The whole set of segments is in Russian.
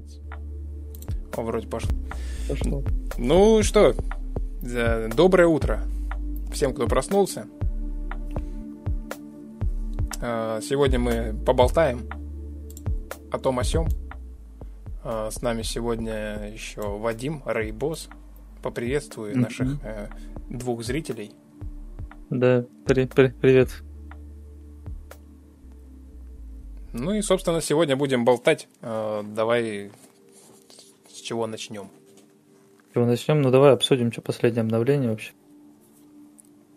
начинается. О, вроде пошло. Пошло. Ну что, доброе утро всем, кто проснулся. А, сегодня мы поболтаем о том о сём. А, с нами сегодня еще Вадим, Рейбос. Поприветствую mm-hmm. наших э, двух зрителей. Да, при, при, привет. Ну и, собственно, сегодня будем болтать. Э, давай с чего начнем? С чего начнем? Ну давай обсудим, что последнее обновление вообще.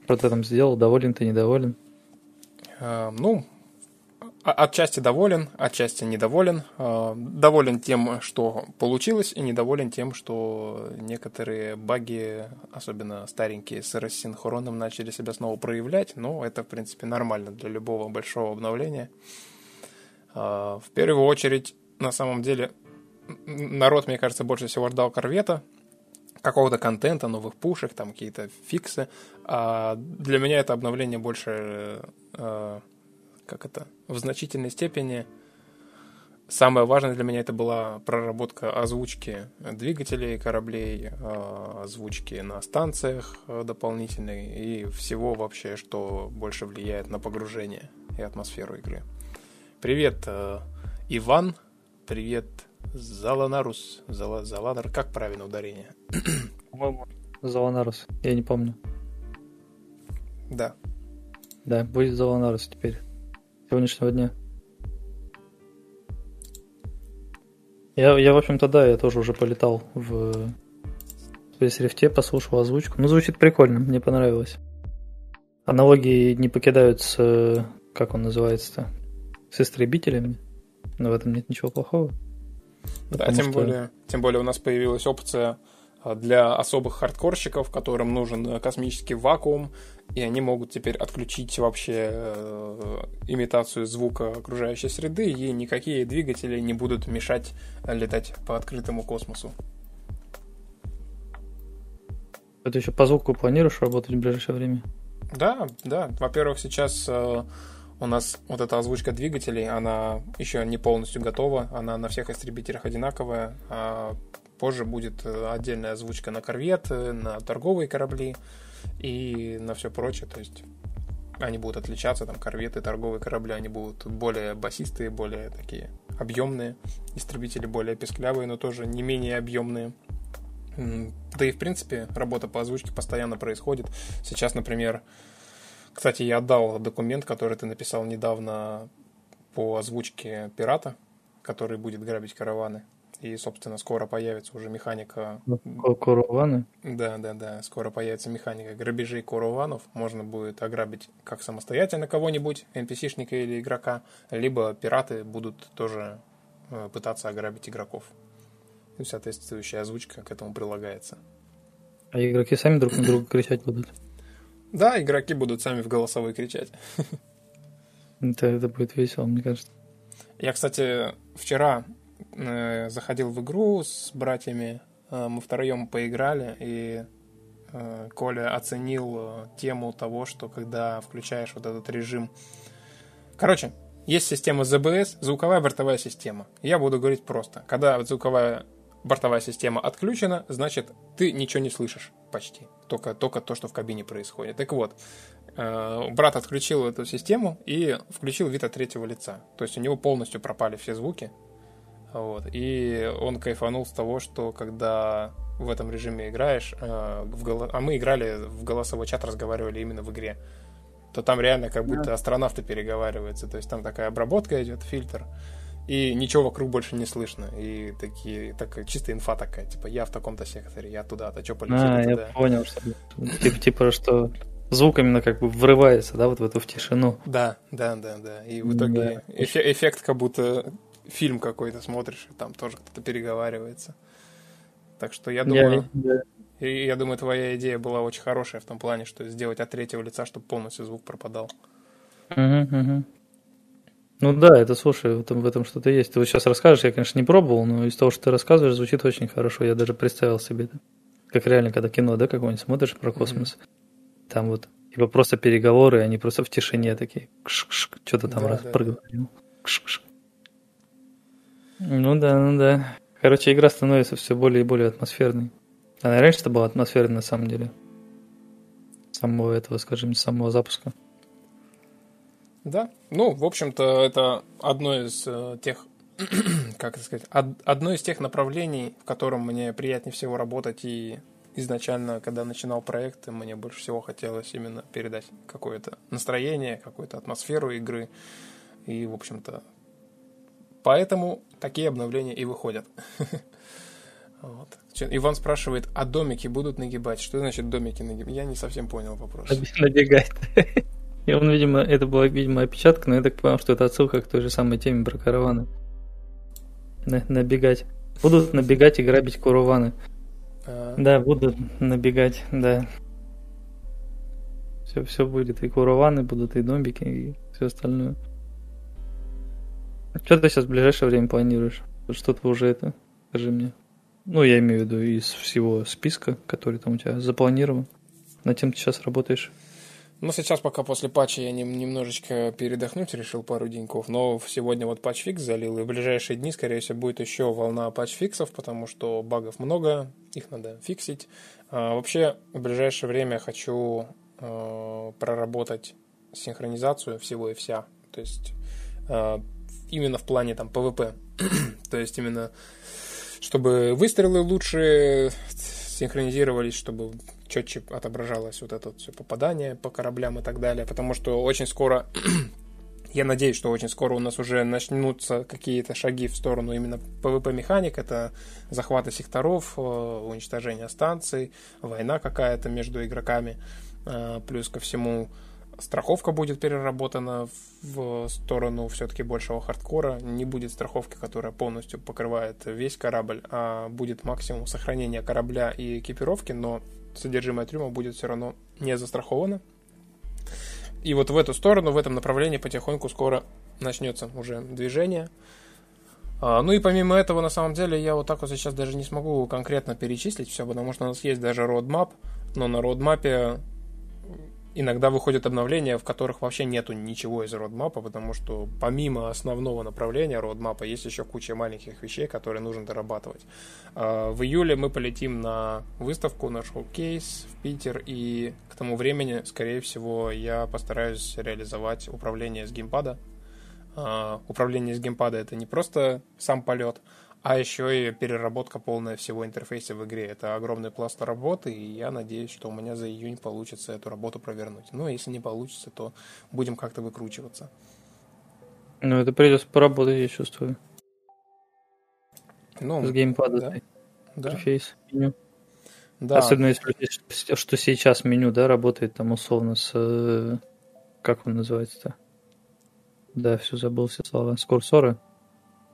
Что ты там сделал? Доволен ты, недоволен? Э, ну, отчасти доволен, отчасти недоволен. Э, доволен тем, что получилось, и недоволен тем, что некоторые баги, особенно старенькие с рассинхроном, начали себя снова проявлять. Но это, в принципе, нормально для любого большого обновления. А, в первую очередь, на самом деле, народ, мне кажется, больше всего ждал корвета, какого-то контента, новых пушек, там какие-то фиксы. А для меня это обновление больше, э, как это, в значительной степени Самое важное для меня это была проработка озвучки двигателей кораблей, э, озвучки на станциях э, дополнительной и всего вообще, что больше влияет на погружение и атмосферу игры. Привет, э, Иван. Привет, Заланарус. Зала, Заланар. Как правильно ударение? По-моему, Заланарус. Я не помню. Да. Да, будет Заланарус теперь. Сегодняшнего дня. Я, я, в общем-то, да, я тоже уже полетал в Space Rift, послушал озвучку. Ну, звучит прикольно, мне понравилось. Аналогии не покидают с... Как он называется-то? С истребителями, но в этом нет ничего плохого. Да, тем, что... более, тем более у нас появилась опция а, для особых хардкорщиков, которым нужен э, космический вакуум, и они могут теперь отключить вообще э, имитацию звука окружающей среды, и никакие двигатели не будут мешать летать по открытому космосу. Это еще по звуку планируешь работать в ближайшее время? Да, да. Во-первых, сейчас э, у нас вот эта озвучка двигателей, она еще не полностью готова, она на всех истребителях одинаковая, а позже будет отдельная озвучка на корветы, на торговые корабли и на все прочее, то есть они будут отличаться, там корветы, торговые корабли, они будут более басистые, более такие объемные, истребители более песклявые, но тоже не менее объемные. Да и, в принципе, работа по озвучке постоянно происходит. Сейчас, например, кстати, я отдал документ, который ты написал недавно по озвучке пирата, который будет грабить караваны. И, собственно, скоро появится уже механика... Караваны? Да, да, да. Скоро появится механика грабежей караванов. Можно будет ограбить как самостоятельно кого-нибудь, NPC-шника или игрока, либо пираты будут тоже э, пытаться ограбить игроков. И соответствующая озвучка к этому прилагается. А игроки сами друг на друга кричать будут? Да, игроки будут сами в голосовой кричать. Это, это будет весело, мне кажется. Я, кстати, вчера э, заходил в игру с братьями. Э, мы втроем поиграли, и э, Коля оценил э, тему того, что когда включаешь вот этот режим... Короче, есть система ZBS, звуковая бортовая система. Я буду говорить просто. Когда звуковая бортовая система отключена, значит, ты ничего не слышишь почти. Только, только то, что в кабине происходит. Так вот, э, брат отключил эту систему и включил вид от третьего лица. То есть у него полностью пропали все звуки. Вот. И он кайфанул с того, что когда в этом режиме играешь, э, в голо... а мы играли в голосовой чат, разговаривали именно в игре, то там реально как будто астронавты переговариваются. То есть там такая обработка идет, фильтр и ничего вокруг больше не слышно. И такие, так, чисто инфа такая, типа, я в таком-то секторе, я туда-то, что полетели а, я понял, что типа, типа, что звук именно как бы врывается, да, вот в эту в тишину. Да, да, да, да. И в итоге да. эф- эффект, как будто фильм какой-то смотришь, и там тоже кто-то переговаривается. Так что я думаю, я, я... Я думаю, твоя идея была очень хорошая в том плане, что сделать от третьего лица, чтобы полностью звук пропадал. Угу, угу. Ну да, это, слушай, в этом, в этом что-то есть. Ты вот сейчас расскажешь, я, конечно, не пробовал, но из того, что ты рассказываешь, звучит очень хорошо. Я даже представил себе это. Как реально, когда кино, да, какое-нибудь смотришь про космос. Mm-hmm. Там вот, типа просто переговоры, они просто в тишине такие. Что-то там да, раз да. проговорил. Ну да, ну да. Короче, игра становится все более и более атмосферной. Она раньше-то была атмосферной на самом деле. С самого этого, скажем, самого запуска. Да, ну, в общем-то, это одно из э, тех, как это сказать, од, одно из тех направлений, в котором мне приятнее всего работать. И изначально, когда начинал проект, мне больше всего хотелось именно передать какое-то настроение, какую-то атмосферу игры. И, в общем-то, поэтому такие обновления и выходят. Вот. Иван спрашивает, а домики будут нагибать? Что значит домики нагибать? Я не совсем понял вопрос. Набегать. И он, видимо, это была, видимо, опечатка, но я так понял, что это отсылка к той же самой теме про караваны. На, набегать. Будут набегать и грабить караваны. А... Да, будут набегать, да. Все, все будет. И караваны будут, и домики, и все остальное. Что ты сейчас в ближайшее время планируешь? Что-то уже это, скажи мне. Ну, я имею в виду из всего списка, который там у тебя запланирован. Над чем ты сейчас работаешь? Ну, сейчас пока после патча я не, немножечко передохнуть решил пару деньков, но сегодня вот патч-фикс залил, и в ближайшие дни, скорее всего, будет еще волна патч-фиксов, потому что багов много, их надо фиксить. А, вообще, в ближайшее время хочу а, проработать синхронизацию всего и вся, то есть а, именно в плане там PvP, то есть именно чтобы выстрелы лучше синхронизировались, чтобы четче отображалось вот это все попадание по кораблям и так далее, потому что очень скоро я надеюсь, что очень скоро у нас уже начнутся какие-то шаги в сторону именно PvP-механик. Это захваты секторов, э, уничтожение станций, война какая-то между игроками. Э, плюс ко всему страховка будет переработана в сторону все-таки большего хардкора. Не будет страховки, которая полностью покрывает весь корабль, а будет максимум сохранения корабля и экипировки, но содержимое трюма будет все равно не застраховано. И вот в эту сторону, в этом направлении потихоньку скоро начнется уже движение. А, ну и помимо этого, на самом деле, я вот так вот сейчас даже не смогу конкретно перечислить все, потому что у нас есть даже roadmap, но на roadmap иногда выходят обновления, в которых вообще нету ничего из родмапа, потому что помимо основного направления родмапа есть еще куча маленьких вещей, которые нужно дорабатывать. А, в июле мы полетим на выставку, на шоу-кейс в Питер, и к тому времени, скорее всего, я постараюсь реализовать управление с геймпада. А, управление с геймпада это не просто сам полет, а еще и переработка полная всего интерфейса в игре. Это огромный пласт работы, и я надеюсь, что у меня за июнь получится эту работу провернуть. Но если не получится, то будем как-то выкручиваться. Ну, это придется поработать, я чувствую. Ну, С геймпада. Да. да. Интерфейс, меню. Да. Особенно если что сейчас меню, да, работает там условно с... Э, как он называется-то? Да, все забыл все слова. С курсора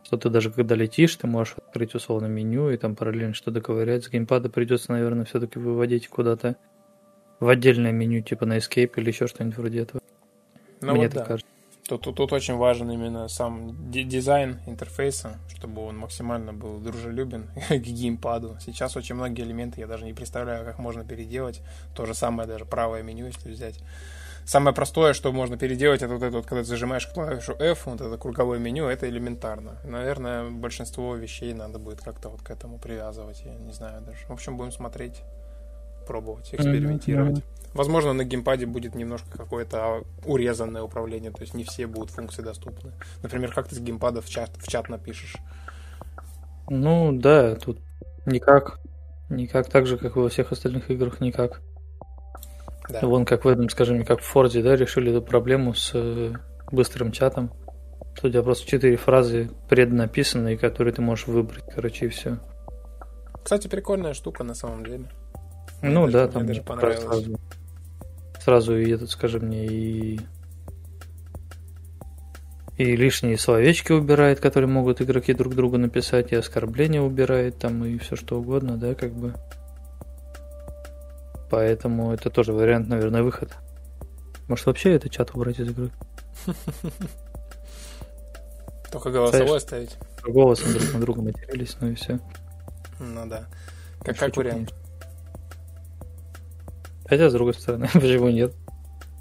что ты даже когда летишь, ты можешь открыть условно меню и там параллельно что-то ковырять. С геймпада придется, наверное, все-таки выводить куда-то в отдельное меню, типа на Escape или еще что-нибудь вроде этого. Ну Мне вот так да. кажется. Тут, тут, тут очень важен именно сам дизайн интерфейса, чтобы он максимально был дружелюбен к геймпаду. Сейчас очень многие элементы я даже не представляю, как можно переделать. То же самое даже правое меню, если взять. Самое простое, что можно переделать, это вот это вот, когда ты зажимаешь клавишу F, вот это круговое меню, это элементарно. Наверное, большинство вещей надо будет как-то вот к этому привязывать, я не знаю даже. В общем, будем смотреть, пробовать, экспериментировать. Mm-hmm. Возможно, на геймпаде будет немножко какое-то урезанное управление, то есть не все будут функции доступны. Например, как ты с геймпада в чат, в чат напишешь? Ну, да, тут никак. Никак так же, как и во всех остальных играх, никак. Да. Вон как в этом, скажем, как в Форде, да, решили эту проблему с э, быстрым чатом. Что у тебя просто четыре фразы преднаписанные, которые ты можешь выбрать, короче, и все. Кстати, прикольная штука на самом деле. Ну мне да, даже, там мне даже понравилось. Сразу, сразу и этот, скажи мне, и и лишние словечки убирает, которые могут игроки друг другу написать, и оскорбления убирает там, и все что угодно, да, как бы. Поэтому это тоже вариант, наверное, выхода. Может вообще этот чат убрать из игры? Только голосовой оставить. Голосом друг на друга матерились, ну и все. Ну да. Как, как вариант. Хотя, с другой стороны, почему нет?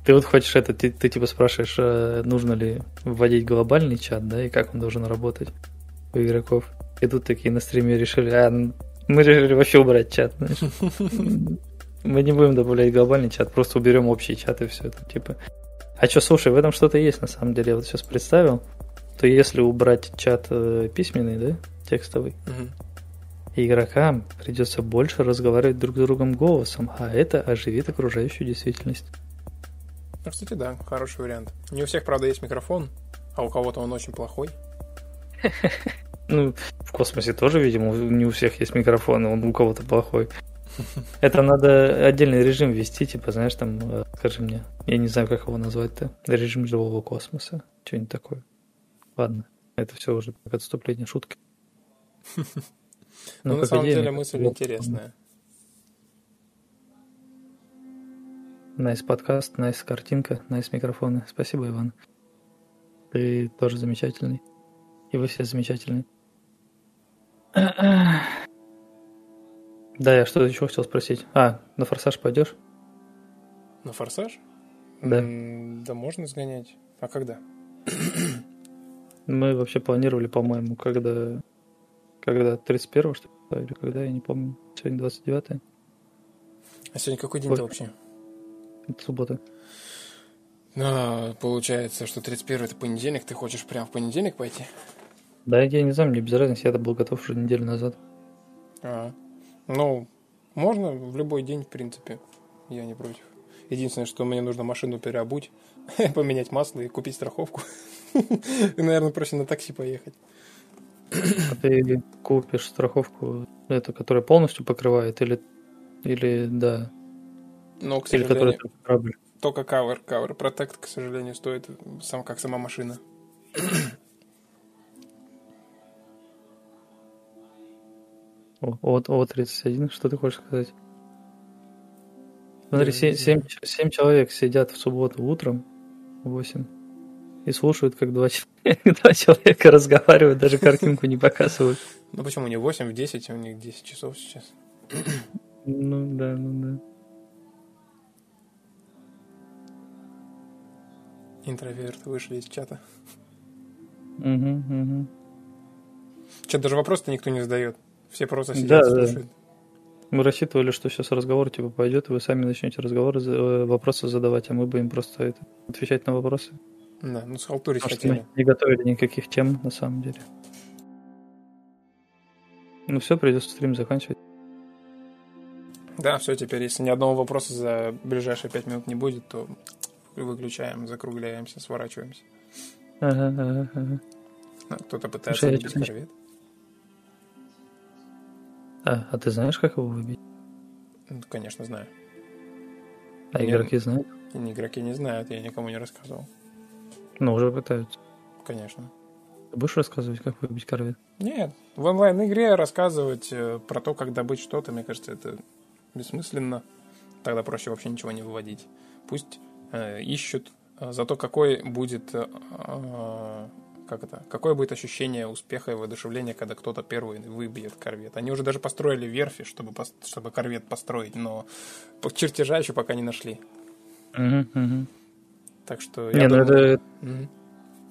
Ты вот хочешь это, ты, ты типа спрашиваешь, а нужно ли вводить глобальный чат, да, и как он должен работать у игроков. И тут такие на стриме решили, а мы решили вообще убрать чат, знаешь. Мы не будем добавлять глобальный чат, просто уберем общий чат и все это, типа. А что, слушай, в этом что-то есть на самом деле. Я вот сейчас представил, то если убрать чат э, письменный, да, текстовый, угу. игрокам придется больше разговаривать друг с другом голосом, а это оживит окружающую действительность. Ну, кстати, да, хороший вариант. Не у всех, правда, есть микрофон, а у кого-то он очень плохой. Ну, в космосе тоже, видимо, не у всех есть микрофон, он у кого-то плохой. Это надо отдельный режим ввести, типа, знаешь, там, э, скажи мне, я не знаю, как его назвать-то, режим живого космоса, что-нибудь такое. Ладно, это все уже как отступление шутки. Ну, на самом деле мысль интересная. Nice подкаст, nice картинка, nice микрофоны. Спасибо, Иван. Ты тоже замечательный. И вы все замечательные. Да, я что-то еще хотел спросить. А, на форсаж пойдешь? На форсаж? Да. да можно сгонять. А когда? Мы вообще планировали, по-моему, когда... Когда 31 что ли, или когда, я не помню. Сегодня 29 А сегодня какой день-то вообще? Это суббота. А, получается, что 31 это понедельник, ты хочешь прям в понедельник пойти? Да, я не знаю, мне без разницы, я был готов уже неделю назад. А, ну, можно в любой день, в принципе. Я не против. Единственное, что мне нужно машину переобуть, поменять масло и купить страховку. И, наверное, проще на такси поехать. А ты купишь страховку, эту, которая полностью покрывает, или, или да? Ну, к сожалению, или которая только Cover. Cover Protect, к сожалению, стоит сам, как сама машина. О, О31, что ты хочешь сказать? Смотри, 7, 7, 7 человек сидят в субботу утром, 8, и слушают, как два, два человека разговаривают, даже картинку не показывают. Ну почему не 8, в 10, у них 10 часов сейчас. Ну да, ну да. Интроверты вышли из чата. Угу, угу. Что, даже вопрос-то никто не задает. Все просто сидят да, и слушают. Да. Мы рассчитывали, что сейчас разговор типа пойдет, и вы сами начнете разговоры, э, вопросы задавать, а мы будем просто это, отвечать на вопросы. Да, ну схалтурить хотели. Мы не готовили никаких тем, на самом деле. Ну все, придется стрим заканчивать. Да, все, теперь, если ни одного вопроса за ближайшие пять минут не будет, то выключаем, закругляемся, сворачиваемся. Ага, ага, ага. Кто-то пытается корвет. А, а ты знаешь, как его выбить? Ну, конечно, знаю. А Нет, игроки знают? Игроки не знают, я никому не рассказывал. Ну, уже пытаются. Конечно. Ты будешь рассказывать, как выбить корвет? Нет, в онлайн-игре рассказывать э, про то, как добыть что-то, мне кажется, это бессмысленно. Тогда проще вообще ничего не выводить. Пусть э, ищут. Э, Зато какой будет э, как это, какое будет ощущение успеха и воодушевления, когда кто-то первый выбьет корвет. Они уже даже построили верфи, чтобы, чтобы корвет построить, но чертежа еще пока не нашли. Угу, угу. Так что я не, ну думаю... это, угу.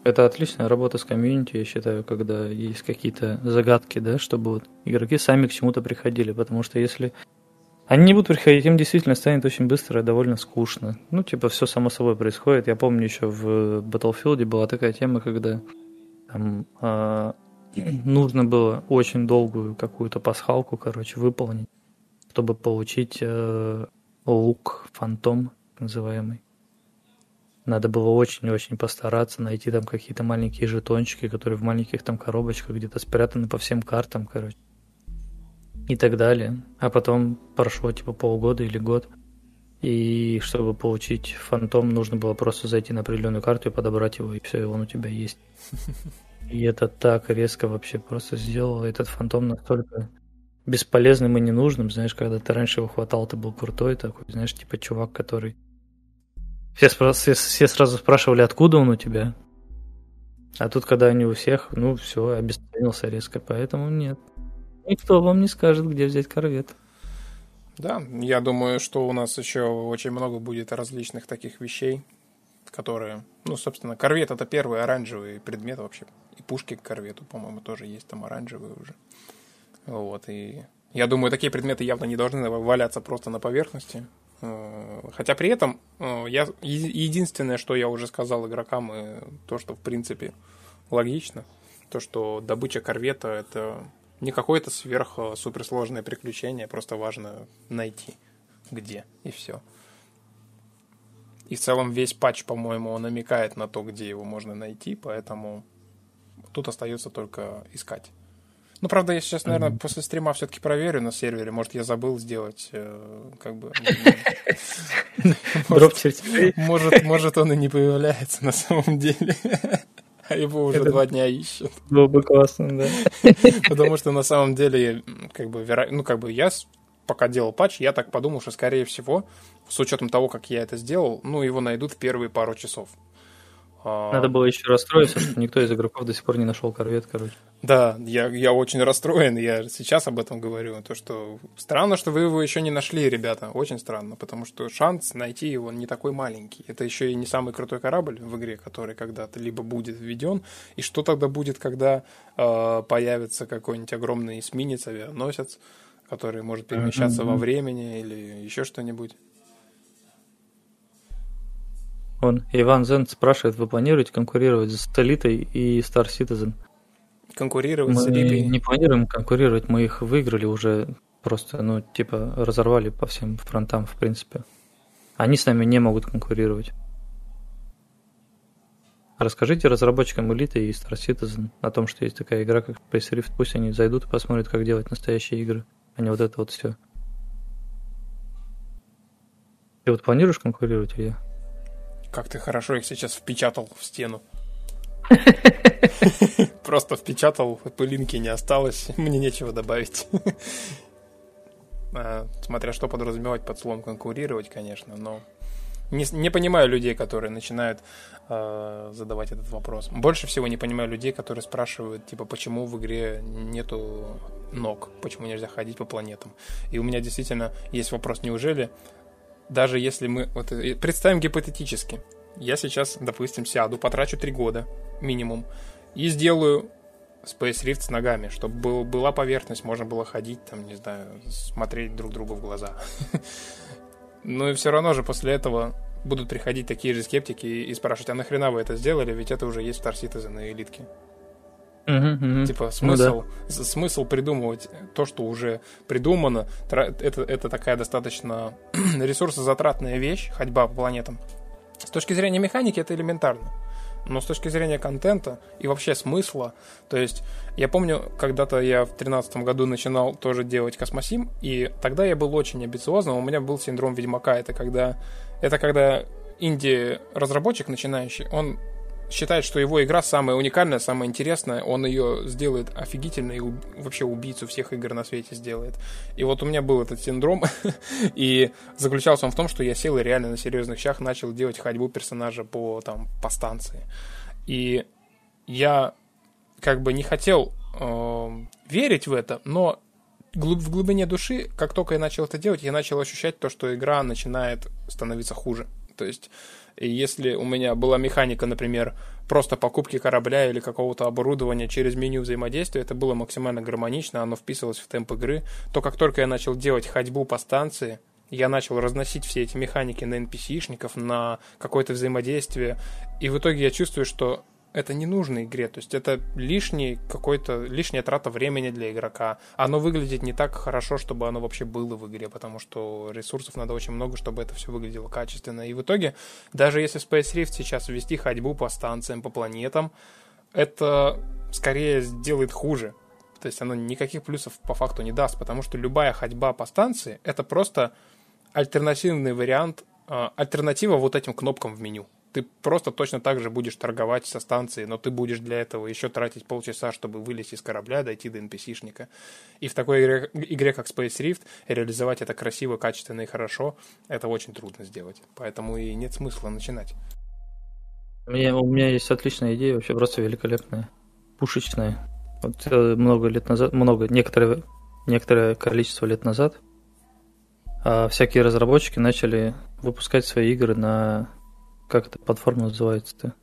это отличная работа с комьюнити, я считаю, когда есть какие-то загадки, да, чтобы вот игроки сами к чему-то приходили, потому что если они не будут приходить, им действительно станет очень быстро и довольно скучно. Ну, типа, все само собой происходит. Я помню еще в Battlefield была такая тема, когда там э, нужно было очень долгую какую-то пасхалку, короче, выполнить, чтобы получить э, лук фантом называемый. Надо было очень-очень постараться найти там какие-то маленькие жетончики, которые в маленьких там коробочках где-то спрятаны по всем картам, короче. И так далее. А потом прошло типа полгода или год. И чтобы получить фантом, нужно было просто зайти на определенную карту и подобрать его, и все, и он у тебя есть. И это так резко вообще просто сделало этот фантом настолько бесполезным и ненужным, знаешь, когда ты раньше его хватал, ты был крутой такой, знаешь, типа чувак, который... Все, все, все сразу спрашивали, откуда он у тебя. А тут, когда они у всех, ну, все, обесценился резко, поэтому нет. Никто вам не скажет, где взять корвет. Да, я думаю, что у нас еще очень много будет различных таких вещей, которые, ну, собственно, корвет это первый оранжевый предмет вообще и пушки к корвету, по-моему, тоже есть там оранжевые уже. Вот, и я думаю, такие предметы явно не должны валяться просто на поверхности. Э, хотя при этом э, я, единственное, что я уже сказал игрокам, и то, что в принципе логично, то, что добыча корвета это не какое-то сверх э, суперсложное приключение, просто важно найти где и все. И в целом весь патч, по-моему, он намекает на то, где его можно найти, поэтому тут остается только искать. Ну, правда, я сейчас, наверное, mm-hmm. после стрима все-таки проверю на сервере. Может, я забыл сделать, э, как бы... Может, он и не появляется на самом деле. А его уже два дня ищут. Было бы классно, да. Потому что на самом деле, как бы, ну, как бы я пока делал патч, я так подумал, что, скорее всего, с учетом того, как я это сделал, ну, его найдут в первые пару часов. А, Надо было еще расстроиться, что никто из игроков до сих пор не нашел корвет, короче. Да, я, я очень расстроен, я сейчас об этом говорю. То, что странно, что вы его еще не нашли, ребята. Очень странно, потому что шанс найти его не такой маленький. Это еще и не самый крутой корабль в игре, который когда-то либо будет введен. И что тогда будет, когда э, появится какой-нибудь огромный эсминец, авианосец, который может перемещаться mm-hmm. во времени или еще что-нибудь? Он, Иван Зен спрашивает, вы планируете конкурировать с Элитой и Star Citizen? Конкурировать мы с Элитой? не планируем конкурировать, мы их выиграли уже, просто, ну, типа, разорвали по всем фронтам, в принципе. Они с нами не могут конкурировать. Расскажите разработчикам Элиты и Star Citizen о том, что есть такая игра, как Space Rift. Пусть они зайдут и посмотрят, как делать настоящие игры, а не вот это вот все. Ты вот планируешь конкурировать, Илья? Как ты хорошо их сейчас впечатал в стену. Просто впечатал, пылинки не осталось, мне нечего добавить. А, смотря что подразумевать под словом конкурировать, конечно, но не, не понимаю людей, которые начинают э, задавать этот вопрос. Больше всего не понимаю людей, которые спрашивают, типа, почему в игре нету ног, почему нельзя ходить по планетам. И у меня действительно есть вопрос, неужели даже если мы... Вот, представим гипотетически. Я сейчас, допустим, сяду, потрачу 3 года минимум и сделаю Space Rift с ногами, чтобы был, была поверхность, можно было ходить, там, не знаю, смотреть друг другу в глаза. Ну и все равно же после этого будут приходить такие же скептики и спрашивать, а нахрена вы это сделали, ведь это уже есть в Star Citizen и элитке. Угу, угу. Типа смысл, ну, да. смысл придумывать то, что уже придумано, это, это такая достаточно ресурсозатратная вещь, ходьба по планетам. С точки зрения механики это элементарно. Но с точки зрения контента и вообще смысла, то есть я помню, когда-то я в 2013 году начинал тоже делать космосим, и тогда я был очень амбициозным, у меня был синдром Ведьмака, это когда, это когда инди-разработчик начинающий, он считает, что его игра самая уникальная, самая интересная, он ее сделает офигительно и вообще убийцу всех игр на свете сделает. И вот у меня был этот синдром, и заключался он в том, что я сел и реально на серьезных щах начал делать ходьбу персонажа по, там, по станции. И я как бы не хотел э, верить в это, но в глубине души, как только я начал это делать, я начал ощущать то, что игра начинает становиться хуже. То есть и если у меня была механика, например, просто покупки корабля или какого-то оборудования через меню взаимодействия, это было максимально гармонично, оно вписывалось в темп игры, то как только я начал делать ходьбу по станции, я начал разносить все эти механики на NPC-шников, на какое-то взаимодействие, и в итоге я чувствую, что это не нужно игре, то есть это лишний какой-то, лишняя трата времени для игрока. Оно выглядит не так хорошо, чтобы оно вообще было в игре, потому что ресурсов надо очень много, чтобы это все выглядело качественно. И в итоге, даже если Space Rift сейчас ввести ходьбу по станциям, по планетам, это скорее сделает хуже. То есть оно никаких плюсов по факту не даст, потому что любая ходьба по станции это просто альтернативный вариант, а, альтернатива вот этим кнопкам в меню ты просто точно так же будешь торговать со станции, но ты будешь для этого еще тратить полчаса, чтобы вылезти из корабля, дойти до NPC-шника. И в такой игре, игре, как Space Rift, реализовать это красиво, качественно и хорошо, это очень трудно сделать. Поэтому и нет смысла начинать. У меня, у меня есть отличная идея, вообще просто великолепная. Пушечная. Вот э, много лет назад, много, некоторое, некоторое количество лет назад а всякие разработчики начали выпускать свои игры на как эта платформа называется-то?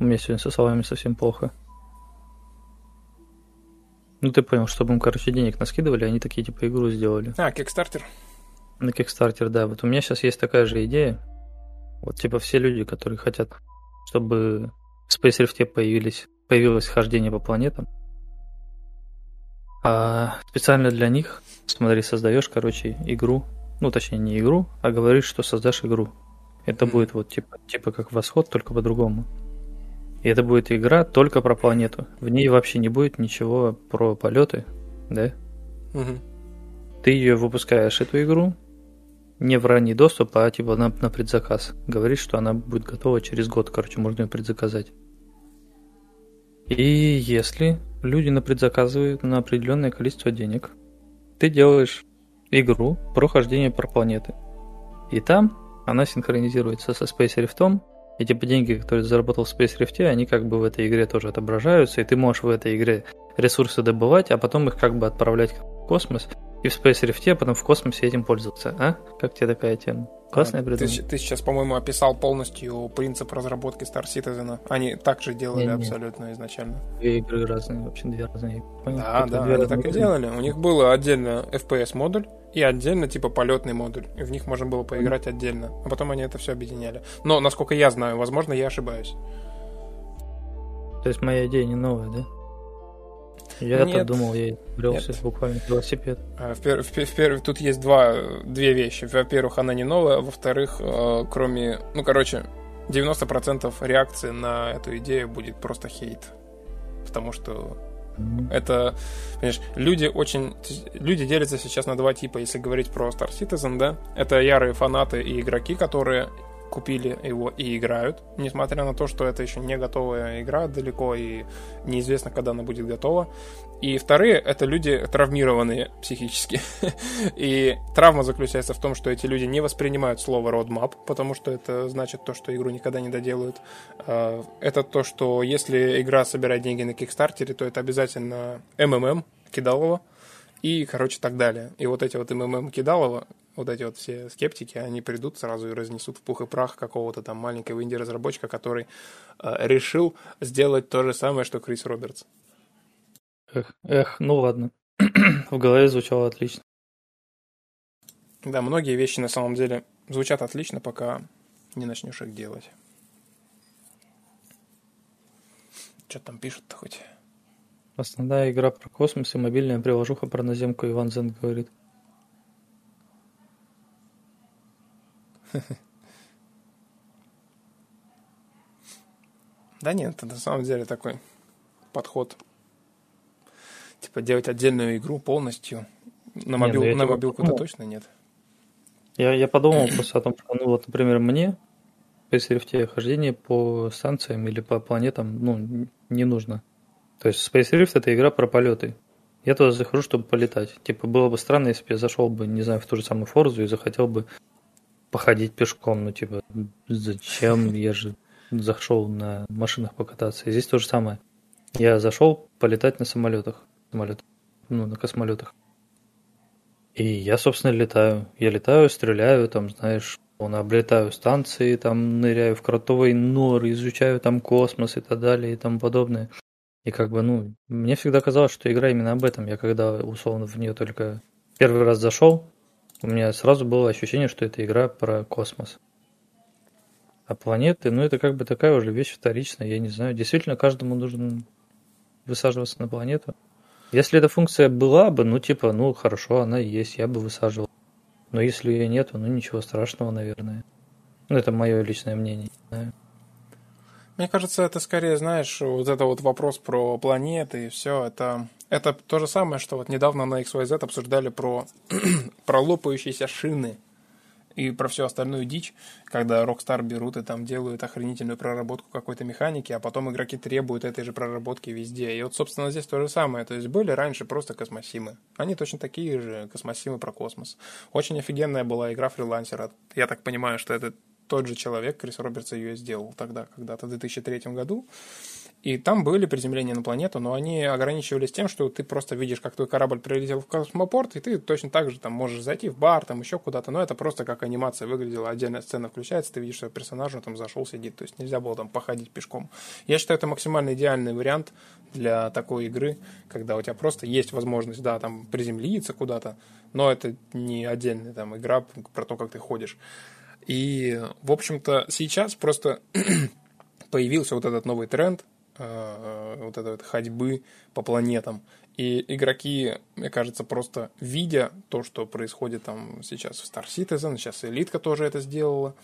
У меня сегодня со словами совсем плохо. Ну, ты понял, чтобы им, короче, денег наскидывали, они такие, типа, игру сделали. А, Kickstarter? На Kickstarter, да. Вот у меня сейчас есть такая же идея. Вот, типа, все люди, которые хотят, чтобы в Space Rift появились, появилось хождение по планетам, а специально для них, смотри, создаешь, короче, игру, ну, точнее, не игру, а говоришь, что создашь игру. Это будет вот типа, типа как восход, только по-другому. И это будет игра только про планету. В ней вообще не будет ничего про полеты, да? Угу. Ты ее выпускаешь, эту игру, не в ранний доступ, а типа на, на предзаказ. Говоришь, что она будет готова через год, короче, можно ее предзаказать. И если люди на предзаказывают на определенное количество денег, ты делаешь игру про хождение про планеты. И там она синхронизируется со Space Rift, и типа деньги, которые ты заработал в Space Rift, они как бы в этой игре тоже отображаются, и ты можешь в этой игре ресурсы добывать, а потом их как бы отправлять в космос, и в Space Rift, а потом в космосе этим пользоваться. А? Как тебе такая тема? Классная придумка. Ты, ты сейчас, по-моему, описал полностью принцип разработки Star Citizen. Они так же делали не, не. абсолютно изначально. Две игры разные, вообще две разные. Понял, да, да, они так и делали. У них было отдельно FPS модуль и отдельно типа полетный модуль. И в них можно было поиграть mm. отдельно. А потом они это все объединяли. Но, насколько я знаю, возможно, я ошибаюсь. То есть моя идея не новая, да? Я Нет. думал, я брелся буквально велосипед. А, в пер, в, в, в, тут есть два, две вещи. Во-первых, она не новая. Во-вторых, э, кроме... Ну, короче, 90% реакции на эту идею будет просто хейт. Потому что это, понимаешь, люди очень... Люди делятся сейчас на два типа, если говорить про Star Citizen, да? Это ярые фанаты и игроки, которые купили его и играют, несмотря на то, что это еще не готовая игра далеко и неизвестно, когда она будет готова. И вторые — это люди травмированные психически. и травма заключается в том, что эти люди не воспринимают слово roadmap, потому что это значит то, что игру никогда не доделают. А, это то, что если игра собирает деньги на Кикстартере, то это обязательно МММ, кидалово, и, короче, так далее. И вот эти вот МММ кидалово вот эти вот все скептики, они придут сразу и разнесут в пух и прах какого-то там маленького инди-разработчика, который э, решил сделать то же самое, что Крис Робертс. Эх, эх, ну ладно. в голове звучало отлично. Да, многие вещи на самом деле звучат отлично, пока не начнешь их делать. Что там пишут-то хоть? Основная игра про космос и мобильная приложуха про наземку Иван Зен говорит. Да нет, это на самом деле такой подход. Типа делать отдельную игру полностью. На, мобил, не, ну, на мобилку-то точно нет. Я, я подумал просто о том, что, ну вот, например, мне в Space хождение по станциям или по планетам, ну, не нужно. То есть Space Rift это игра про полеты. Я туда захожу, чтобы полетать. Типа, было бы странно, если бы я зашел бы, не знаю, в ту же самую Форзу и захотел бы походить пешком, ну типа, зачем, я же зашел на машинах покататься. И здесь то же самое. Я зашел полетать на самолетах, самолет, ну, на космолетах. И я, собственно, летаю. Я летаю, стреляю, там, знаешь, он облетаю станции, там ныряю в кротовые норы, изучаю там космос и так далее и тому подобное. И как бы, ну, мне всегда казалось, что игра именно об этом. Я когда, условно, в нее только первый раз зашел, у меня сразу было ощущение, что это игра про космос. А планеты, ну это как бы такая уже вещь вторичная, я не знаю. Действительно, каждому нужно высаживаться на планету. Если эта функция была бы, ну типа, ну хорошо, она есть, я бы высаживал. Но если ее нету, ну ничего страшного, наверное. Ну это мое личное мнение, не знаю. Мне кажется, это скорее, знаешь, вот это вот вопрос про планеты и все, это, это то же самое, что вот недавно на XYZ обсуждали про, про лопающиеся шины и про всю остальную дичь, когда Rockstar берут и там делают охренительную проработку какой-то механики, а потом игроки требуют этой же проработки везде. И вот, собственно, здесь то же самое. То есть были раньше просто космосимы. Они точно такие же космосимы про космос. Очень офигенная была игра фрилансера. Я так понимаю, что это тот же человек, Крис Робертс, ее сделал тогда, когда-то в 2003 году. И там были приземления на планету, но они ограничивались тем, что ты просто видишь, как твой корабль прилетел в космопорт, и ты точно так же там можешь зайти в бар, там еще куда-то, но это просто как анимация выглядела, отдельная сцена включается, ты видишь, что персонаж он там зашел, сидит, то есть нельзя было там походить пешком. Я считаю, это максимально идеальный вариант для такой игры, когда у тебя просто есть возможность, да, там приземлиться куда-то, но это не отдельная там игра про то, как ты ходишь. И, в общем-то, сейчас просто появился вот этот новый тренд, Э, вот этой вот ходьбы по планетам. И игроки, мне кажется, просто видя то, что происходит там сейчас в Star Citizen, сейчас Элитка тоже это сделала,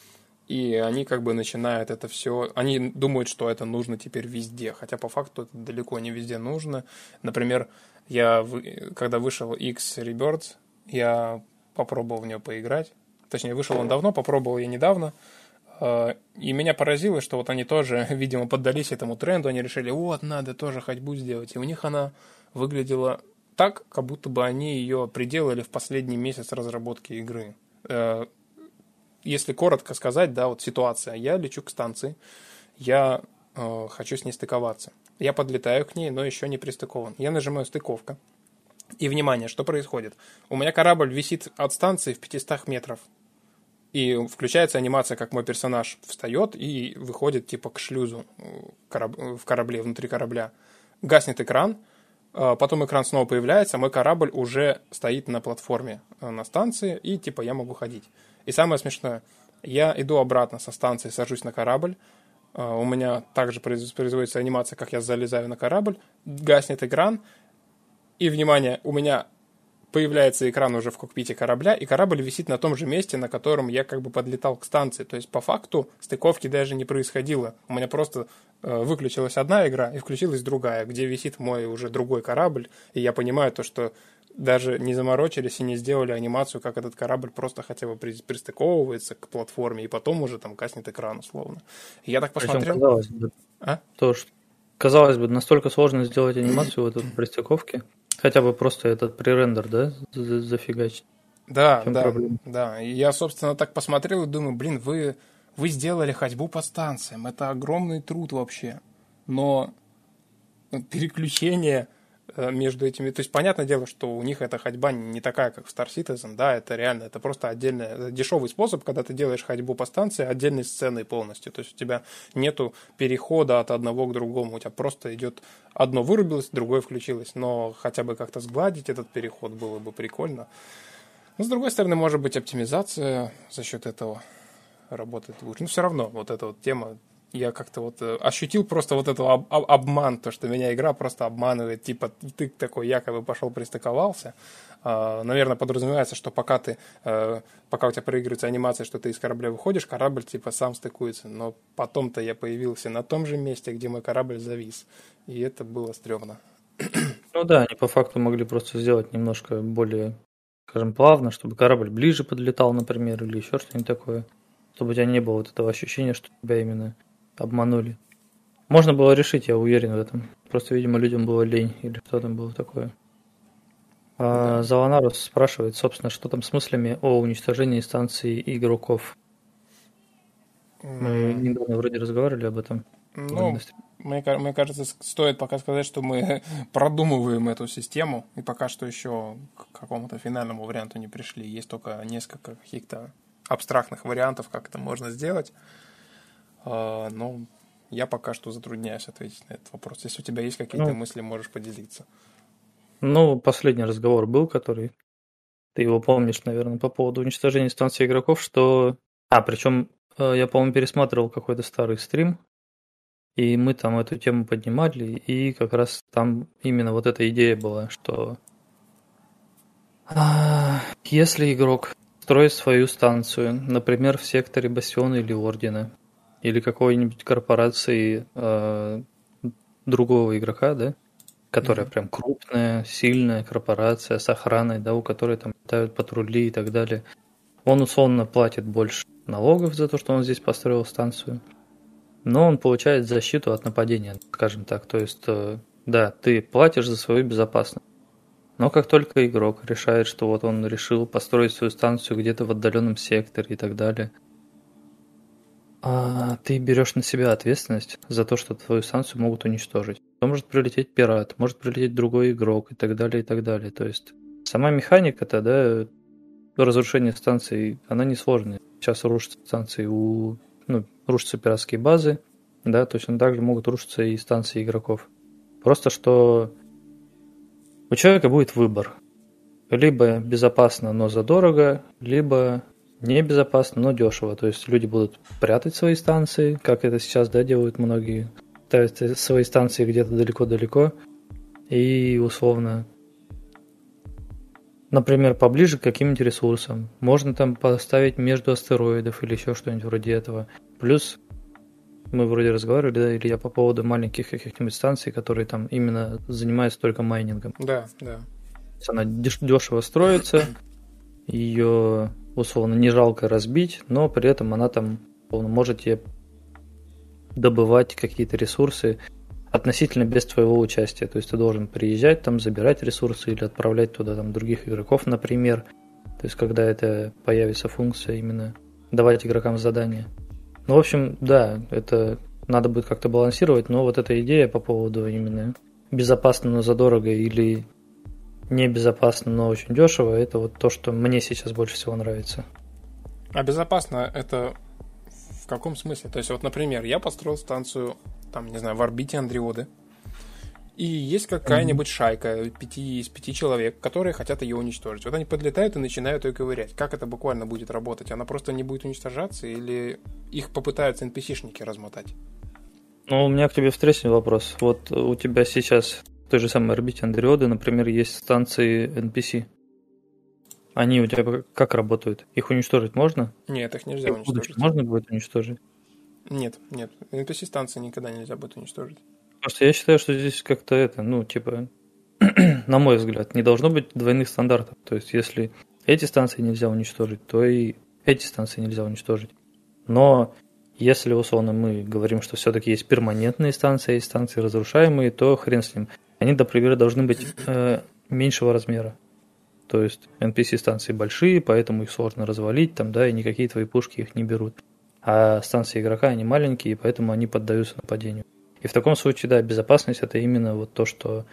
и они как бы начинают это все... Они думают, что это нужно теперь везде, хотя по факту это далеко не везде нужно. Например, я, когда вышел X Rebirth, я попробовал в нее поиграть. Точнее, вышел он давно, попробовал я недавно. А, и меня поразило, что вот они тоже, видимо, поддались этому тренду, они решили, вот, надо тоже ходьбу сделать. И у них она выглядела так, как будто бы они ее приделали в последний месяц разработки игры. Э, если коротко сказать, да, вот ситуация. Я лечу к станции, я э, хочу с ней стыковаться. Я подлетаю к ней, но еще не пристыкован. Я нажимаю стыковка. И, внимание, что происходит? У меня корабль висит от станции в 500 метров и включается анимация, как мой персонаж встает и выходит типа к шлюзу в корабле, внутри корабля. Гаснет экран, а потом экран снова появляется, мой корабль уже стоит на платформе э, на станции, и типа я могу ходить. И самое смешное, я иду обратно со станции, сажусь на корабль, у меня также производится анимация, как я залезаю на корабль, гаснет экран, и, внимание, у меня появляется экран уже в кокпите корабля, и корабль висит на том же месте, на котором я как бы подлетал к станции. То есть, по факту, стыковки даже не происходило. У меня просто э, выключилась одна игра и включилась другая, где висит мой уже другой корабль, и я понимаю то, что даже не заморочились и не сделали анимацию, как этот корабль просто хотя бы пристыковывается к платформе, и потом уже там каснет экран, условно. И я так посмотрел... Причем, казалось бы, а? то, что, казалось бы, настолько сложно сделать анимацию в этой пристыковке. Хотя бы просто этот пререндер, да, зафигачить. Да, да, проблема? да. И я, собственно, так посмотрел и думаю, блин, вы, вы сделали ходьбу по станциям. Это огромный труд вообще. Но переключение Э, между этими. То есть, понятное дело, что у них эта ходьба не такая, как в Star Citizen, да, это реально, это просто отдельный, это дешевый способ, когда ты делаешь ходьбу по станции отдельной сценой полностью. То есть, у тебя нету перехода от одного к другому, у тебя просто идет одно вырубилось, другое включилось. Но хотя бы как-то сгладить этот переход было бы прикольно. Но, с другой стороны, может быть, оптимизация за счет этого работает лучше. Но все равно вот эта вот тема я как-то вот э, ощутил просто вот этот об, об, обман, то, что меня игра просто обманывает. Типа, ты такой якобы пошел пристыковался. А, наверное, подразумевается, что пока ты, э, пока у тебя проигрывается анимация, что ты из корабля выходишь, корабль типа сам стыкуется. Но потом-то я появился на том же месте, где мой корабль завис. И это было стрёмно. Ну да, они по факту могли просто сделать немножко более, скажем, плавно, чтобы корабль ближе подлетал, например, или еще что-нибудь такое. Чтобы у тебя не было вот этого ощущения, что тебя именно обманули. Можно было решить, я уверен в этом. Просто, видимо, людям было лень или что там было такое. А, Заланарус спрашивает, собственно, что там с мыслями о уничтожении станции игроков. Мы недавно вроде разговаривали об этом. Ну, мне, мне кажется, стоит пока сказать, что мы продумываем эту систему, и пока что еще к какому-то финальному варианту не пришли. Есть только несколько каких-то абстрактных вариантов, как это можно сделать. А, но я пока что затрудняюсь ответить на этот вопрос. Если у тебя есть какие-то ну, мысли, можешь поделиться. Ну, последний разговор был, который ты его помнишь, наверное, по поводу уничтожения станции игроков, что... А, причем э, я, по-моему, пересматривал какой-то старый стрим, и мы там эту тему поднимали, и как раз там именно вот эта идея была, что а, если игрок строит свою станцию, например, в секторе Бастиона или Ордена, или какой-нибудь корпорации э, другого игрока, да, которая mm-hmm. прям крупная, сильная корпорация с охраной, да, у которой там летают патрули и так далее. Он условно платит больше налогов за то, что он здесь построил станцию, но он получает защиту от нападения, скажем так. То есть, э, да, ты платишь за свою безопасность. Но как только игрок решает, что вот он решил построить свою станцию где-то в отдаленном секторе и так далее – а ты берешь на себя ответственность за то, что твою станцию могут уничтожить. То может прилететь пират, может прилететь другой игрок и так далее, и так далее. То есть сама механика-то, да, разрушение станций, она несложная. Сейчас рушатся станции у... Ну, рушатся пиратские базы, да, точно так же могут рушиться и станции игроков. Просто что у человека будет выбор. Либо безопасно, но задорого, либо небезопасно, но дешево. То есть люди будут прятать свои станции, как это сейчас да, делают многие. Ставят свои станции где-то далеко-далеко. И условно, например, поближе к каким-нибудь ресурсам. Можно там поставить между астероидов или еще что-нибудь вроде этого. Плюс мы вроде разговаривали, да, или я по поводу маленьких каких-нибудь станций, которые там именно занимаются только майнингом. Да, да. Она дешево строится, ее условно не жалко разбить, но при этом она там условно, может тебе добывать какие-то ресурсы относительно без твоего участия. То есть ты должен приезжать там, забирать ресурсы или отправлять туда там других игроков, например. То есть когда это появится функция именно давать игрокам задания. Ну, в общем, да, это надо будет как-то балансировать, но вот эта идея по поводу именно безопасно, но задорого или небезопасно, но очень дешево, это вот то, что мне сейчас больше всего нравится. А безопасно это в каком смысле? То есть, вот, например, я построил станцию, там, не знаю, в орбите Андриоды, и есть какая-нибудь mm-hmm. шайка пяти, из пяти человек, которые хотят ее уничтожить. Вот они подлетают и начинают ее ковырять. Как это буквально будет работать? Она просто не будет уничтожаться или их попытаются NPC-шники размотать? Ну, у меня к тебе встречный вопрос. Вот у тебя сейчас в той же самой орбите Андриоды, например, есть станции NPC. Они у тебя как работают? Их уничтожить можно? Нет, их нельзя их уничтожить. Можно будет уничтожить? Нет, нет. NPC-станции никогда нельзя будет уничтожить. Просто я считаю, что здесь как-то это, ну, типа, на мой взгляд, не должно быть двойных стандартов. То есть, если эти станции нельзя уничтожить, то и эти станции нельзя уничтожить. Но если, условно, мы говорим, что все-таки есть перманентные станции, есть станции разрушаемые, то хрен с ним. Они, например, должны быть э, меньшего размера. То есть NPC-станции большие, поэтому их сложно развалить, там, да, и никакие твои пушки их не берут. А станции игрока, они маленькие, поэтому они поддаются нападению. И в таком случае, да, безопасность это именно вот то, что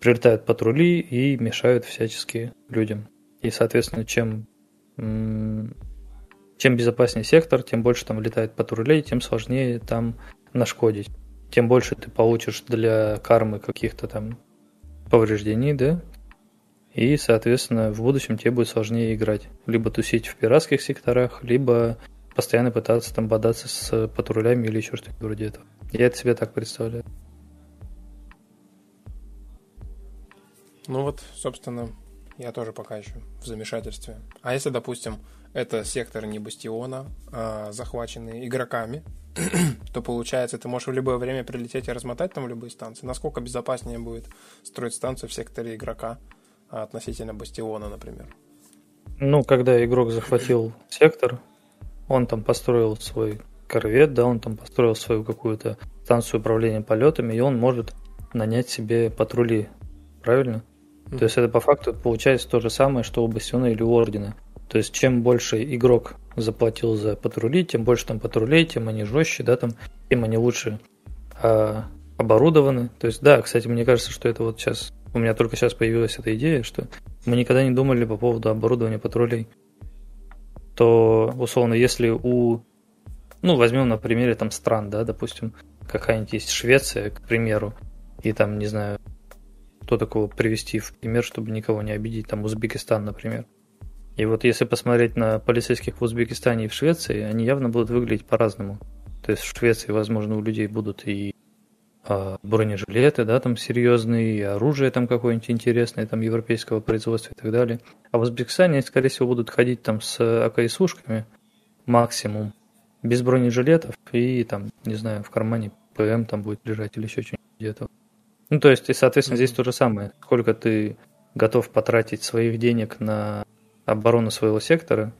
прилетают патрули и мешают всячески людям. И, соответственно, чем чем безопаснее сектор, тем больше там летает патрулей, тем сложнее там нашкодить. Тем больше ты получишь для кармы каких-то там повреждений, да? И, соответственно, в будущем тебе будет сложнее играть. Либо тусить в пиратских секторах, либо постоянно пытаться там бодаться с патрулями или еще что-то вроде этого. Я это себе так представляю. Ну вот, собственно, я тоже пока еще в замешательстве. А если, допустим, это сектор не бастиона, а захваченный игроками, то получается, ты можешь в любое время прилететь и размотать там любые станции. Насколько безопаснее будет строить станцию в секторе игрока а относительно бастиона, например? Ну, когда игрок захватил сектор, он там построил свой корвет, да, он там построил свою какую-то станцию управления полетами, и он может нанять себе патрули, правильно? Mm-hmm. То есть это по факту получается то же самое, что у Бастиона или у Ордена. То есть чем больше игрок заплатил за патрули, тем больше там патрулей, тем они жестче, да, там, тем они лучше а, оборудованы. То есть, да, кстати, мне кажется, что это вот сейчас, у меня только сейчас появилась эта идея, что мы никогда не думали по поводу оборудования патрулей. То, условно, если у, ну, возьмем на примере там стран, да, допустим, какая-нибудь есть Швеция, к примеру, и там, не знаю, кто такого привести в пример, чтобы никого не обидеть, там Узбекистан, например. И вот если посмотреть на полицейских в Узбекистане и в Швеции, они явно будут выглядеть по-разному. То есть в Швеции, возможно, у людей будут и а, бронежилеты, да, там серьезные, и оружие там какое-нибудь интересное, там европейского производства и так далее. А в Узбекистане, скорее всего, будут ходить там с АКСУшками максимум, без бронежилетов и там, не знаю, в кармане ПМ там будет лежать или еще что-нибудь где-то. Ну, то есть, и, соответственно, здесь то же самое. Сколько ты готов потратить своих денег на оборону своего сектора,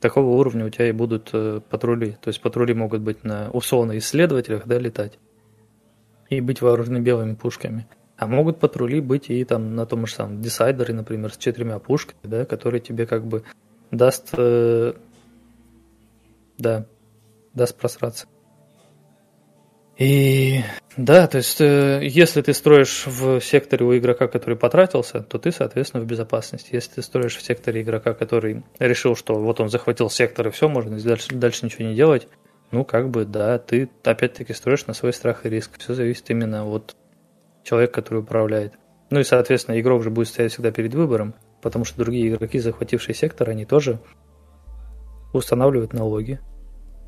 такого уровня у тебя и будут э, патрули. То есть патрули могут быть на условно исследователях, да, летать и быть вооружены белыми пушками. А могут патрули быть и там на том же самом десайдере, например, с четырьмя пушками, да, который тебе как бы даст, э, да, даст просраться. И да, то есть, э, если ты строишь в секторе у игрока, который потратился, то ты, соответственно, в безопасности. Если ты строишь в секторе игрока, который решил, что вот он захватил сектор и все, можно дальше, дальше ничего не делать, ну, как бы, да, ты опять-таки строишь на свой страх и риск. Все зависит именно от человека, который управляет. Ну и, соответственно, игрок же будет стоять всегда перед выбором, потому что другие игроки, захватившие сектор, они тоже устанавливают налоги,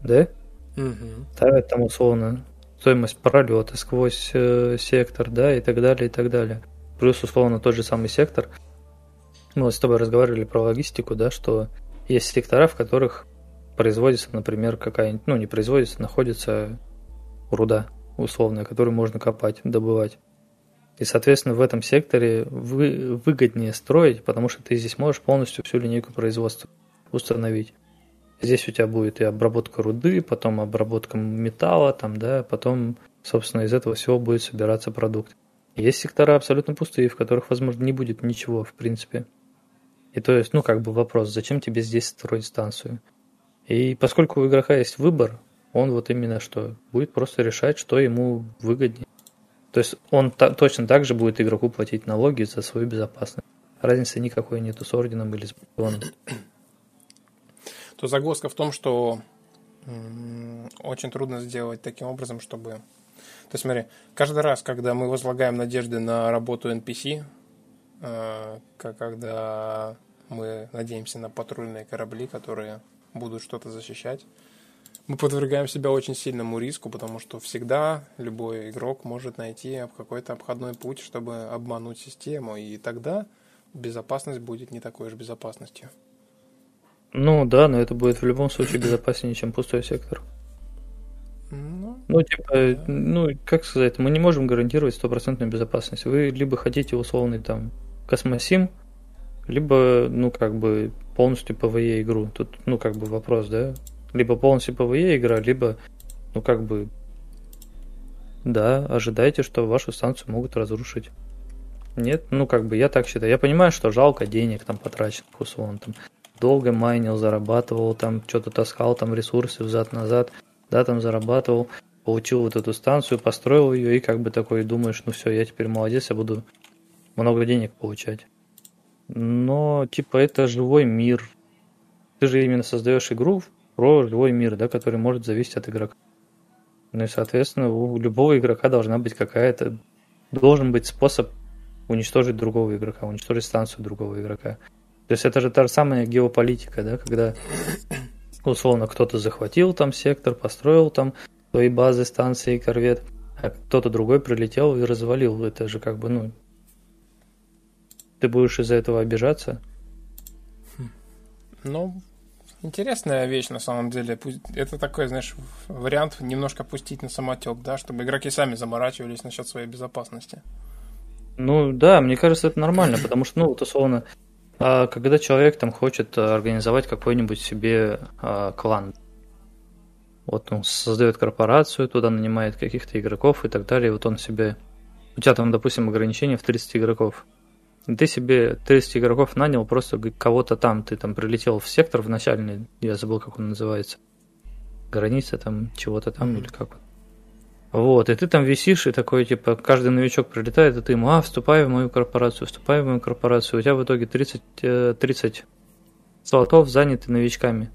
да? Угу. Ставят там условно стоимость пролета сквозь э, сектор, да, и так далее, и так далее. Плюс, условно, тот же самый сектор. Мы с тобой разговаривали про логистику, да, что есть сектора, в которых производится, например, какая-нибудь, ну, не производится, находится руда условная, которую можно копать, добывать. И, соответственно, в этом секторе вы, выгоднее строить, потому что ты здесь можешь полностью всю линейку производства установить. Здесь у тебя будет и обработка руды, потом обработка металла, там, да, потом, собственно, из этого всего будет собираться продукт. Есть сектора абсолютно пустые, в которых, возможно, не будет ничего, в принципе. И то есть, ну, как бы вопрос, зачем тебе здесь строить станцию? И поскольку у игрока есть выбор, он вот именно что, будет просто решать, что ему выгоднее. То есть он та- точно так же будет игроку платить налоги за свою безопасность. Разницы никакой нету с орденом или с батальоном. То загвоздка в том, что очень трудно сделать таким образом, чтобы... То есть смотри, каждый раз, когда мы возлагаем надежды на работу NPC, э, когда мы надеемся на патрульные корабли, которые будут что-то защищать, мы подвергаем себя очень сильному риску, потому что всегда любой игрок может найти какой-то обходной путь, чтобы обмануть систему, и тогда безопасность будет не такой же безопасностью. Ну да, но это будет в любом случае безопаснее, чем пустой сектор. Ну, ну типа, ну, как сказать, мы не можем гарантировать стопроцентную безопасность. Вы либо хотите условный там космосим, либо, ну, как бы полностью PvE игру. Тут, ну, как бы вопрос, да? Либо полностью PvE игра, либо, ну, как бы, да, ожидайте, что вашу станцию могут разрушить. Нет, ну, как бы, я так считаю. Я понимаю, что жалко денег там потраченных, условно, там, долго майнил, зарабатывал, там, что-то таскал, там, ресурсы взад-назад, да, там, зарабатывал, получил вот эту станцию, построил ее, и как бы такой думаешь, ну все, я теперь молодец, я буду много денег получать но типа это живой мир. Ты же именно создаешь игру про живой мир, да, который может зависеть от игрока. Ну и, соответственно, у любого игрока должна быть какая-то... Должен быть способ уничтожить другого игрока, уничтожить станцию другого игрока. То есть это же та же самая геополитика, да, когда условно кто-то захватил там сектор, построил там свои базы, станции, корвет, а кто-то другой прилетел и развалил. Это же как бы, ну, ты будешь из-за этого обижаться? Ну, интересная вещь на самом деле. Это такой, знаешь, вариант немножко пустить на самотек, да, чтобы игроки сами заморачивались насчет своей безопасности. Ну да, мне кажется, это нормально, потому что, ну, вот условно, когда человек там хочет организовать какой-нибудь себе а, клан, вот он создает корпорацию, туда нанимает каких-то игроков и так далее, вот он себе... У тебя там, допустим, ограничение в 30 игроков. Ты себе 30 игроков нанял просто кого-то там, ты там прилетел в сектор в начальный, я забыл, как он называется. Граница там, чего-то там mm-hmm. или как Вот, и ты там висишь, и такой, типа, каждый новичок прилетает, и ты ему, а, вступай в мою корпорацию, вступай в мою корпорацию. У тебя в итоге 30, 30 э, слотов заняты новичками.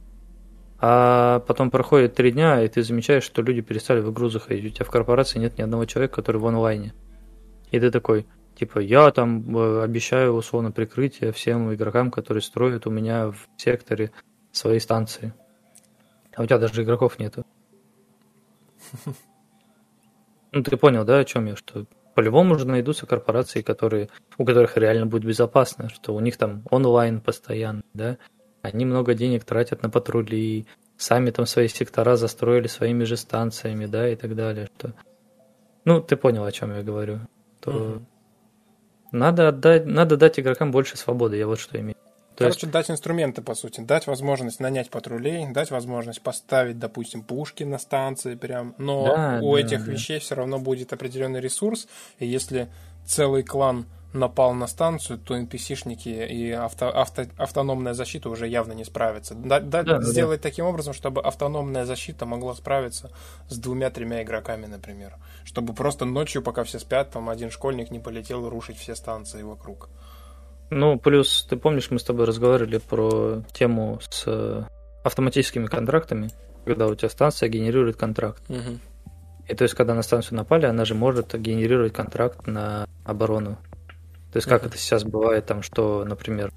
А потом проходит три дня, и ты замечаешь, что люди перестали в игру заходить. У тебя в корпорации нет ни одного человека, который в онлайне. И ты такой, Типа, я там э, обещаю условно прикрытие всем игрокам, которые строят у меня в секторе свои станции. А у тебя даже игроков нету. Ну, ты понял, да, о чем я? Что по-любому же найдутся корпорации, которые, у которых реально будет безопасно, что у них там онлайн постоянно, да, они много денег тратят на патрули, сами там свои сектора застроили своими же станциями, да, и так далее. Что... Ну, ты понял, о чем я говорю. То угу. Надо отдать, надо дать игрокам больше свободы, я вот что имею. Короче, есть... дать инструменты, по сути. Дать возможность нанять патрулей, дать возможность поставить, допустим, пушки на станции прям. Но да, у да, этих да. вещей все равно будет определенный ресурс. И если целый клан напал на станцию, то NPC-шники и авто, авто, автономная защита уже явно не справятся. Да, да, да, сделать да. таким образом, чтобы автономная защита могла справиться с двумя-тремя игроками, например. Чтобы просто ночью, пока все спят, там один школьник не полетел рушить все станции вокруг. Ну, плюс, ты помнишь, мы с тобой разговаривали про тему с э, автоматическими контрактами, когда у тебя станция генерирует контракт. Угу. И то есть, когда на станцию напали, она же может генерировать контракт на оборону. То есть, как это сейчас бывает, там, что, например,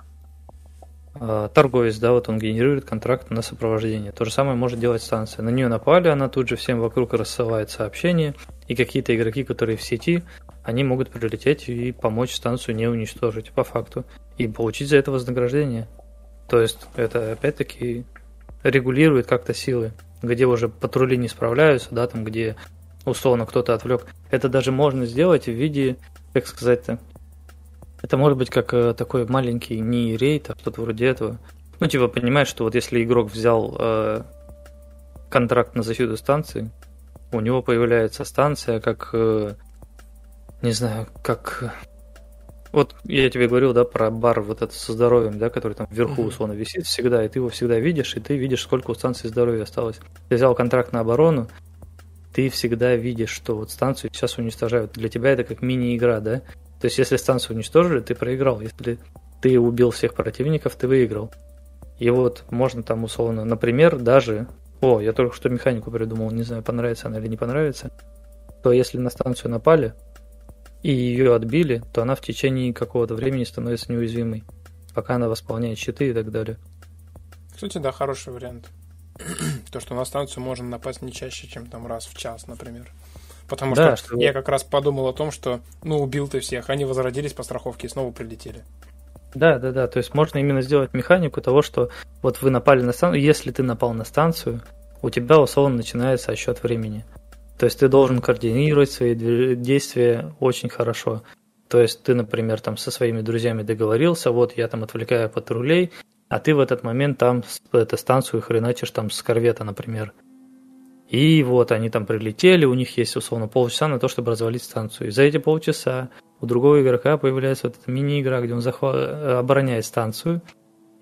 торговец, да, вот он генерирует контракт на сопровождение. То же самое может делать станция. На нее напали, она тут же всем вокруг рассылает сообщения, и какие-то игроки, которые в сети, они могут прилететь и помочь станцию не уничтожить по факту и получить за это вознаграждение. То есть это опять-таки регулирует как-то силы, где уже патрули не справляются, да, там где условно кто-то отвлек. Это даже можно сделать в виде, как сказать-то, это может быть как э, такой маленький не рейд, а что-то вроде этого. Ну, типа, понимаешь, что вот если игрок взял э, контракт на защиту станции, у него появляется станция как, э, не знаю, как... Вот я тебе говорил, да, про бар вот это со здоровьем, да, который там вверху условно висит всегда, и ты его всегда видишь, и ты видишь, сколько у станции здоровья осталось. Ты взял контракт на оборону, ты всегда видишь, что вот станцию сейчас уничтожают. Для тебя это как мини-игра, да? То есть, если станцию уничтожили, ты проиграл. Если ты убил всех противников, ты выиграл. И вот можно там условно, например, даже... О, я только что механику придумал, не знаю, понравится она или не понравится. То если на станцию напали и ее отбили, то она в течение какого-то времени становится неуязвимой, пока она восполняет щиты и так далее. Кстати, да, хороший вариант. То, что на станцию можно напасть не чаще, чем там раз в час, например. Потому да, что, что я как раз подумал о том, что, ну, убил ты всех, они возродились по страховке и снова прилетели. Да, да, да. То есть можно именно сделать механику того, что вот вы напали на станцию, если ты напал на станцию, у тебя условно начинается отсчет времени. То есть ты должен координировать свои действия очень хорошо. То есть ты, например, там со своими друзьями договорился, вот я там отвлекаю патрулей, а ты в этот момент там эту станцию хреначишь там с корвета, например. И вот они там прилетели, у них есть условно полчаса на то, чтобы развалить станцию. И за эти полчаса у другого игрока появляется вот эта мини-игра, где он захва... Э, обороняет станцию.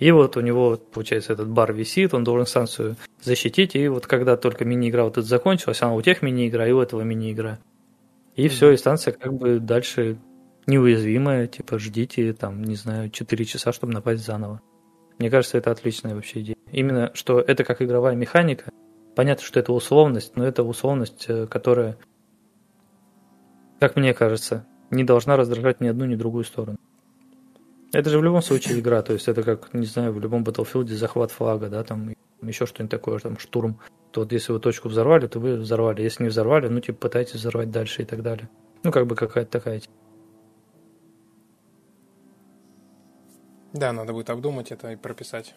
И вот у него, получается, этот бар висит, он должен станцию защитить. И вот когда только мини-игра вот эта закончилась, она у тех мини-игра и у этого мини-игра. И mm-hmm. все, и станция как бы дальше неуязвимая, типа ждите там, не знаю, 4 часа, чтобы напасть заново. Мне кажется, это отличная вообще идея. Именно, что это как игровая механика, Понятно, что это условность, но это условность, э, которая, как мне кажется, не должна раздражать ни одну, ни другую сторону. Это же в любом случае игра, то есть это как, не знаю, в любом Battlefield захват флага, да, там еще что-нибудь такое, там штурм. То вот если вы точку взорвали, то вы взорвали. Если не взорвали, ну типа пытайтесь взорвать дальше и так далее. Ну как бы какая-то такая. Да, надо будет обдумать это и прописать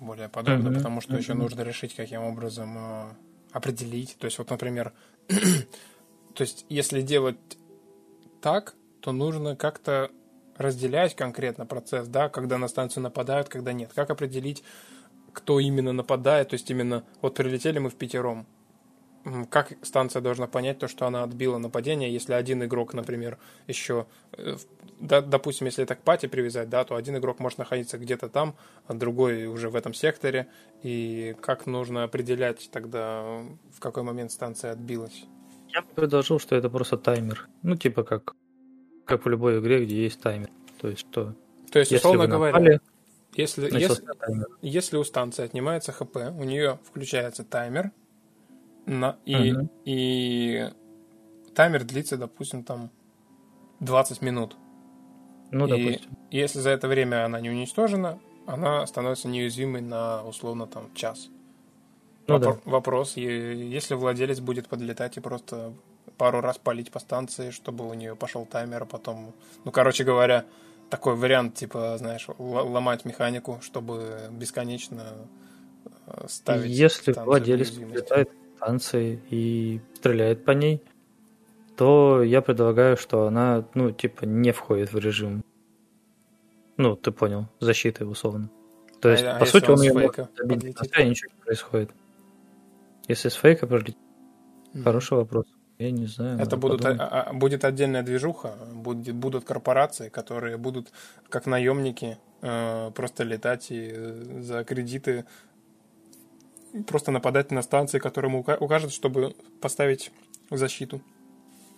более подробно, mm-hmm. потому что mm-hmm. еще нужно решить, каким образом э, определить. То есть, вот, например, то есть, если делать так, то нужно как-то разделять конкретно процесс, да, когда на станцию нападают, когда нет. Как определить, кто именно нападает, то есть именно вот прилетели мы в пятером, как станция должна понять то, что она отбила нападение, если один игрок, например, еще, э, да, допустим, если это к пати привязать, да, то один игрок может находиться где-то там, а другой уже в этом секторе, и как нужно определять тогда, в какой момент станция отбилась? Я бы предложил, что это просто таймер. Ну, типа как, как в любой игре, где есть таймер. То есть что... То есть, условно говоря, напали, если, если, если у станции отнимается ХП, у нее включается таймер, на, и, угу. и таймер длится, допустим, там 20 минут. Ну, и допустим. если за это время она не уничтожена, она становится неуязвимой на условно там час. Ну, Вопр- да. Вопрос, если владелец будет подлетать и просто пару раз палить по станции, чтобы у нее пошел таймер, а потом, ну, короче говоря, такой вариант, типа, знаешь, ломать механику, чтобы бесконечно э, ставить. Если владелец подлетает станции и стреляет по ней, то я предлагаю, что она, ну, типа, не входит в режим. Ну, ты понял, защиты, условно. То есть, а, по а сути, он ее может добить, и ничего не происходит. Если с фейка пролетит, mm-hmm. хороший вопрос. Я не знаю. Это будут, а, а, будет отдельная движуха, будет, будут корпорации, которые будут как наемники э, просто летать и э, за кредиты просто нападать на станции, которым укажут, чтобы поставить защиту.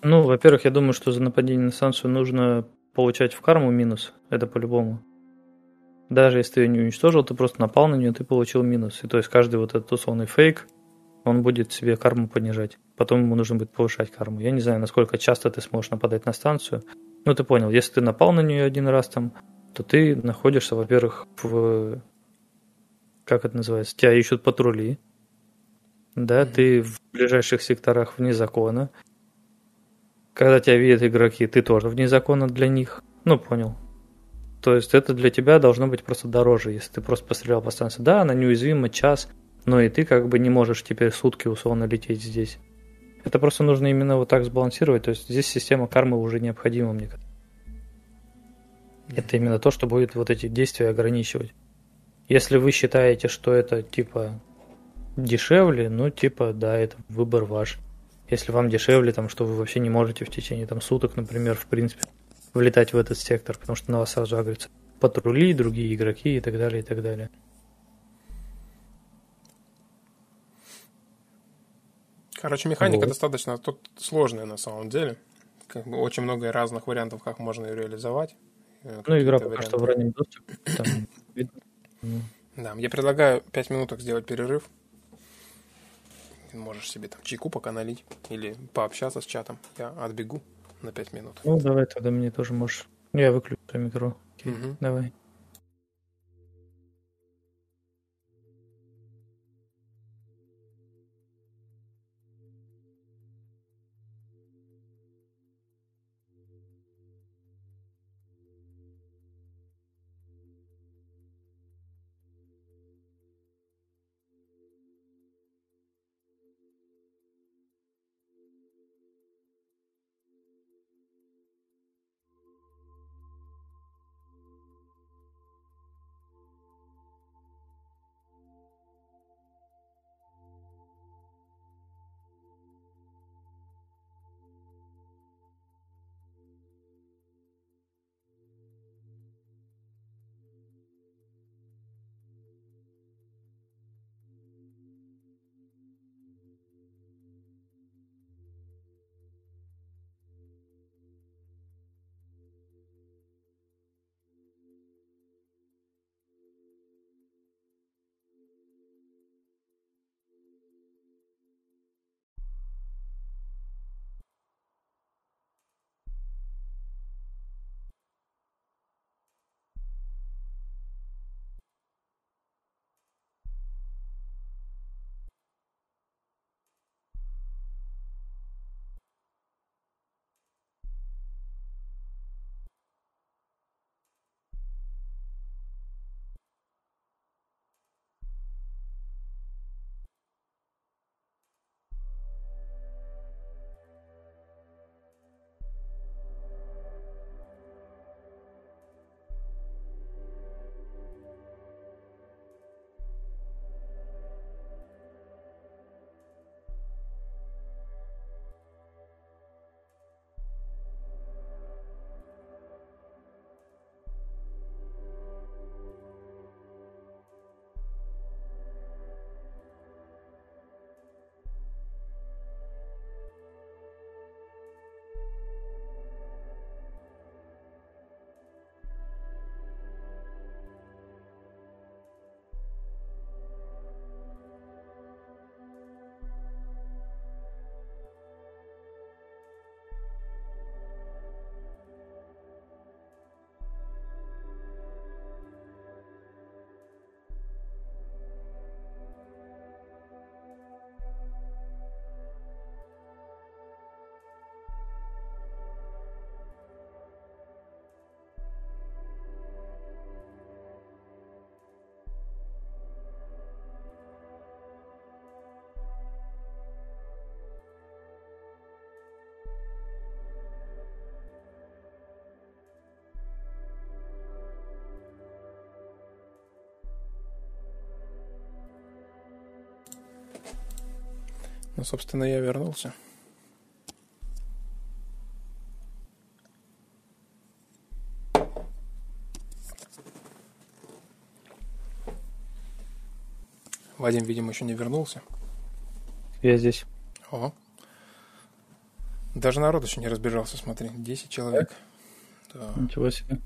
Ну, во-первых, я думаю, что за нападение на станцию нужно получать в карму минус. Это по-любому. Даже если ты ее не уничтожил, ты просто напал на нее, ты получил минус. И то есть каждый вот этот условный фейк, он будет себе карму понижать. Потом ему нужно будет повышать карму. Я не знаю, насколько часто ты сможешь нападать на станцию. Ну, ты понял, если ты напал на нее один раз там, то ты находишься, во-первых, в... Как это называется? Тебя ищут патрули. Да, mm-hmm. ты в ближайших секторах вне закона. Когда тебя видят игроки, ты тоже вне закона для них. Ну, понял. То есть это для тебя должно быть просто дороже, если ты просто пострелял по станции. Да, она неуязвима час, но и ты как бы не можешь теперь сутки условно лететь здесь. Это просто нужно именно вот так сбалансировать. То есть здесь система кармы уже необходима, мне кажется. Это именно то, что будет вот эти действия ограничивать. Если вы считаете, что это типа дешевле, ну типа да, это выбор ваш. Если вам дешевле, там, что вы вообще не можете в течение там, суток, например, в принципе, влетать в этот сектор, потому что на вас сразу агрятся патрули, другие игроки и так далее, и так далее. Короче, механика вот. достаточно тут сложная на самом деле. Как бы очень много разных вариантов, как можно ее реализовать. Ну, игра пока что в раннем доступе. Там Да, я предлагаю 5 минуток сделать перерыв. Можешь себе там чайку пока налить или пообщаться с чатом. Я отбегу на 5 минут. Ну, давай тогда мне тоже можешь. Я выключу микро. Окей, угу. Давай. Ну, собственно, я вернулся. Вадим, видимо, еще не вернулся. Я здесь. О. Даже народ еще не разбежался, смотри. 10 человек. Да. Ничего себе.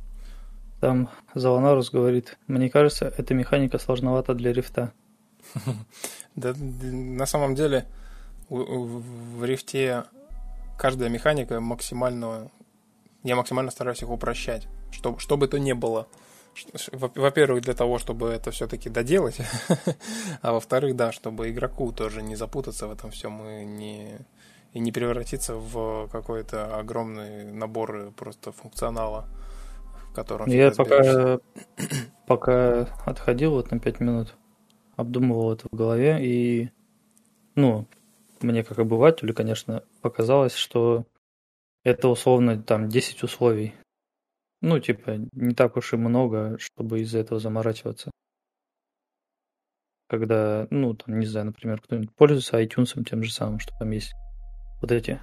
Там Заланарус говорит, мне кажется, эта механика сложновата для рифта. Да, на самом деле, в рифте каждая механика максимально... Я максимально стараюсь их упрощать, чтобы, чтобы это не было. Во-первых, для того, чтобы это все-таки доделать, а во-вторых, да, чтобы игроку тоже не запутаться в этом всем и не, и не превратиться в какой-то огромный набор просто функционала котором Я пока, пока отходил вот на 5 минут, обдумывал это в голове, и, ну, мне как обывателю, конечно, показалось, что это условно там 10 условий. Ну, типа, не так уж и много, чтобы из-за этого заморачиваться. Когда, ну, там, не знаю, например, кто-нибудь пользуется iTunes тем же самым, что там есть вот эти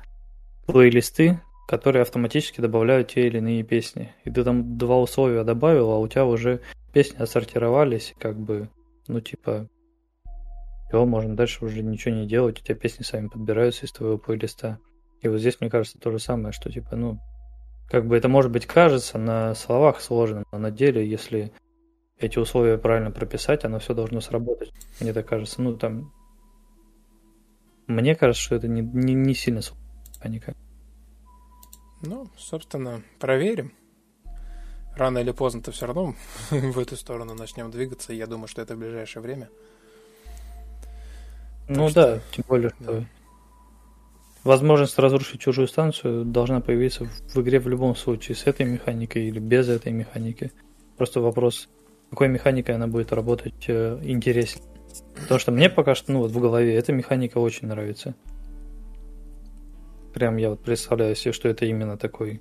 плейлисты, которые автоматически добавляют те или иные песни. И ты там два условия добавил, а у тебя уже песни отсортировались, как бы, ну, типа, все, можно дальше уже ничего не делать, у тебя песни сами подбираются из твоего плейлиста. И вот здесь, мне кажется, то же самое, что, типа, ну, как бы это, может быть, кажется на словах сложным, но на деле, если эти условия правильно прописать, оно все должно сработать. Мне так кажется. Ну, там... Мне кажется, что это не, не, не сильно сложная механика. Ну, собственно, проверим. Рано или поздно-то все равно в эту сторону начнем двигаться. Я думаю, что это в ближайшее время. Ну так да, что... тем более, да. что возможность разрушить чужую станцию должна появиться в игре в любом случае, с этой механикой или без этой механики. Просто вопрос, какой механикой она будет работать э, интереснее. Потому что мне пока что, ну вот в голове, эта механика очень нравится. Прям я вот представляю себе, что это именно такое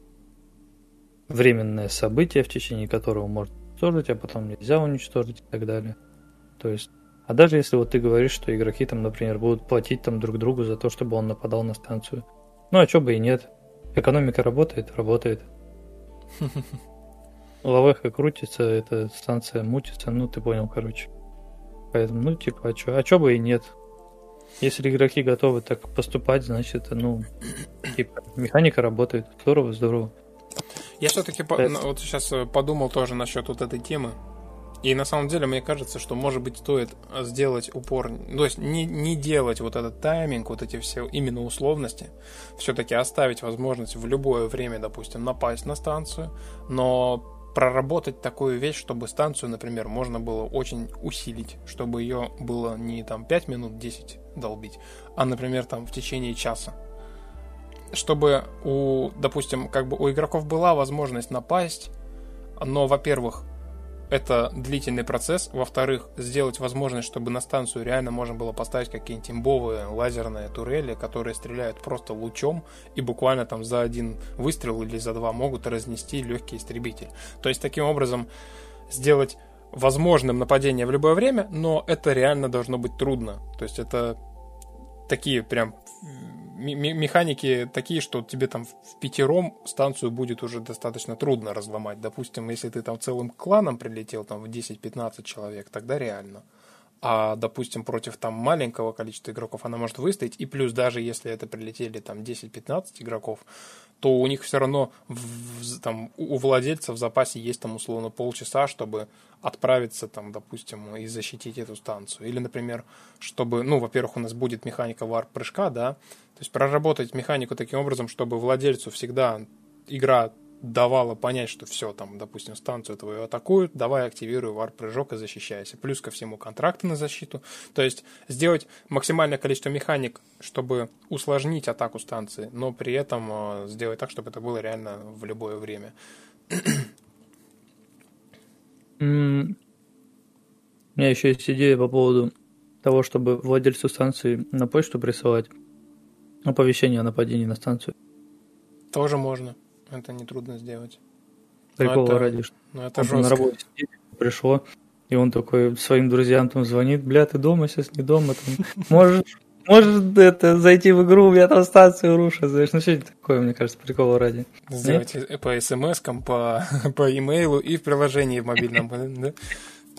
временное событие, в течение которого можно уничтожить, а потом нельзя уничтожить и так далее. То есть, а даже если вот ты говоришь, что игроки там, например, будут платить там друг другу за то, чтобы он нападал на станцию. Ну, а чё бы и нет. Экономика работает, работает. Лавеха крутится, эта станция мутится, ну ты понял, короче. Поэтому, ну, типа, а чё, а чё бы и нет. Если игроки готовы так поступать, значит, ну, типа, механика работает. Здорово, здорово. Я все-таки по- вот сейчас э, подумал тоже насчет вот этой темы. И на самом деле, мне кажется, что, может быть, стоит сделать упор, то есть не, не делать вот этот тайминг, вот эти все именно условности, все-таки оставить возможность в любое время, допустим, напасть на станцию, но проработать такую вещь, чтобы станцию, например, можно было очень усилить, чтобы ее было не там 5 минут 10 долбить, а, например, там в течение часа. Чтобы у, допустим, как бы у игроков была возможность напасть, но, во-первых, это длительный процесс. Во-вторых, сделать возможность, чтобы на станцию реально можно было поставить какие-нибудь имбовые лазерные турели, которые стреляют просто лучом и буквально там за один выстрел или за два могут разнести легкий истребитель. То есть таким образом сделать возможным нападение в любое время, но это реально должно быть трудно. То есть это такие прям механики такие, что тебе там в пятером станцию будет уже достаточно трудно разломать. Допустим, если ты там целым кланом прилетел, там в 10-15 человек, тогда реально. А, допустим, против там маленького количества игроков она может выстоять. И плюс даже если это прилетели там 10-15 игроков, то у них все равно в, там, у владельца в запасе есть там условно полчаса, чтобы отправиться там, допустим, и защитить эту станцию. Или, например, чтобы, ну, во-первых, у нас будет механика варп-прыжка, да, то есть проработать механику таким образом, чтобы владельцу всегда игра давала понять, что все, там, допустим, станцию твою атакуют, давай активируй варп-прыжок и защищайся. Плюс ко всему контракты на защиту. То есть сделать максимальное количество механик, чтобы усложнить атаку станции, но при этом э, сделать так, чтобы это было реально в любое время. У меня еще есть идея по поводу того, чтобы владельцу станции на почту присылать оповещение о нападении на станцию. Тоже можно. Это нетрудно сделать. Прикол это, ради, что ну, это он на работе сидит, пришло, и он такой своим друзьям там звонит, бля, ты дома сейчас, не дома, там, можешь, можешь это, зайти в игру, меня там станцию рушат, знаешь, ну что это такое, мне кажется, прикол ради. Сделать Нет? по смс-кам, по, по имейлу и в приложении в мобильном, да?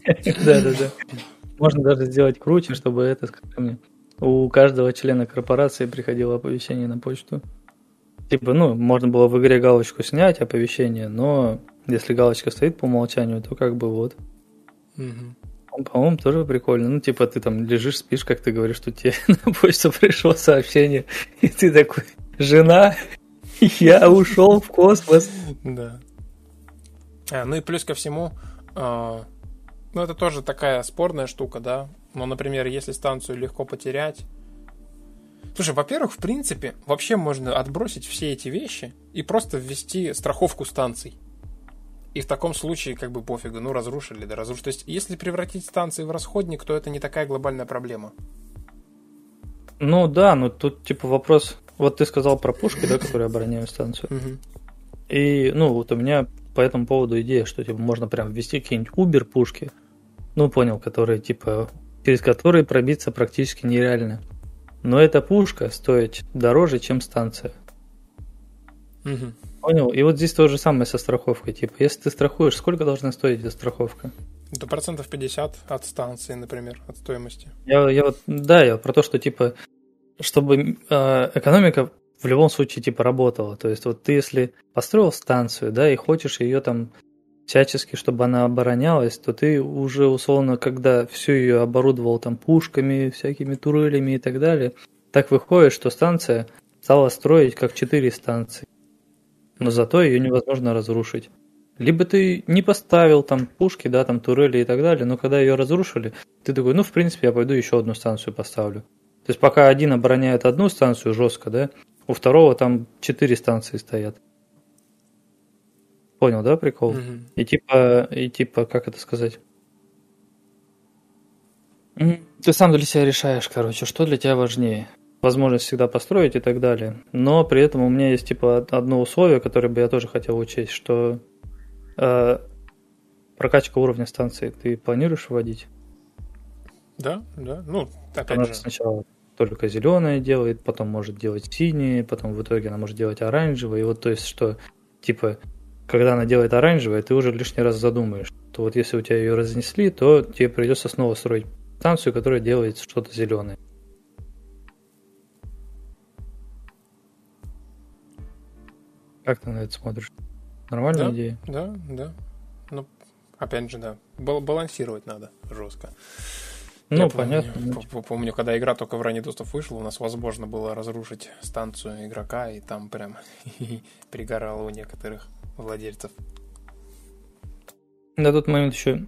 Да-да-да. Можно даже сделать круче, чтобы это, скажем, у каждого члена корпорации приходило оповещение на почту. Типа, ну, можно было в игре галочку снять, оповещение, но если галочка стоит по умолчанию, то как бы вот. Угу. По-моему, тоже прикольно. Ну, типа, ты там лежишь, спишь, как ты говоришь, что тебе на почту пришло сообщение, и ты такой, жена, я ушел в космос. Да. А, ну и плюс ко всему, а, ну это тоже такая спорная штука, да. Но, например, если станцию легко потерять, Слушай, во-первых, в принципе, вообще можно отбросить все эти вещи и просто ввести страховку станций. И в таком случае как бы пофигу, ну разрушили, да разрушили. То есть если превратить станции в расходник, то это не такая глобальная проблема. Ну да, но тут типа вопрос, вот ты сказал про пушки, да, которые обороняют станцию. И, ну, вот у меня по этому поводу идея, что типа можно прям ввести какие-нибудь Uber пушки, ну понял, которые типа через которые пробиться практически нереально. Но эта пушка стоит дороже, чем станция. Угу. Понял? И вот здесь то же самое со страховкой. Типа, если ты страхуешь, сколько должна стоить эта страховка? До процентов 50 от станции, например, от стоимости. Я, я вот, да, я про то, что типа, чтобы э, экономика в любом случае типа работала. То есть вот ты если построил станцию, да, и хочешь ее там всячески, чтобы она оборонялась, то ты уже условно, когда всю ее оборудовал там пушками, всякими турелями и так далее, так выходит, что станция стала строить как четыре станции. Но зато ее невозможно разрушить. Либо ты не поставил там пушки, да, там турели и так далее, но когда ее разрушили, ты такой, ну, в принципе, я пойду еще одну станцию поставлю. То есть пока один обороняет одну станцию жестко, да, у второго там четыре станции стоят. Понял, да, прикол? Угу. И типа, и типа, как это сказать? Ты сам для себя решаешь, короче, что для тебя важнее. Возможность всегда построить и так далее. Но при этом у меня есть типа одно условие, которое бы я тоже хотел учесть, что э, прокачка уровня станции ты планируешь вводить? Да, да. Ну, опять она же. Сначала только зеленое делает, потом может делать синие, потом в итоге она может делать оранжевое. И вот то есть, что типа когда она делает оранжевое, ты уже лишний раз задумаешь, то вот если у тебя ее разнесли, то тебе придется снова строить станцию, которая делает что-то зеленое. Как ты на это смотришь? Нормальная да, идея? Да, да. Ну, опять же, да. Балансировать надо жестко. Ну, Я понятно. Помню, помню, когда игра только в ранний доступ вышла, у нас возможно было разрушить станцию игрока, и там прям пригорало у некоторых владельцев. На тот момент еще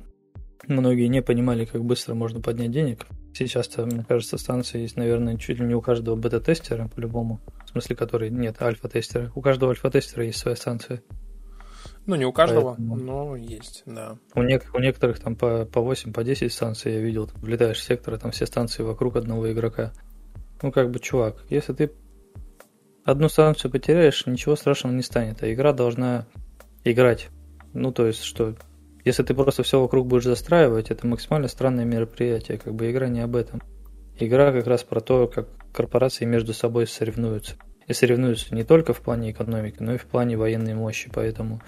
многие не понимали, как быстро можно поднять денег. Сейчас-то, мне кажется, станции есть, наверное, чуть ли не у каждого бета-тестера, по-любому. В смысле, который нет альфа-тестера. У каждого альфа-тестера есть своя станция. Ну, не у каждого, Поэтому... но есть, да. У, не... у некоторых там по, по 8, по 10 станций я видел. Влетаешь в сектор, там все станции вокруг одного игрока. Ну, как бы, чувак, если ты одну станцию потеряешь, ничего страшного не станет, а игра должна играть. Ну, то есть, что если ты просто все вокруг будешь застраивать, это максимально странное мероприятие, как бы игра не об этом. Игра как раз про то, как корпорации между собой соревнуются. И соревнуются не только в плане экономики, но и в плане военной мощи, поэтому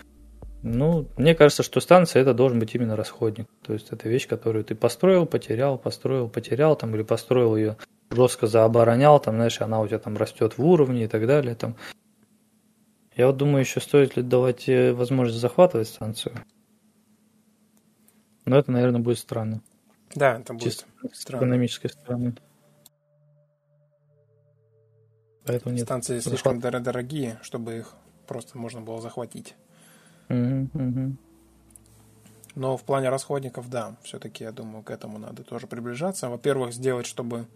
ну, мне кажется, что станция это должен быть именно расходник. То есть это вещь, которую ты построил, потерял, построил, потерял, там, или построил ее жестко заоборонял, там, знаешь, она у тебя там растет в уровне и так далее. Там. Я вот думаю, еще стоит ли давать э, возможность захватывать станцию. Но это, наверное, будет странно. Да, это будет Чисто странно. С экономической стороны. Поэтому нет. Станции слишком Захват... дорогие, чтобы их просто можно было захватить. Угу, угу. Но в плане расходников, да, все-таки, я думаю, к этому надо тоже приближаться. Во-первых, сделать, чтобы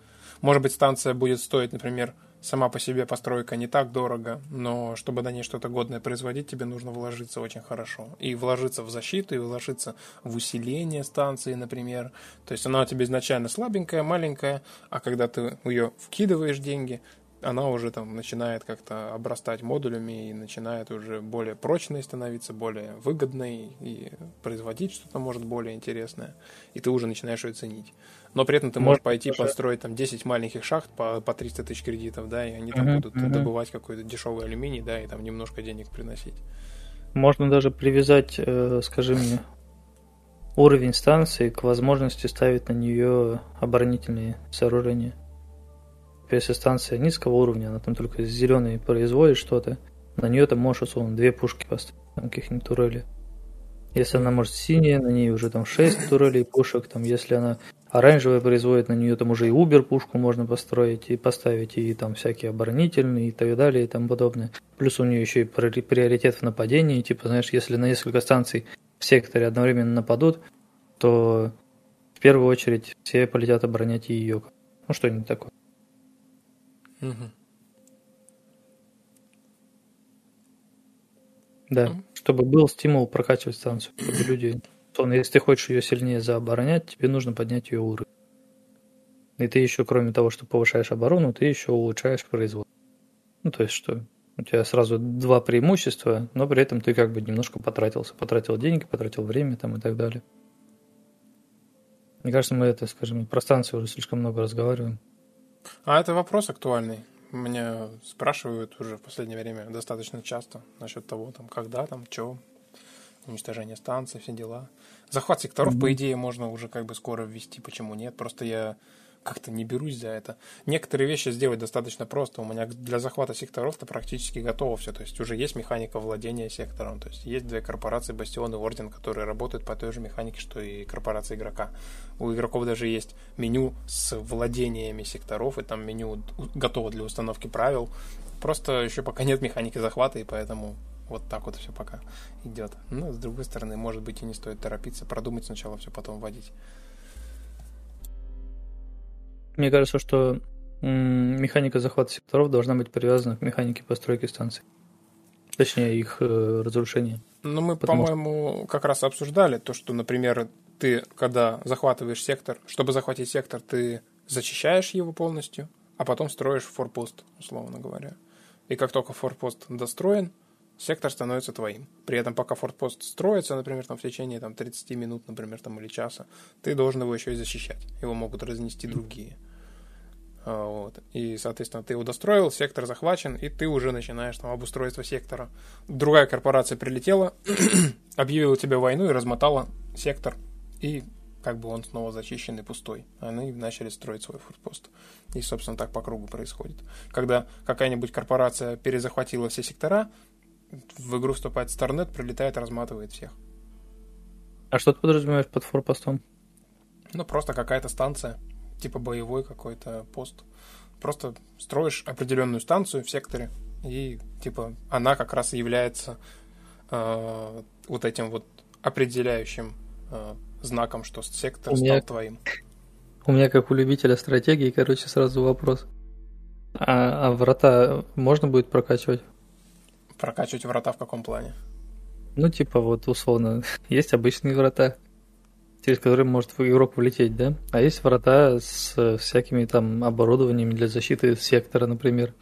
может быть, станция будет стоить, например, сама по себе постройка не так дорого, но чтобы на ней что-то годное производить, тебе нужно вложиться очень хорошо. И вложиться в защиту, и вложиться в усиление станции, например. То есть она у тебя изначально слабенькая, маленькая, а когда ты ее вкидываешь деньги, она уже там начинает как-то обрастать модулями и начинает уже более прочной становиться, более выгодной и производить что-то может более интересное. И ты уже начинаешь ее ценить. Но при этом ты можешь пойти тоже... построить там 10 маленьких шахт по, по 300 тысяч кредитов, да, и они там uh-huh, будут uh-huh. добывать какой-то дешевый алюминий, да, и там немножко денег приносить. Можно даже привязать, э, скажи мне, уровень станции к возможности ставить на нее оборонительные сооружения. Если станция низкого уровня, она там только зеленый производит что-то, на нее там можешь, условно, две пушки поставить, там каких-нибудь турелей. Если она, может, синяя, на ней уже там 6 турелей пушек, там, если она оранжевая производит, на нее там уже и Убер пушку можно построить и поставить, и там всякие оборонительные и так далее и тому подобное. Плюс у нее еще и приоритет в нападении, типа, знаешь, если на несколько станций в секторе одновременно нападут, то в первую очередь все полетят оборонять ее. Ну, что-нибудь такое. Угу. Да, mm чтобы был стимул прокачивать станцию, чтобы люди... Условно, если ты хочешь ее сильнее заоборонять, тебе нужно поднять ее уровень. И ты еще, кроме того, что повышаешь оборону, ты еще улучшаешь производство. Ну, то есть, что у тебя сразу два преимущества, но при этом ты как бы немножко потратился. Потратил деньги, потратил время там и так далее. Мне кажется, мы это, скажем, про станцию уже слишком много разговариваем. А это вопрос актуальный. Меня спрашивают уже в последнее время достаточно часто насчет того, там, когда, там, что, уничтожение станций, все дела. Захват секторов, mm-hmm. по идее, можно уже как бы скоро ввести, почему нет. Просто я как-то не берусь за это. Некоторые вещи сделать достаточно просто. У меня для захвата секторов-то практически готово все. То есть уже есть механика владения сектором. То есть есть две корпорации Бастион и Орден, которые работают по той же механике, что и корпорация игрока. У игроков даже есть меню с владениями секторов, и там меню готово для установки правил. Просто еще пока нет механики захвата, и поэтому вот так вот все пока идет. Но, с другой стороны, может быть, и не стоит торопиться, продумать сначала все, потом вводить. Мне кажется, что механика захвата секторов должна быть привязана к механике постройки станций. Точнее, их э, разрушения. Ну, мы, Потому по-моему, что... как раз обсуждали то, что, например, ты, когда захватываешь сектор, чтобы захватить сектор, ты зачищаешь его полностью, а потом строишь форпост, условно говоря. И как только форпост достроен, сектор становится твоим. При этом, пока форпост строится, например, там, в течение там, 30 минут, например, там, или часа, ты должен его еще и защищать. Его могут разнести другие. А, вот. И, соответственно, ты его достроил, сектор захвачен, и ты уже начинаешь там обустройство сектора. Другая корпорация прилетела, объявила тебе войну и размотала сектор. И как бы он снова зачищен и пустой. Они начали строить свой форпост. И, собственно, так по кругу происходит. Когда какая-нибудь корпорация перезахватила все сектора, в игру вступает Starnet, прилетает, разматывает всех. А что ты подразумеваешь под форпостом? Ну, просто какая-то станция, типа боевой какой-то пост. Просто строишь определенную станцию в секторе, и типа она как раз является э, вот этим вот определяющим э, знаком, что сектор меня, стал твоим. У меня, как у любителя стратегии, короче, сразу вопрос. А, а врата можно будет прокачивать? Прокачивать врата в каком плане? Ну, типа, вот, условно, есть обычные врата, через которые может игрок влететь, да? А есть врата с всякими там оборудованиями для защиты сектора, например.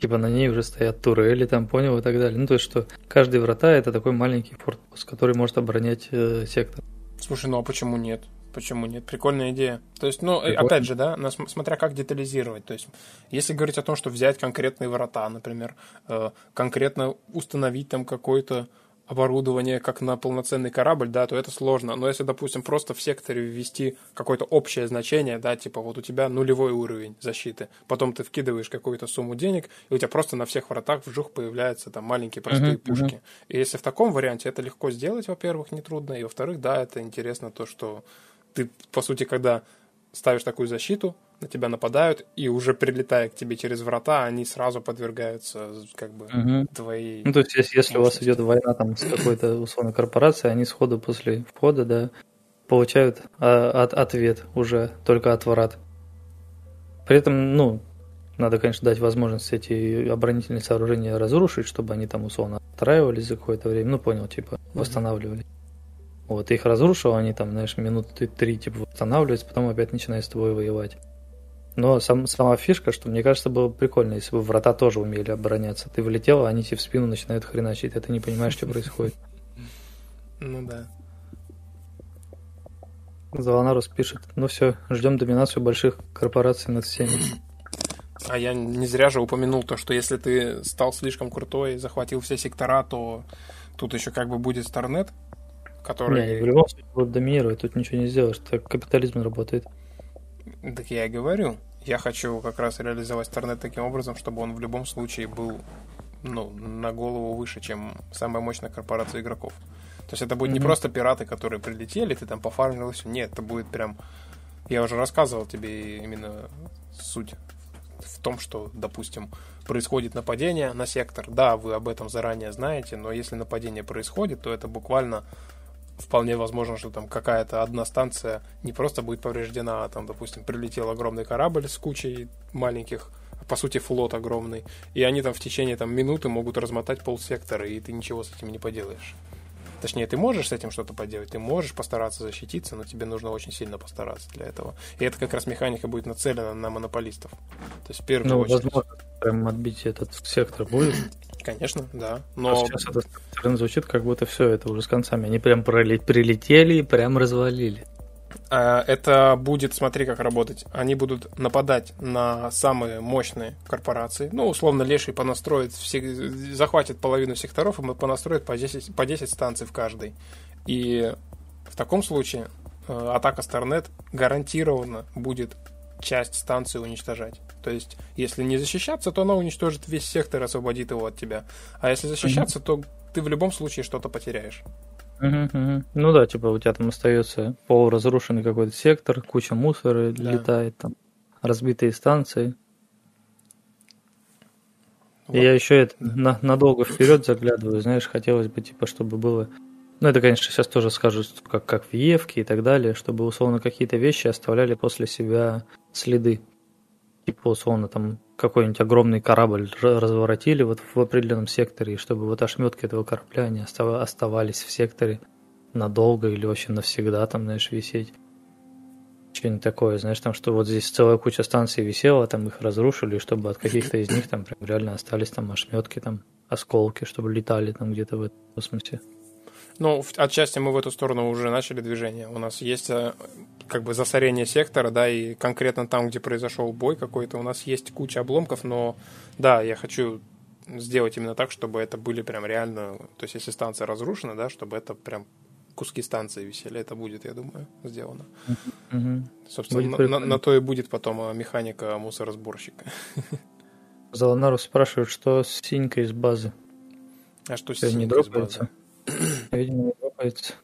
Типа на ней уже стоят турели, там, понял, и так далее. Ну, то есть, что каждый врата это такой маленький фортпост, который может оборонять э, сектор. Слушай, ну а почему нет? Почему нет? Прикольная идея. То есть, ну, Прикольно. опять же, да, смотря как детализировать. То есть, если говорить о том, что взять конкретные врата, например, э, конкретно установить там какой-то оборудование как на полноценный корабль, да, то это сложно. Но если, допустим, просто в секторе ввести какое-то общее значение, да, типа вот у тебя нулевой уровень защиты, потом ты вкидываешь какую-то сумму денег, и у тебя просто на всех вратах вжух появляются там маленькие простые uh-huh, пушки. Uh-huh. И если в таком варианте это легко сделать, во-первых, нетрудно, и во-вторых, да, это интересно то, что ты, по сути, когда ставишь такую защиту, на тебя нападают, и уже прилетая к тебе через врата, они сразу подвергаются как бы угу. твоей... Ну, то есть, если, если у вас идет война там с какой-то условной корпорацией, они сходу после входа, да, получают а, от, ответ уже только от врат. При этом, ну, надо, конечно, дать возможность эти оборонительные сооружения разрушить, чтобы они там условно отстраивались за какое-то время. Ну, понял, типа, восстанавливали. Вот, их разрушил, они там, знаешь, минуты три, типа, восстанавливаются, потом опять начинают с тобой воевать. Но сам, сама фишка, что мне кажется, было прикольно, если бы врата тоже умели обороняться. Ты влетел, а они тебе в спину начинают хреначить, а ты не понимаешь, что происходит. Ну да. Заланарус пишет, ну все, ждем доминацию больших корпораций над всеми. А я не зря же упомянул то, что если ты стал слишком крутой, захватил все сектора, то тут еще как бы будет Старнет, которые... Не, в любом случае будут доминировать, тут ничего не сделаешь, так капитализм работает. Так я и говорю. Я хочу как раз реализовать Старнет таким образом, чтобы он в любом случае был ну, на голову выше, чем самая мощная корпорация игроков. То есть это будет mm-hmm. не просто пираты, которые прилетели, ты там пофармил все. Нет, это будет прям... Я уже рассказывал тебе именно суть в том, что, допустим, происходит нападение на сектор. Да, вы об этом заранее знаете, но если нападение происходит, то это буквально вполне возможно, что там какая-то одна станция не просто будет повреждена, а там, допустим, прилетел огромный корабль с кучей маленьких, по сути, флот огромный, и они там в течение там, минуты могут размотать полсектора, и ты ничего с этим не поделаешь. Точнее, ты можешь с этим что-то поделать, ты можешь постараться защититься, но тебе нужно очень сильно постараться для этого. И это как раз механика будет нацелена на монополистов. То есть, в первую ну, очередь... возможно, прям отбить этот сектор будет. Конечно, да. Но... А сейчас это звучит, как будто все это уже с концами. Они прям прилетели и прям развалили. А, это будет, смотри, как работать. Они будут нападать на самые мощные корпорации. Ну, условно, Леший понастроит, все, захватит половину секторов, и мы понастроит по 10, по 10 станций в каждой. И в таком случае э, атака Старнет гарантированно будет часть станции уничтожать. То есть, если не защищаться, то она уничтожит весь сектор и освободит его от тебя. А если защищаться, mm-hmm. то ты в любом случае что-то потеряешь. Угу. Ну да, типа у тебя там остается полуразрушенный какой-то сектор, куча мусора да. летает там, разбитые станции. Вот. И я еще это на, надолго вперед заглядываю, знаешь, хотелось бы, типа, чтобы было. Ну, это, конечно, сейчас тоже скажут, как, как в Евке и так далее, чтобы условно какие-то вещи оставляли после себя следы типа, условно, там какой-нибудь огромный корабль разворотили вот в определенном секторе, и чтобы вот ошметки этого корабля, они оставались в секторе надолго или вообще навсегда там, знаешь, висеть. Что-нибудь такое, знаешь, там, что вот здесь целая куча станций висела, там их разрушили, чтобы от каких-то из них там прям реально остались там ошметки, там осколки, чтобы летали там где-то в этом космосе. Ну, отчасти мы в эту сторону уже начали движение. У нас есть э, как бы засорение сектора, да, и конкретно там, где произошел бой какой-то, у нас есть куча обломков, но да, я хочу сделать именно так, чтобы это были прям реально, то есть если станция разрушена, да, чтобы это прям куски станции висели, это будет, я думаю, сделано. Угу. Собственно, на, на, на то и будет потом а, механика мусоросборщика. Заланару спрашивает, что с синькой из базы. А что с синькой из базы? Видимо, не дропается.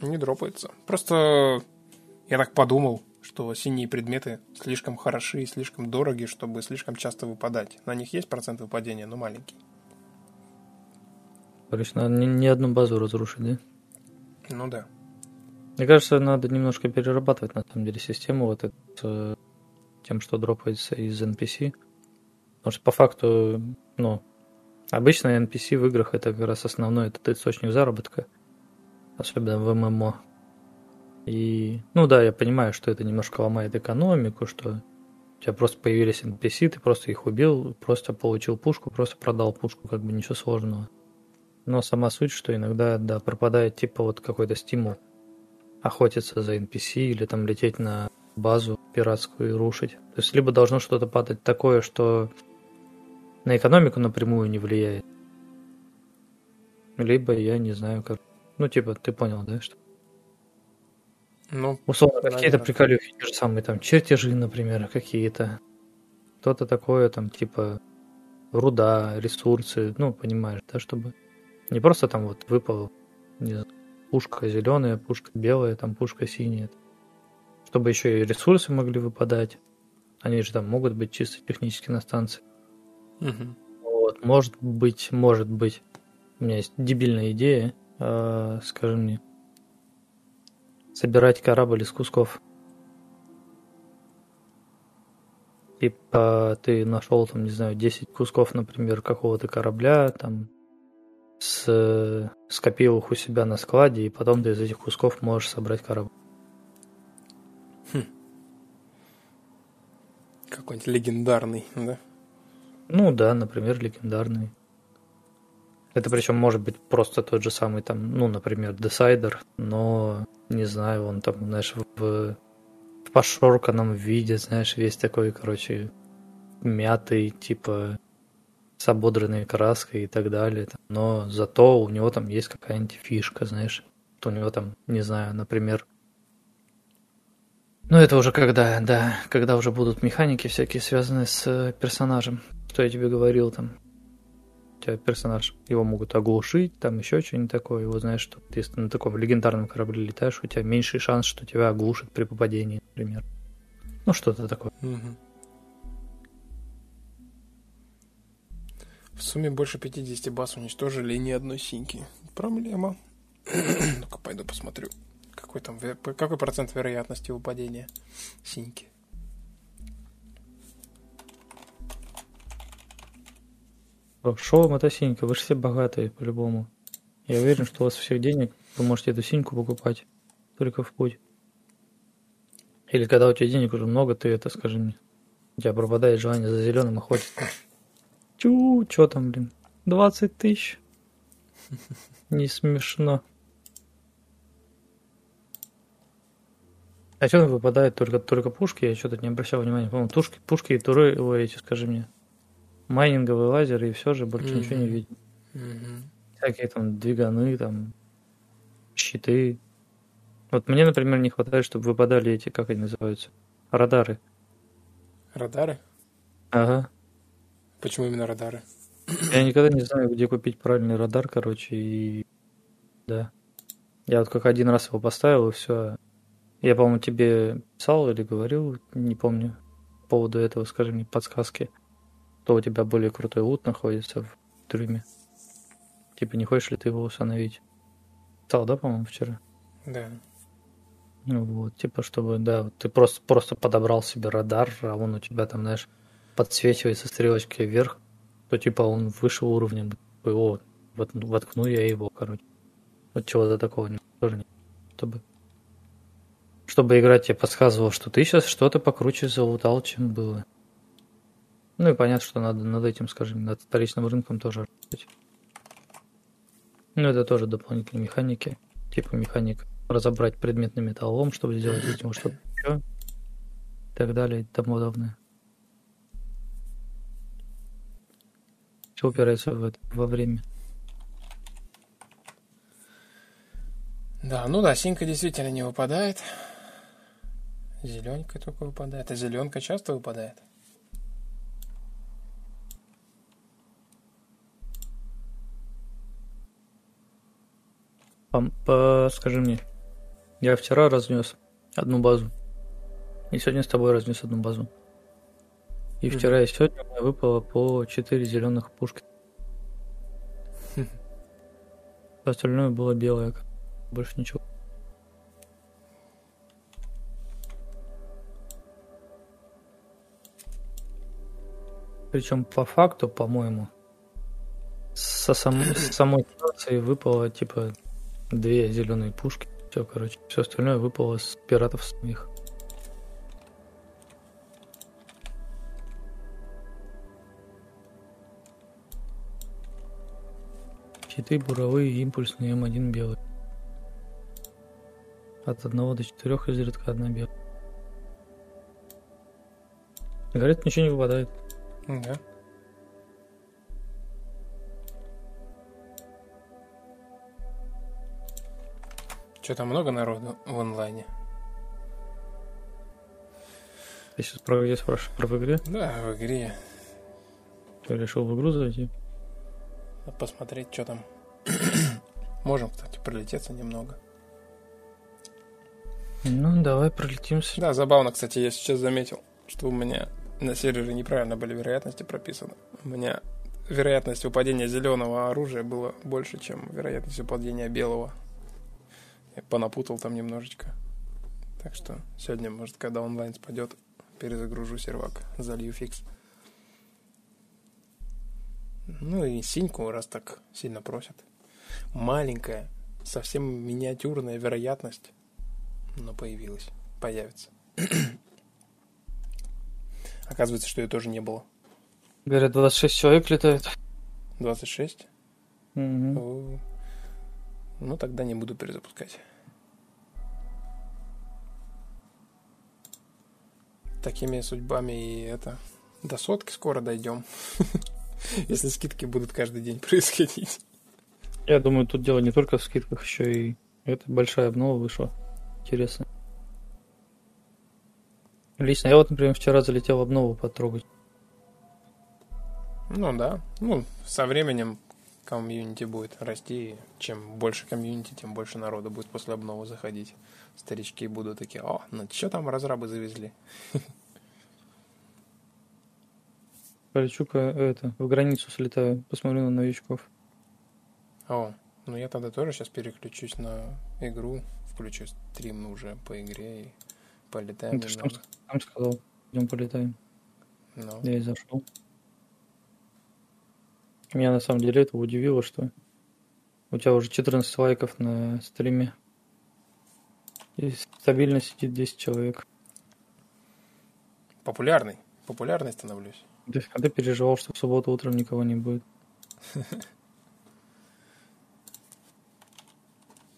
Не дропается. Просто я так подумал, что синие предметы слишком хороши и слишком дороги, чтобы слишком часто выпадать. На них есть процент выпадения, но маленький. Короче, надо не, не одну базу разрушить, да? Ну да. Мне кажется, надо немножко перерабатывать на самом деле систему вот это, с тем, что дропается из NPC. Потому что по факту, ну, Обычно NPC в играх это как раз основной этот источник заработка, особенно в ММО. И, ну да, я понимаю, что это немножко ломает экономику, что у тебя просто появились NPC, ты просто их убил, просто получил пушку, просто продал пушку, как бы ничего сложного. Но сама суть, что иногда, да, пропадает типа вот какой-то стимул охотиться за NPC или там лететь на базу пиратскую и рушить. То есть либо должно что-то падать такое, что на экономику напрямую не влияет. Либо я не знаю как. Ну, типа, ты понял, да, что? Ну, условно, какие-то приколюхи, те же самые там чертежи, например, какие-то. Что-то такое, там, типа, руда, ресурсы, ну, понимаешь, да, чтобы не просто там вот выпал, не знаю, пушка зеленая, пушка белая, там пушка синяя. Чтобы еще и ресурсы могли выпадать. Они же там могут быть чисто технически на станции. Угу. Вот, может быть, может быть, у меня есть дебильная идея, э, скажи мне, собирать корабль из кусков. Типа ты нашел там, не знаю, 10 кусков, например, какого-то корабля, там с, скопил их у себя на складе, и потом ты из этих кусков можешь собрать корабль. Хм. Какой-нибудь легендарный, да? Ну да, например, легендарный. Это причем может быть просто тот же самый там, ну, например, Decider, но не знаю, он там, знаешь, в, в пошорканном виде, знаешь, весь такой, короче, мятый, типа с ободранной краской и так далее. Но зато у него там есть какая-нибудь фишка, знаешь. у него там, не знаю, например, ну, это уже когда, да, когда уже будут механики всякие, связанные с э, персонажем. Что я тебе говорил там. Тебя персонаж, его могут оглушить, там еще что-нибудь такое. Его знаешь, что если ты на таком легендарном корабле летаешь, у тебя меньший шанс, что тебя оглушат при попадении, например. Ну, что-то такое. Мгм. В сумме больше 50 баз уничтожили ни одной синьки. Проблема. Ну-ка, пойду посмотрю. Какой там, какой процент вероятности выпадения синьки? Шо вам эта синька? Вы же все богатые, по-любому. Я уверен, что у вас всех денег, вы можете эту синьку покупать только в путь. Или когда у тебя денег уже много, ты это скажи мне. У тебя пропадает желание за зеленым охотиться. Чу, чё там, блин? 20 тысяч. Не смешно. А что выпадает только, только пушки? Я что-то не обращал внимания. По-моему, пушки, пушки и туры, ой, эти, скажи мне. Майнинговые лазеры и все же больше ничего не видно. Мгм. Всякие там двиганы, там щиты. Вот мне, например, не хватает, чтобы выпадали эти, как они называются, радары. Радары? Ага. Почему именно радары? Я никогда не знаю, где купить правильный радар, короче, и да. Я вот как один раз его поставил, и все. Я, по-моему, тебе писал или говорил, не помню, по поводу этого, скажи мне, подсказки. То у тебя более крутой лут находится в трюме. Типа, не хочешь ли ты его установить? Писал, да, по-моему, вчера? Да. Ну вот, типа, чтобы, да, вот ты просто, просто подобрал себе радар, а он у тебя там, знаешь, подсвечивается стрелочкой вверх, то типа он выше уровня. О, вот, воткну я его, короче. Вот чего-то такого не. Чтобы, чтобы игра тебе подсказывала, что ты сейчас что-то покруче залутал, чем было. Ну и понятно, что надо над этим, скажем, над вторичным рынком тоже работать. Ну, это тоже дополнительные механики. Типа механик разобрать предметный металлолом, чтобы сделать из него что-то еще. И так далее и тому подобное. Все упирается в это, во время. Да, ну да, синька действительно не выпадает. Зеленка только выпадает. А зеленка часто выпадает? Скажи мне, я вчера разнес одну базу. И сегодня с тобой разнес одну базу. И вчера и сегодня у меня выпало по 4 зеленых пушки. Остальное было белое. Больше ничего. Причем по факту, по-моему, со сам- с самой станции выпало типа две зеленые пушки. Все, короче. Все остальное выпало с пиратов самих. Щиты буровые, импульсные, М1 белый. От одного до четырех изредка одна белая. Говорят, ничего не выпадает. Да. Что-то много народу в онлайне. Ты сейчас про где спрашиваешь? Про в игре? Да, в игре. Что, решил в игру зайти? Надо посмотреть, что там. Можем, кстати, пролететься немного. Ну, давай пролетимся. Да, забавно, кстати, я сейчас заметил, что у меня на сервере неправильно были вероятности прописаны. У меня вероятность выпадения зеленого оружия была больше, чем вероятность выпадения белого. Я понапутал там немножечко. Так что сегодня, может, когда онлайн спадет, перезагружу сервак, залью фикс. Ну и синьку, раз так сильно просят. Маленькая, совсем миниатюрная вероятность, но появилась, появится. Оказывается, что ее тоже не было. Говорят, 26 человек летает. 26? Мгм. О. Ну, тогда не буду перезапускать. Такими судьбами и это... До сотки скоро дойдем. Если скидки будут каждый день происходить. Я думаю, тут дело не только в скидках, еще и Это большая обнова вышла. Интересно. Лично я вот, например, вчера залетел обнову потрогать. Ну да. Ну, со временем комьюнити будет расти. И чем больше комьюнити, тем больше народу будет после обновы заходить. Старички будут такие, о, ну что там разрабы завезли? Полечу-ка это, в границу слетаю, посмотрю на новичков. О, ну я тогда тоже сейчас переключусь на игру, включу стрим уже по игре и полетаем. Ну, ты что там сказал? Идем полетаем. Ну. Я и зашел. Меня на самом деле это удивило, что у тебя уже 14 лайков на стриме. И стабильно сидит 10 человек. Популярный. Популярный становлюсь. Ты, а ты переживал, что в субботу утром никого не будет.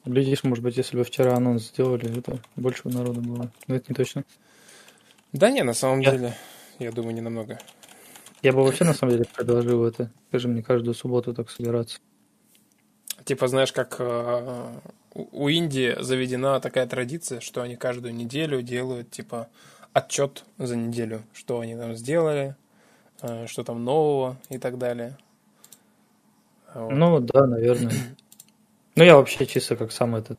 Глядишь, может быть, если бы вчера анонс сделали, это больше бы народу было. Но это не точно. Да не, на самом я... деле, я думаю, не намного. Я бы вообще, на самом деле, предложил это. Скажи мне, каждую субботу так собираться. Типа, знаешь, как э, у Индии заведена такая традиция, что они каждую неделю делают, типа, отчет за неделю, что они там сделали, э, что там нового и так далее. Вот. Ну, да, наверное. Ну, я вообще чисто как сам этот...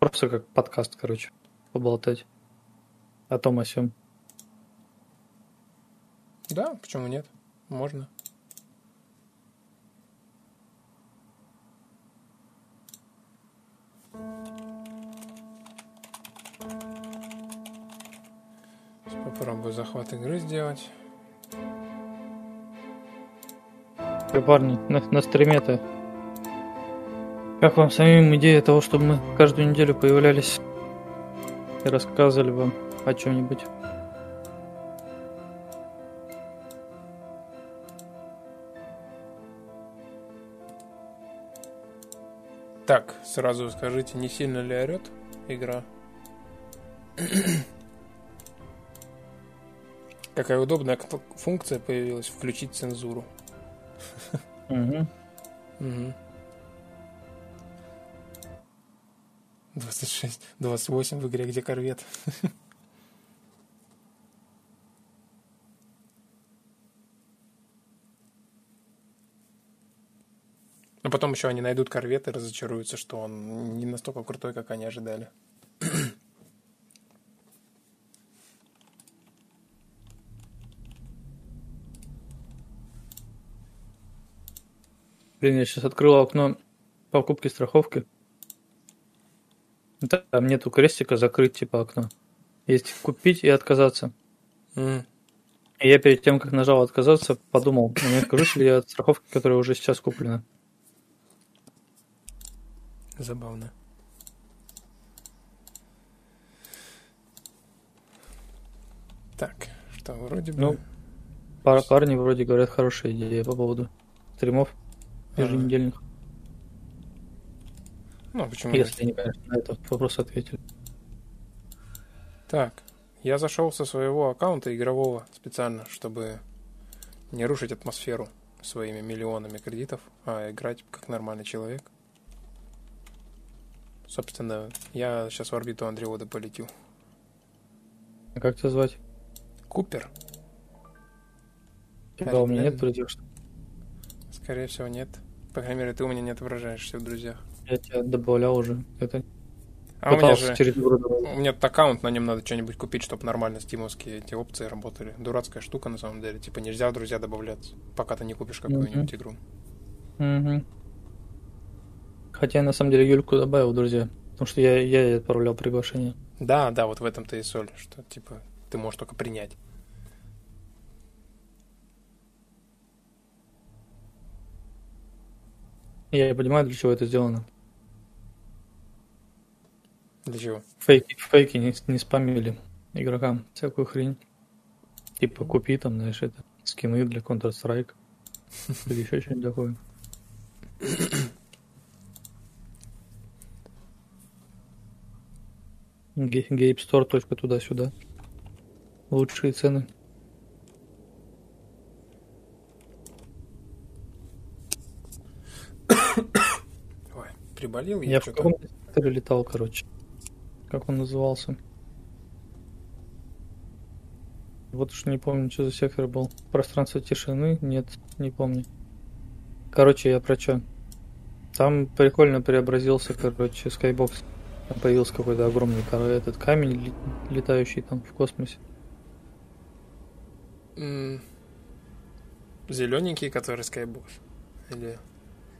Просто как подкаст, короче, поболтать о том, о сём. Да, почему нет? Можно. Попробую захват игры сделать. Эй, парни, на, на стриме-то как вам самим идея того, чтобы мы каждую неделю появлялись и рассказывали вам о чем-нибудь? Так, сразу скажите, не сильно ли орет игра? Какая удобная функция появилась включить цензуру. Угу. Угу. 26, 28 в игре, где корвет. Но потом еще они найдут корвет и разочаруются, что он не настолько крутой, как они ожидали. Блин, я сейчас открыл окно покупки страховки. Там нету крестика закрыть типа окно. Есть купить и отказаться. Mm. И я перед тем, как нажал отказаться, подумал, не откажусь ли я от страховки, которая уже сейчас куплена. Забавно. Так, что вроде бы... Ну, пар парни вроде говорят хорошая идея по поводу стримов еженедельных. Ага. Ну, почему Если они, конечно, на этот вопрос ответили. Так, я зашел со своего аккаунта игрового специально, чтобы не рушить атмосферу своими миллионами кредитов, а играть как нормальный человек. Собственно, я сейчас в орбиту Андреода полетю. А как тебя звать? Купер. Тебя у меня нет что Скорее всего, нет. По крайней мере, ты у меня не отображаешься в друзьях. Я тебя добавлял уже. Это а у меня же через у меня тут аккаунт, на нем надо что-нибудь купить, чтобы нормально стимовские эти опции работали. Дурацкая штука на самом деле. Типа нельзя в друзья добавляться, пока ты не купишь какую-нибудь uh-huh. игру. Uh-huh. Хотя я на самом деле Юльку добавил друзья. Потому что я, я ей отправлял приглашение. Да, да, вот в этом-то и соль, что типа ты можешь только принять. Я понимаю, для чего это сделано. Для чего? Фейки, фейки не, не спамили игрокам всякую хрень. Типа купи там, знаешь, это скины для Counter-Strike. Или еще что-нибудь такое. Гейп Store только туда-сюда. Лучшие цены. Ой, приболел я, я в каком летал, короче. Как он назывался? Вот уж не помню, что за сектор был. Пространство тишины? Нет, не помню. Короче, я про что? Там прикольно преобразился, короче, скайбокс. Там появился какой-то огромный этот камень, летающий там в космосе. Зелененький, который скайбокс? Или...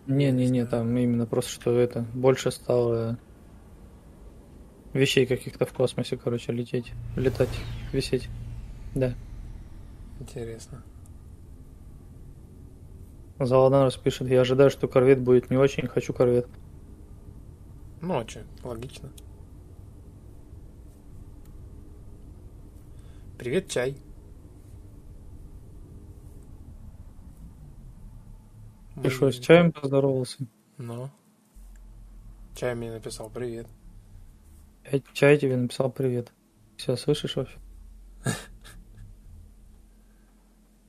Не-не-не, там именно просто, что это больше стало вещей каких-то в космосе, короче, лететь, летать, висеть. Да. Интересно. Заладанус пишет, я ожидаю, что корвет будет не очень, хочу корвет. Ну, а что, логично. Привет, чай. Ты что, с чаем поздоровался? Ну. Чай мне написал привет. Чай тебе написал привет. Все, слышишь вообще?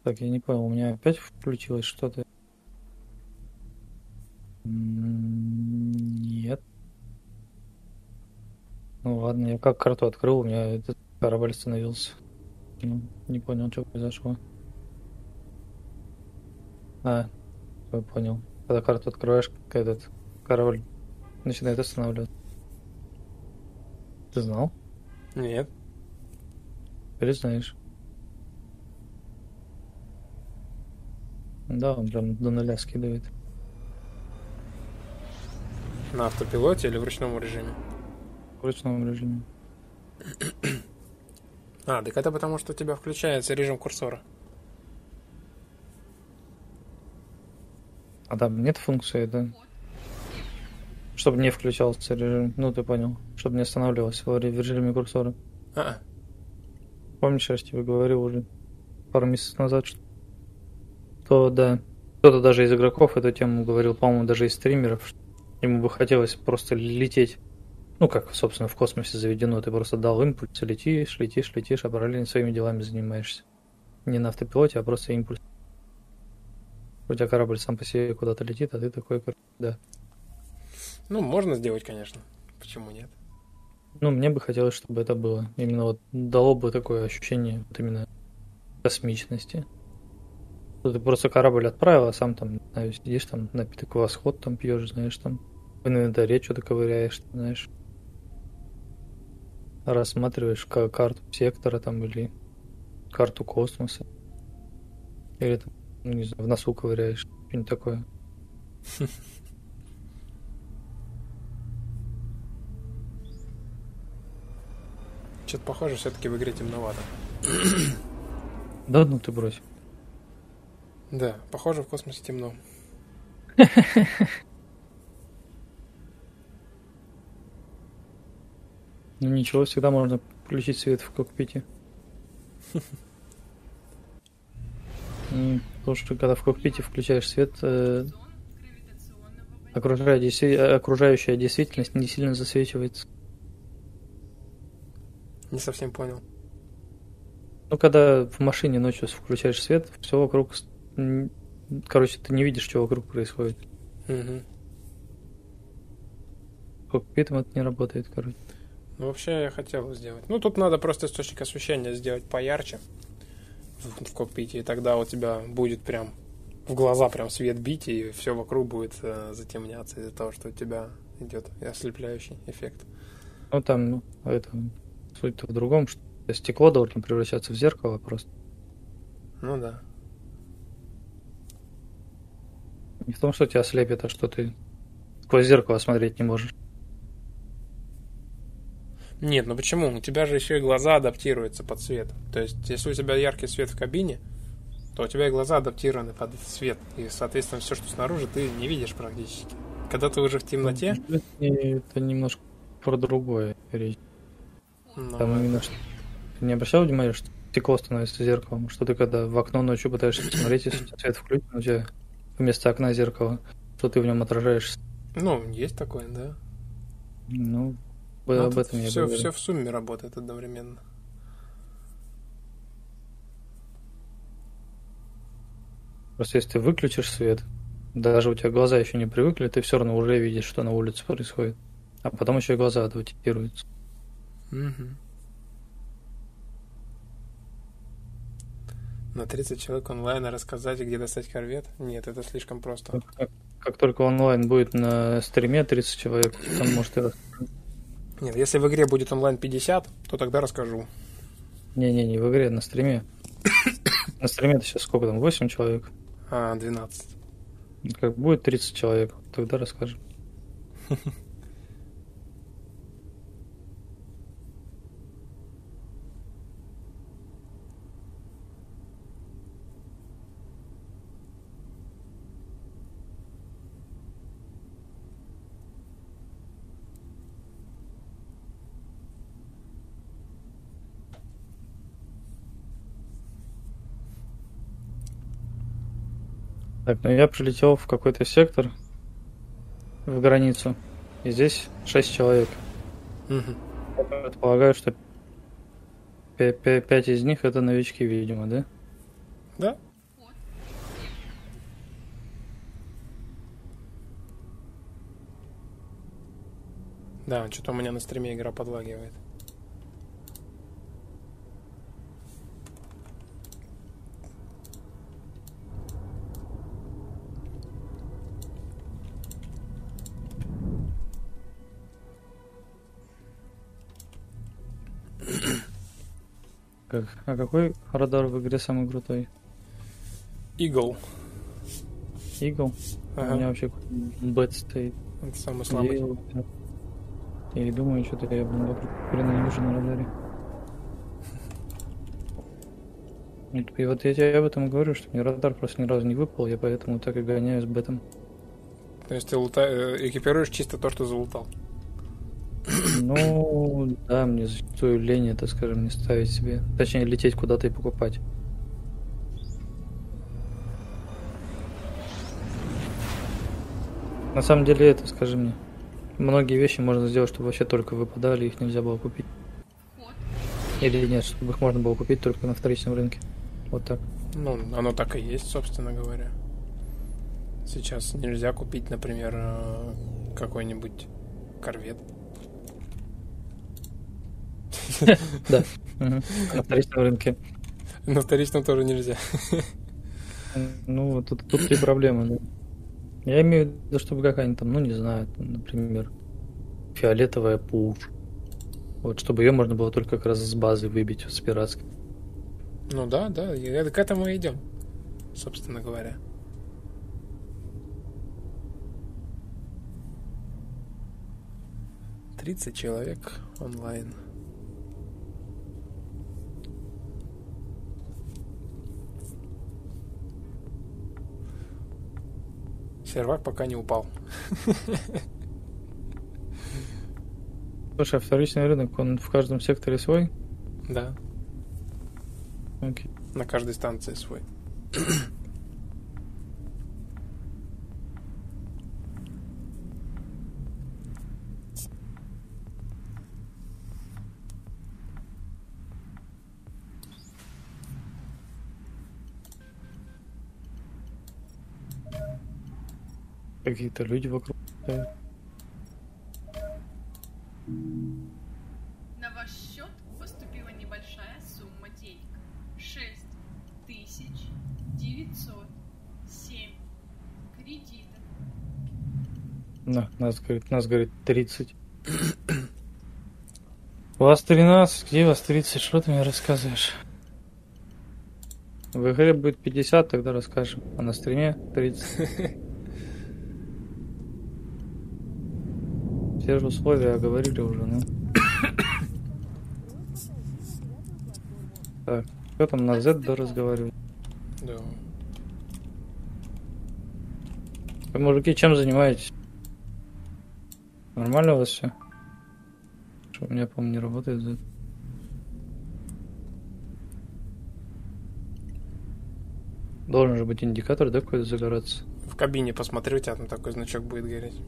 Так, я не понял, у меня опять включилось что-то. Ну ладно, я как карту открыл, у меня этот корабль остановился. Ну, не понял, что произошло. А, я понял. Когда карту открываешь, этот корабль начинает останавливаться. Ты знал? Нет. Теперь знаешь. Да, он прям до нуля скидывает. На автопилоте или в ручном режиме? В ручном режиме. А, так это потому, что у тебя включается режим курсора. А там нет функции, да? Чтобы не включался режим. Ну, ты понял. Чтобы не останавливался в режиме курсора. А. Помнишь, я тебе говорил уже пару месяцев назад, что то да. Кто-то даже из игроков эту тему говорил, по-моему, даже из стримеров, что ему бы хотелось просто лететь. Ну, как, собственно, в космосе заведено. Ты просто дал импульс, летишь, летишь, летишь, а параллельно своими делами занимаешься. Не на автопилоте, а просто импульс. У тебя корабль сам по себе куда-то летит, а ты такой, да. Ну, можно сделать, конечно. Почему нет? Ну, мне бы хотелось, чтобы это было. Именно вот дало бы такое ощущение вот именно космичности. Ты просто корабль отправил, а сам там, знаю, сидишь там, напиток восход там пьешь, знаешь, там в инвентаре что-то ковыряешь, знаешь. Рассматриваешь карту сектора там или карту космоса. Или там, ну, не знаю, в носу ковыряешь, что-нибудь такое. Что-то похоже, все-таки в игре темновато. Да, ну ты брось. Да, похоже, в космосе темно. Ну ничего, всегда можно включить свет в кокпите. Потому что когда в кокпите включаешь свет, э, окружающая, окружающая действительность не сильно засвечивается. Не совсем понял. Ну, когда в машине ночью включаешь свет, все вокруг Короче, ты не видишь, что вокруг происходит. Угу. Кокпитом это не работает, короче. Ну, вообще я хотел сделать. Ну, тут надо просто источник освещения сделать поярче в, в кокпите, и тогда у тебя будет прям в глаза прям свет бить, и все вокруг будет э, затемняться из-за того, что у тебя идет ослепляющий эффект. Ну, там, ну, это суть в другом, что стекло должно превращаться в зеркало просто. Ну да. Не в том, что тебя слепит, а что ты сквозь зеркало смотреть не можешь. Нет, ну почему? У тебя же еще и глаза адаптируются под свет. То есть, если у тебя яркий свет в кабине, то у тебя и глаза адаптированы под свет. И, соответственно, все, что снаружи, ты не видишь практически. Когда ты уже в темноте... Это немножко про другое речь. Ну, Там именно что... Ты не обращал внимания, что стекло становится зеркалом? Что ты когда в окно ночью пытаешься посмотреть, если свет включен, у тебя вместо окна зеркала, что ты в нем отражаешься. Ну, есть такое, да. Ну, ну об этом я все, говорю. Все в сумме работает одновременно. Просто если ты выключишь свет, даже у тебя глаза еще не привыкли, ты все равно уже видишь, что на улице происходит. А потом еще и глаза адаптируются. Мгм. На 30 человек онлайн рассказать, где достать корвет? Нет, это слишком просто. Как, как- как только онлайн будет на стриме 30 человек, там может и... Нет, если в игре будет онлайн 50, то тогда расскажу. Не-не-не, в игре, на стриме. На стриме это сейчас сколько там, 8 человек? А, 12. Как будет 30 человек, тогда расскажем. Так, ну я прилетел в какой-то сектор в границу, и здесь 6 человек. Мгм. Я предполагаю, что 5 из них это новички, видимо, да? Да? Да, что-то у меня на стриме игра подлагивает. Как, а какой радар в игре самый крутой? Игл. Игл? Ага. У меня вообще бет стоит. Это самый слабый. Я и думаю, что-то я, блин, хрена не вижу на радаре. Вот, И вот я тебе об этом говорю, что мне радар просто ни разу не выпал, я поэтому так и гоняюсь бетом. То есть ты лута- э, экипируешь чисто то, что залутал. Ну, да, мне зачастую лень это, скажем, не ставить себе. Точнее, лететь куда-то и покупать. На самом деле это, скажи мне, многие вещи можно сделать, чтобы вообще только выпадали, их нельзя было купить. Или нет, чтобы их можно было купить только на вторичном рынке. Вот так. Ну, оно так и есть, собственно говоря. Сейчас нельзя купить, например, э, какой-нибудь корвет. Да. На вторичном рынке. На вторичном тоже нельзя. Ну, вот тут, тут и проблемы. Я имею в виду, чтобы какая-нибудь там, ну, не знаю, например, фиолетовая пуш. Вот, чтобы ее можно было только как раз с базы выбить, с пиратской. Ну да, да, это к этому и идем, собственно говоря. Тридцать человек онлайн. Сервак пока не упал. Слушай, а вторичный рынок, он в каждом секторе свой? Да, Окей. на каждой станции свой. Какие-то люди вокруг. стоят. На ваш счет поступила небольшая сумма денег. 6 тысяч 907 кредитов. На, нас, говорит, нас, говорит, 30. У вас 13, где у вас 30? Что ты мне рассказываешь? В игре будет 50, тогда расскажем. А на стриме 30. Все же условия оговорили уже, ну. Так, кто там на Z да разговаривает? Да. Вы, мужики, чем занимаетесь? Нормально у вас все? Что у меня, по-моему, не работает Z. Должен же быть индикатор, да, какой-то загораться? В кабине посмотри, у тебя там такой значок будет гореть.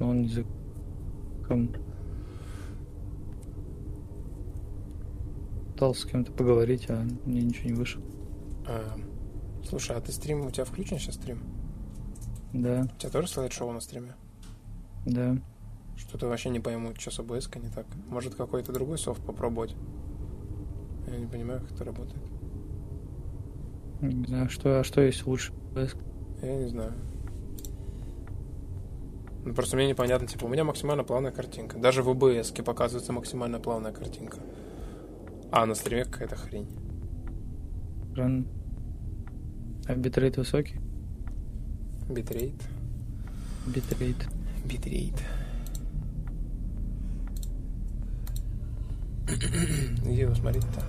Что он не за... Ком... Пытался с кем-то поговорить, а мне ничего не вышло. А, слушай, а ты стрим, у тебя включен сейчас стрим? Да. У тебя тоже слайд-шоу на стриме? Да. Что-то вообще не пойму, что с OBS не так. Может, какой-то другой софт попробовать? Я не понимаю, как это работает. Не знаю, что, а что есть лучше? Я не знаю. Ну, просто мне непонятно, типа, у меня максимально плавная картинка. Даже в OBS показывается максимально плавная картинка. А на стриме какая-то хрень. Ран. А битрейт высокий? Битрейт. Битрейт. Битрейт. Где его смотреть-то?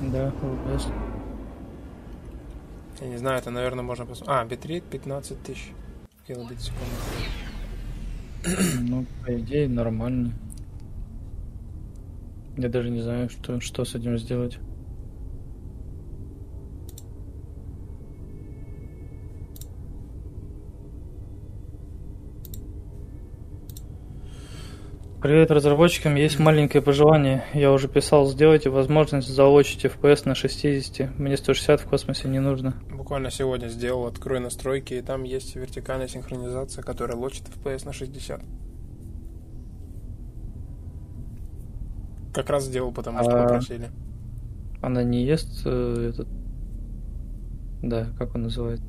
Да, OBS. Я не знаю, это, наверное, можно посмотреть. А, битрейт 15 тысяч килобит в секунду. Ну, по идее, нормально. Я даже не знаю, что, что с этим сделать. Привет разработчикам, есть маленькое пожелание. Я уже писал, сделайте возможность заочить FPS на 60. Мне 160 в космосе не нужно. Буквально сегодня сделал, открой настройки, и там есть вертикальная синхронизация, которая лочит FPS на 60. Как раз сделал, потому что А. попросили. Она не ест э, этот... Да, как он называется?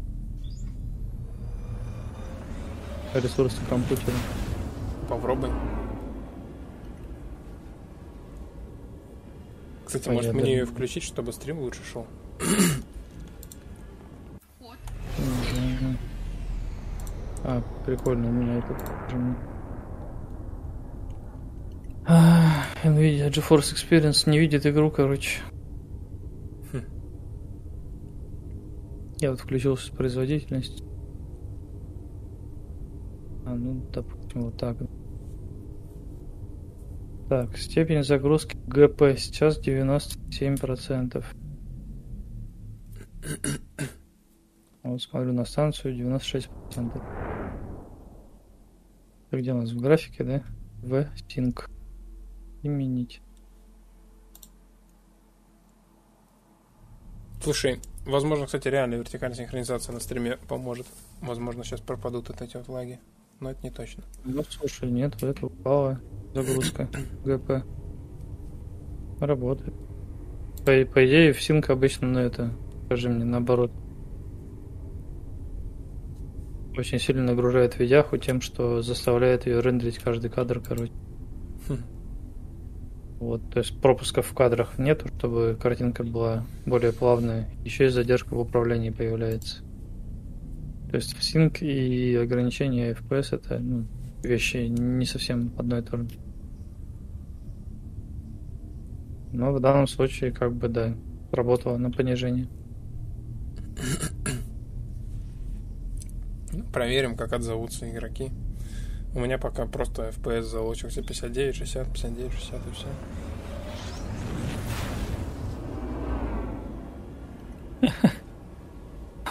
Ресурсы компьютера. Попробуй. Кстати, Ой, может мне ее включить, чтобы стрим лучше шел? А, прикольно, у меня это Nvidia GeForce Experience не видит игру, короче. Хм. Я вот включил сейчас производительность. А, ну, допустим, вот так. Так, степень загрузки ГП сейчас 97%. Вот смотрю на станцию 96%. Это где у нас в графике, да? В Sync. Изменить. Слушай, возможно, кстати, реально вертикальная синхронизация на стриме поможет. Возможно, сейчас пропадут вот эти вот лаги. Но это не точно. Ну, слушай, нет, это упала загрузка ГП. Работает. По, по идее, в Sync обычно, ну это, скажи мне, наоборот. Очень сильно нагружает видяху тем, что заставляет ее рендерить каждый кадр, короче. Хм. Вот, то есть пропусков в кадрах нету, чтобы картинка была более плавная. Еще и задержка в управлении появляется. То есть Sync и ограничение FPS это ну, вещи не совсем одно и то же. Но в данном случае, как бы, да, работало на понижение. Проверим, как отзовутся игроки. У меня пока просто FPS залочился 59, 60, 59, 60 и все.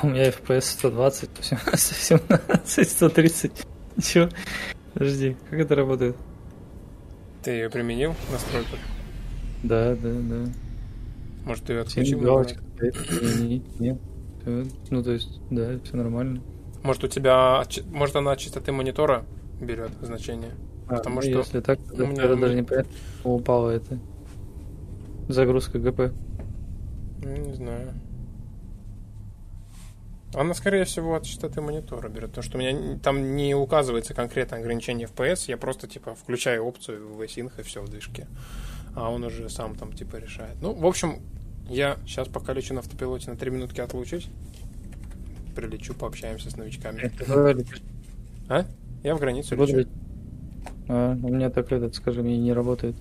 У меня FPS 120, 17, 130. Чё? Подожди, как это работает? Ты ее применил в настройках? Да, да, да. Может, ты ее отключил? Нет, Ну, то есть, да, все нормально. Может, у тебя... Может, она от частоты монитора берет значение? А, Потому ну, что если так, у то меня- это даже непонятно, что упала это. Загрузка ГП. Ну, Не знаю. Она, скорее всего, от частоты монитора берет. Потому что у меня там не указывается конкретно ограничение FPS. Я просто, типа, включаю опцию в VSync и все в движке. А он уже сам там, типа, решает. Ну, в общем, я сейчас пока лечу на автопилоте на 3 минутки отлучусь. Прилечу, пообщаемся с новичками. А? Я в границу лечу. А, у меня так этот, скажи мне, не работает.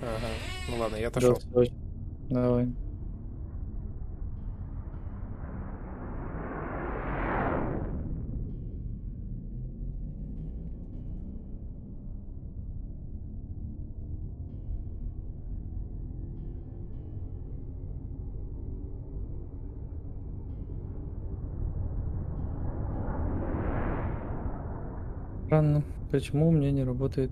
Ага. Ну ладно, я отошел. Давай. Странно, почему у меня не работает?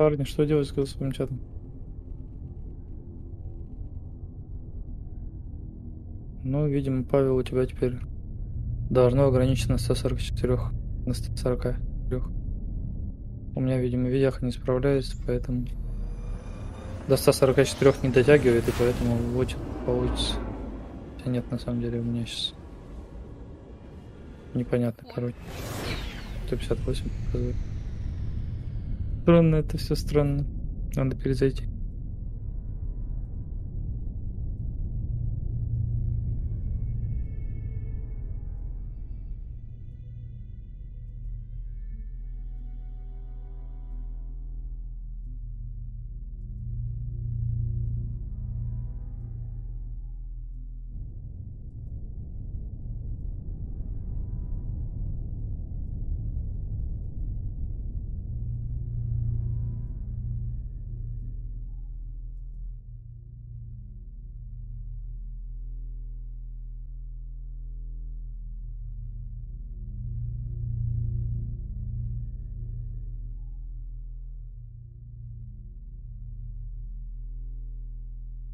Парни, что делать с голосовым чатом? Ну, видимо, Павел, у тебя теперь должно ограничено 144 на 143. У меня, видимо, видях не справляется, поэтому до 144 не дотягивает, и поэтому вот получится. Хотя нет, на самом деле, у меня сейчас непонятно, короче. 158 показывает. Странно это все странно. Надо перезайти.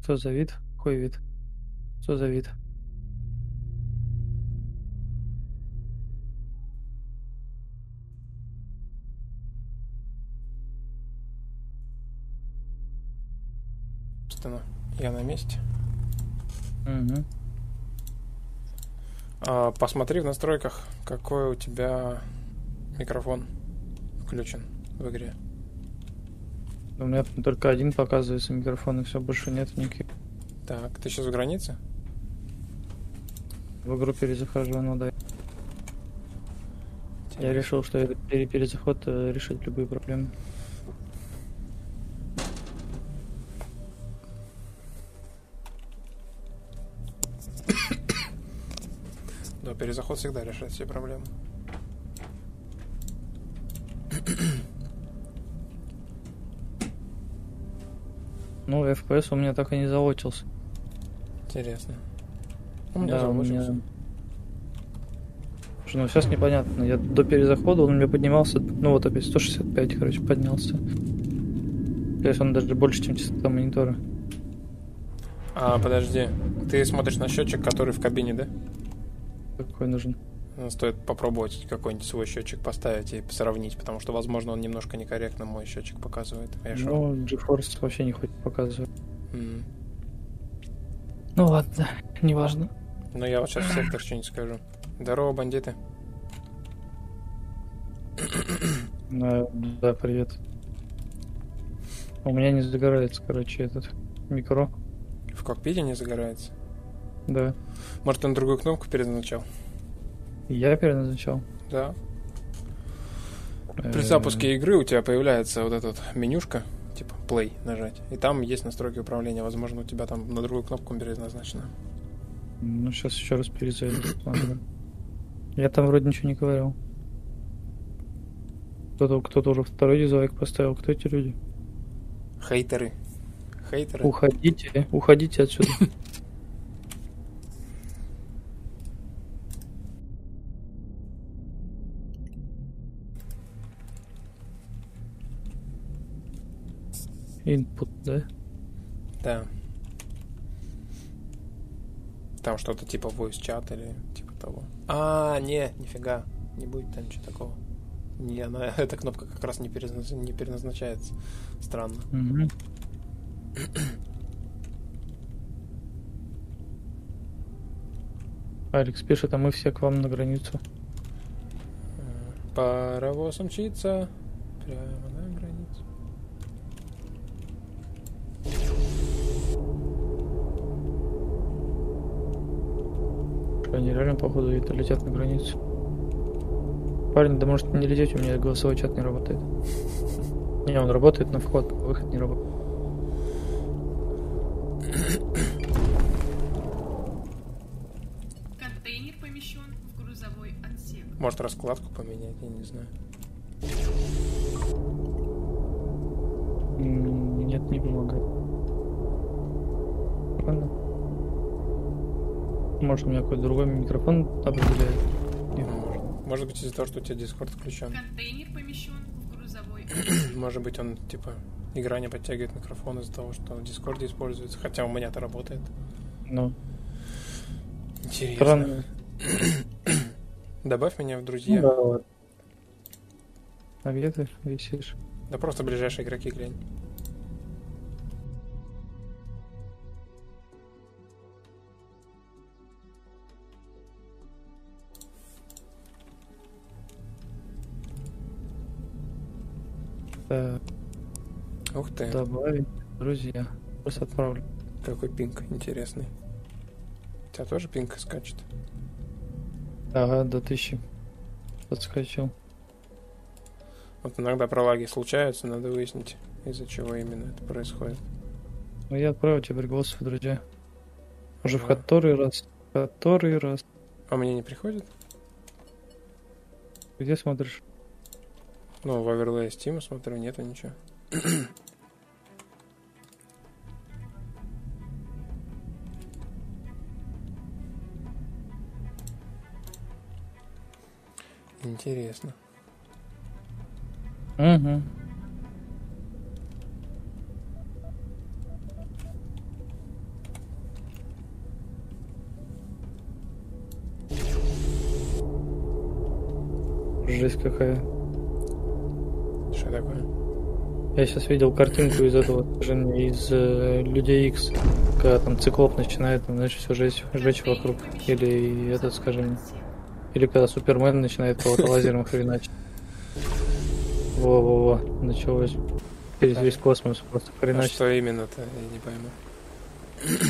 Что за вид? Какой вид? Что за вид? Собственно, я на месте. Угу. А, посмотри в настройках, какой у тебя микрофон включен в игре. У меня только один показывается микрофон, и все, больше нет никаких. Так, ты сейчас в границе? В игру перезахожу, ну да. Я решил, что это пере- перезаход э, решит любые проблемы. Да, перезаход всегда решает все проблемы. Ну, FPS у меня так и не залочился. Интересно. У меня Да, у меня- Слушай, ну сейчас непонятно. Я до перезахода он у меня поднимался, ну вот опять 165, короче, поднялся. То есть он даже больше, чем частота монитора. А, подожди. Ты смотришь на счетчик, который в кабине, да? Какой нужен? Стоит попробовать какой-нибудь свой счетчик поставить и сравнить, потому что, возможно, он немножко некорректно мой счетчик показывает. Ну, GeForce вообще не хочет показывать. М. Ну ладно, неважно. Ну, я вот сейчас в сектор что-нибудь скажу. Здорово, бандиты. Ну, да, привет. У меня не загорается, короче, этот микро. В кокпите не загорается. Да. Может, он другую кнопку переназначал? Я переназначал. Да. При Э, запуске игры у тебя появляется вот эта менюшка, типа play нажать. И там есть настройки управления. Возможно, у тебя там на другую кнопку переназначено. Ну, сейчас еще раз перезайду. Я там вроде ничего не говорил. Кто-то кто уже второй дизлайк поставил. Кто эти люди? Хейтеры. Хейтеры. Уходите, уходите отсюда. Input, да? Да. Там что-то типа voice chat или типа того. А, не, нифига. Не будет там ничего такого. Не, она, эта кнопка как раз не, переназ- не переназначается. Странно. Мгм. Алекс пишет, а мы все к вам на границу. Э, Паровоз мчится прямо Они реально, походу, это летят на границу. Парень, да может не лететь, у меня голосовой чат не работает. Не, он работает, но вход, выход не работает. Контейнер помещен в грузовой отсек. Может раскладку поменять, я не знаю. Нет, не помогает. Может, у меня какой-то другой микрофон определяет. Может. Быть из-за того, что у тебя Discord включен. Контейнер помещен в грузовой Может быть, он, типа, игра не подтягивает микрофон из-за того, что в Дискорде используется. Хотя у меня-то работает. Ну, Интересно. странно. Добавь меня в Ну, друзья. да, ладно. А где ты висишь? Да просто ближайшие игроки глянь. Так, Ух ты, добавить друзья. Просто отправлю. какой пинг интересный. У тебя тоже пинг скачет? Ага, до тысячи. Подскочил. Вот иногда пролаги случаются, надо выяснить, из-за чего именно это происходит. Ну, я отправил тебе пригласов, друзья. Уже в Ага. который раз? Который раз. А мне не приходит? Где смотришь? Ну, в оверлее Steam смотрю, нету ничего. Интересно. Угу. Жесть какая. Что такое? Я сейчас видел картинку из этого, из э, Людей X, когда там циклоп начинает, там, знаешь, все жечь, жечь вокруг. Или этот, скажи мне. Или когда Супермен начинает кого-то лазером хреначить. Во-во-во, началось. Через весь космос просто А хреначить. что именно-то, я не пойму.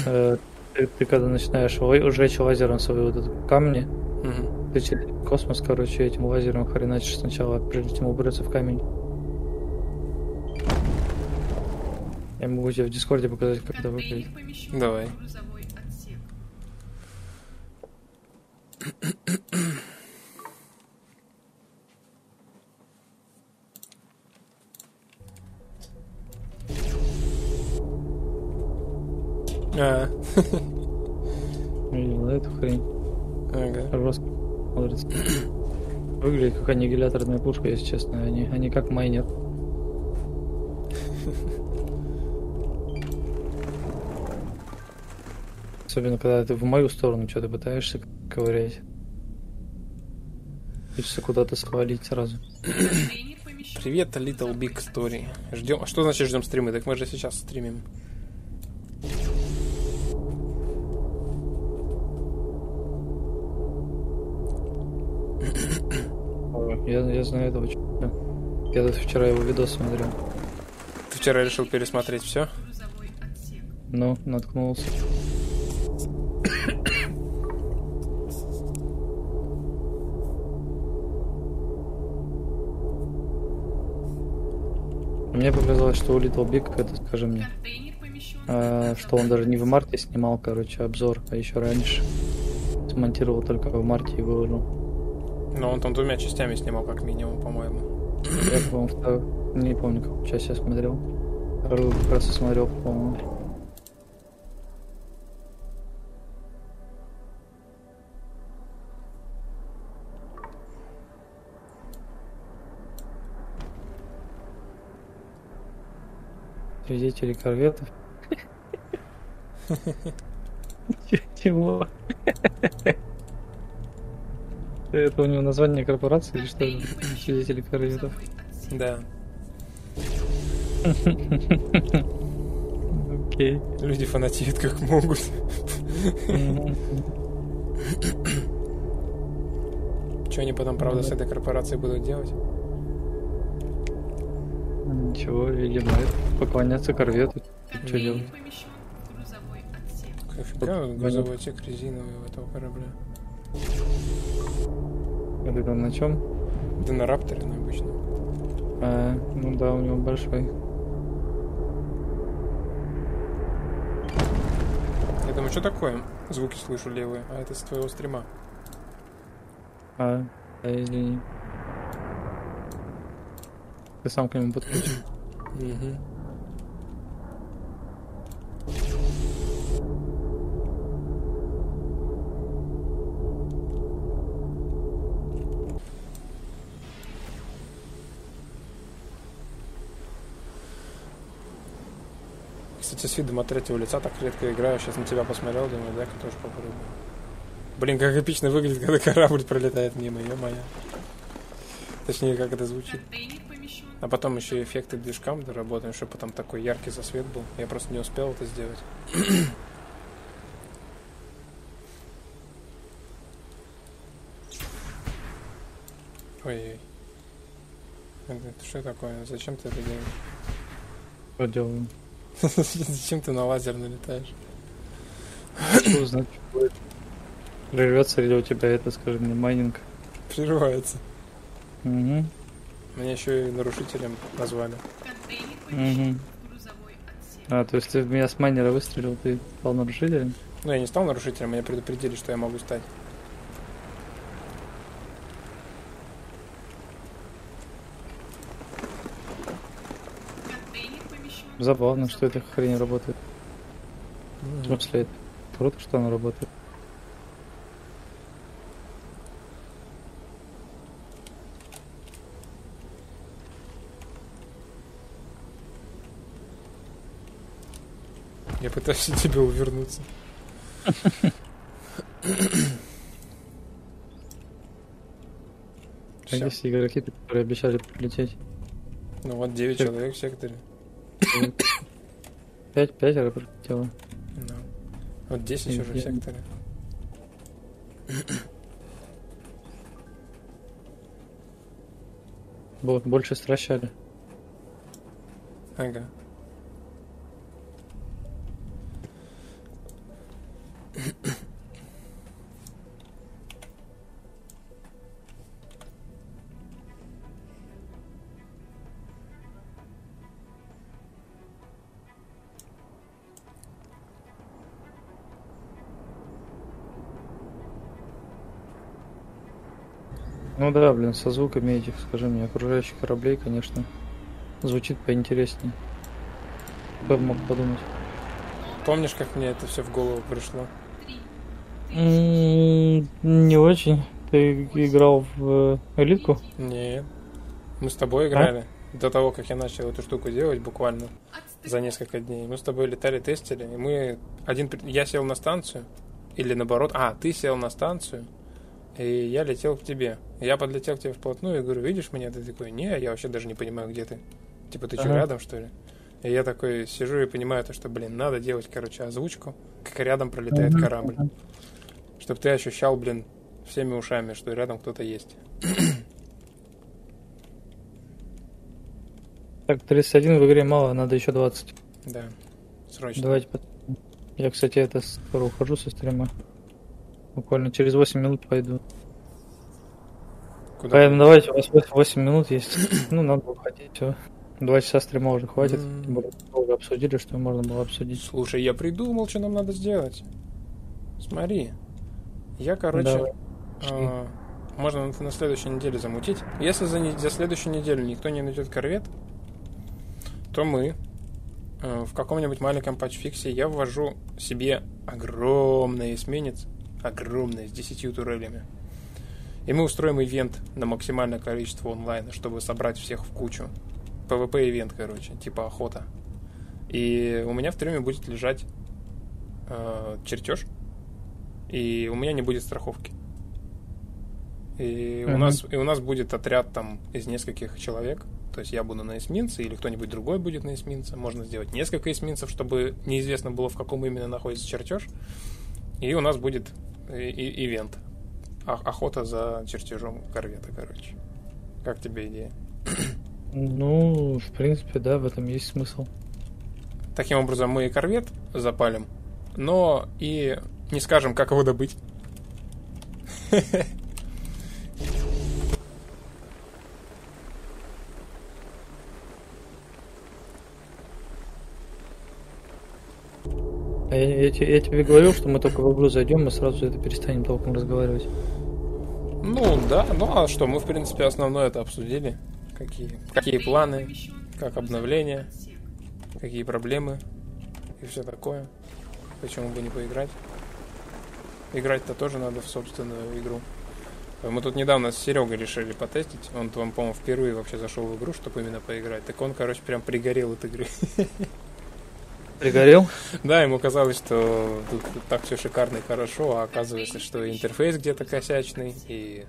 Э, ты, ты когда начинаешь сжечь лазером свои вот эти камни, Мгм. ты через космос, короче, этим лазером хреначишь сначала, прежде чем убраться в камень. Я могу тебе в Дискорде показать, как это выглядит. Давай. в грузовой отсек. А, Видел эту хрень? ага. Смотрится. Выглядит как аннигиляторная пушка, если честно. Они, они как майнер. Особенно, когда ты в мою сторону что-то пытаешься ковырять. Хочется куда-то свалить сразу. Привет, Little Big. Story. Ждем. А что значит ждем стримы? Так мы же сейчас стримим. Я, я знаю этого. Я тут вчера его видос смотрел. Ты вчера решил пересмотреть все? Ну, наткнулся. Мне показалось, что у Little Big, это, скажи мне, в что он даже не в марте снимал, короче, обзор, а еще раньше. Смонтировал только в марте и выложил. Но он там двумя частями снимал, как минимум, по-моему. Я, по-моему, не помню, какую часть я смотрел. Вторую как раз и смотрел, по-моему. Свидетели корветов. Чего? Это у него название корпорации или что? Свидетели корветов. Да. Окей. Люди фанатеют как могут. Что они потом, правда, с этой корпорацией будут делать? Ничего, видимо, это поклоняться корвету. Что делать? грузовой отсек. Резиновый у этого корабля? Это там на чем? Да на рапторе на обычном. А, ну да, у него большой. Я думаю, что такое? Звуки слышу левые, а это с твоего стрима. А, да, извини ты сам к нему подключен. Угу. Кстати, с видом от третьего лица так редко играю. Сейчас на тебя посмотрел, думаю, да, я тоже попробую. Блин, как эпично выглядит, когда корабль пролетает мимо, ее моя. Точнее, как это звучит. А потом еще эффекты движкам доработаем, чтобы потом такой яркий засвет был. Я просто не успел это сделать. Ой-ой. Это что такое? Зачем ты это делаешь? Что делаем? Зачем ты на лазер налетаешь? Что знать, что будет? Прервется ли у тебя это, скажи мне, майнинг? Прерывается. Угу. Меня еще и нарушителем назвали. Угу. А, то есть ты меня с майнера выстрелил, ты стал нарушителем? Ну, я не стал нарушителем, меня предупредили, что я могу стать. Забавно, что эта хрень работает. В смысле, круто, что она работает. Я пытаюсь от тебя увернуться. А есть игроки, которые обещали прилететь. Ну вот 9 Всё. человек в секторе. Пять, пятеро прилетело. Ну. Вот 10 уже в Мгм. секторе. Бо- Больше стращали. Ага. Да, блин, со звуками этих, скажи мне, окружающих кораблей, конечно, звучит поинтереснее. Кто бы мог подумать. Помнишь, как мне это все в голову пришло? Не очень. Ты играл в э, элитку? Нет. Мы с тобой играли. До того, как я начал эту штуку делать, буквально за несколько дней. Мы с тобой летали, тестили, и мы один... Я сел на станцию, или наоборот... А, ты сел на станцию, и я летел к тебе. Я подлетел к тебе вплотную и говорю, видишь меня? Ты такой, не, я вообще даже не понимаю, где ты. Типа, ты что, Ага. рядом, что ли? И я такой сижу и понимаю, то, что, блин, надо делать, короче, озвучку, как рядом пролетает Мгм. корабль. Чтобы ты ощущал, блин, всеми ушами, что рядом кто-то есть. Так, 31 в игре мало, надо еще 20. Да, срочно. Давайте Я, кстати, это скоро ухожу со стрима. Буквально через 8 минут пойду. Куда? Поэтому давайте, у вас 8 минут есть. Ну, надо уходить, все. Два часа стрима уже хватит. Более, долго обсудили, что можно было обсудить. Слушай, я придумал, что нам надо сделать. Смотри. Я, короче, а, можно на, на следующей неделе замутить. Если за, не- за следующую неделю никто не найдет корвет, то мы э, в каком-нибудь маленьком патчфиксе я ввожу себе огромный эсминец, огромный, с 10 турелями. И мы устроим ивент на максимальное количество онлайна, чтобы собрать всех в кучу. PvP-ивент, короче, типа охота. И у меня в трюме будет лежать э, чертеж, и у меня не будет страховки. И у, Мгм. нас, и у нас будет отряд там из нескольких человек. То есть я буду на эсминце, или кто-нибудь другой будет на эсминце. Можно сделать несколько эсминцев, чтобы неизвестно было, в каком именно находится чертеж. И у нас будет и- и- ивент. О- Охота за чертежом корвета, короче. Как тебе идея? Ну, в принципе, да, в этом есть смысл. Таким образом, мы и корвет запалим, но и не скажем, как его добыть. А я, я я тебе говорил, что мы только в игру зайдем, мы сразу это перестанем толком разговаривать. Ну да, ну а что, мы в принципе основное это обсудили. Какие, какие планы, как отсек. какие проблемы и все такое. Почему бы не поиграть? Играть-то тоже надо в собственную игру. Мы тут недавно с Серегой решили потестить. Он, он по-моему, впервые вообще зашел в игру, чтобы именно поиграть. Так он, короче, прям пригорел от игры. Пригорел? Да, ему казалось, что тут так все шикарно и хорошо, а оказывается, что интерфейс где-то косячный, и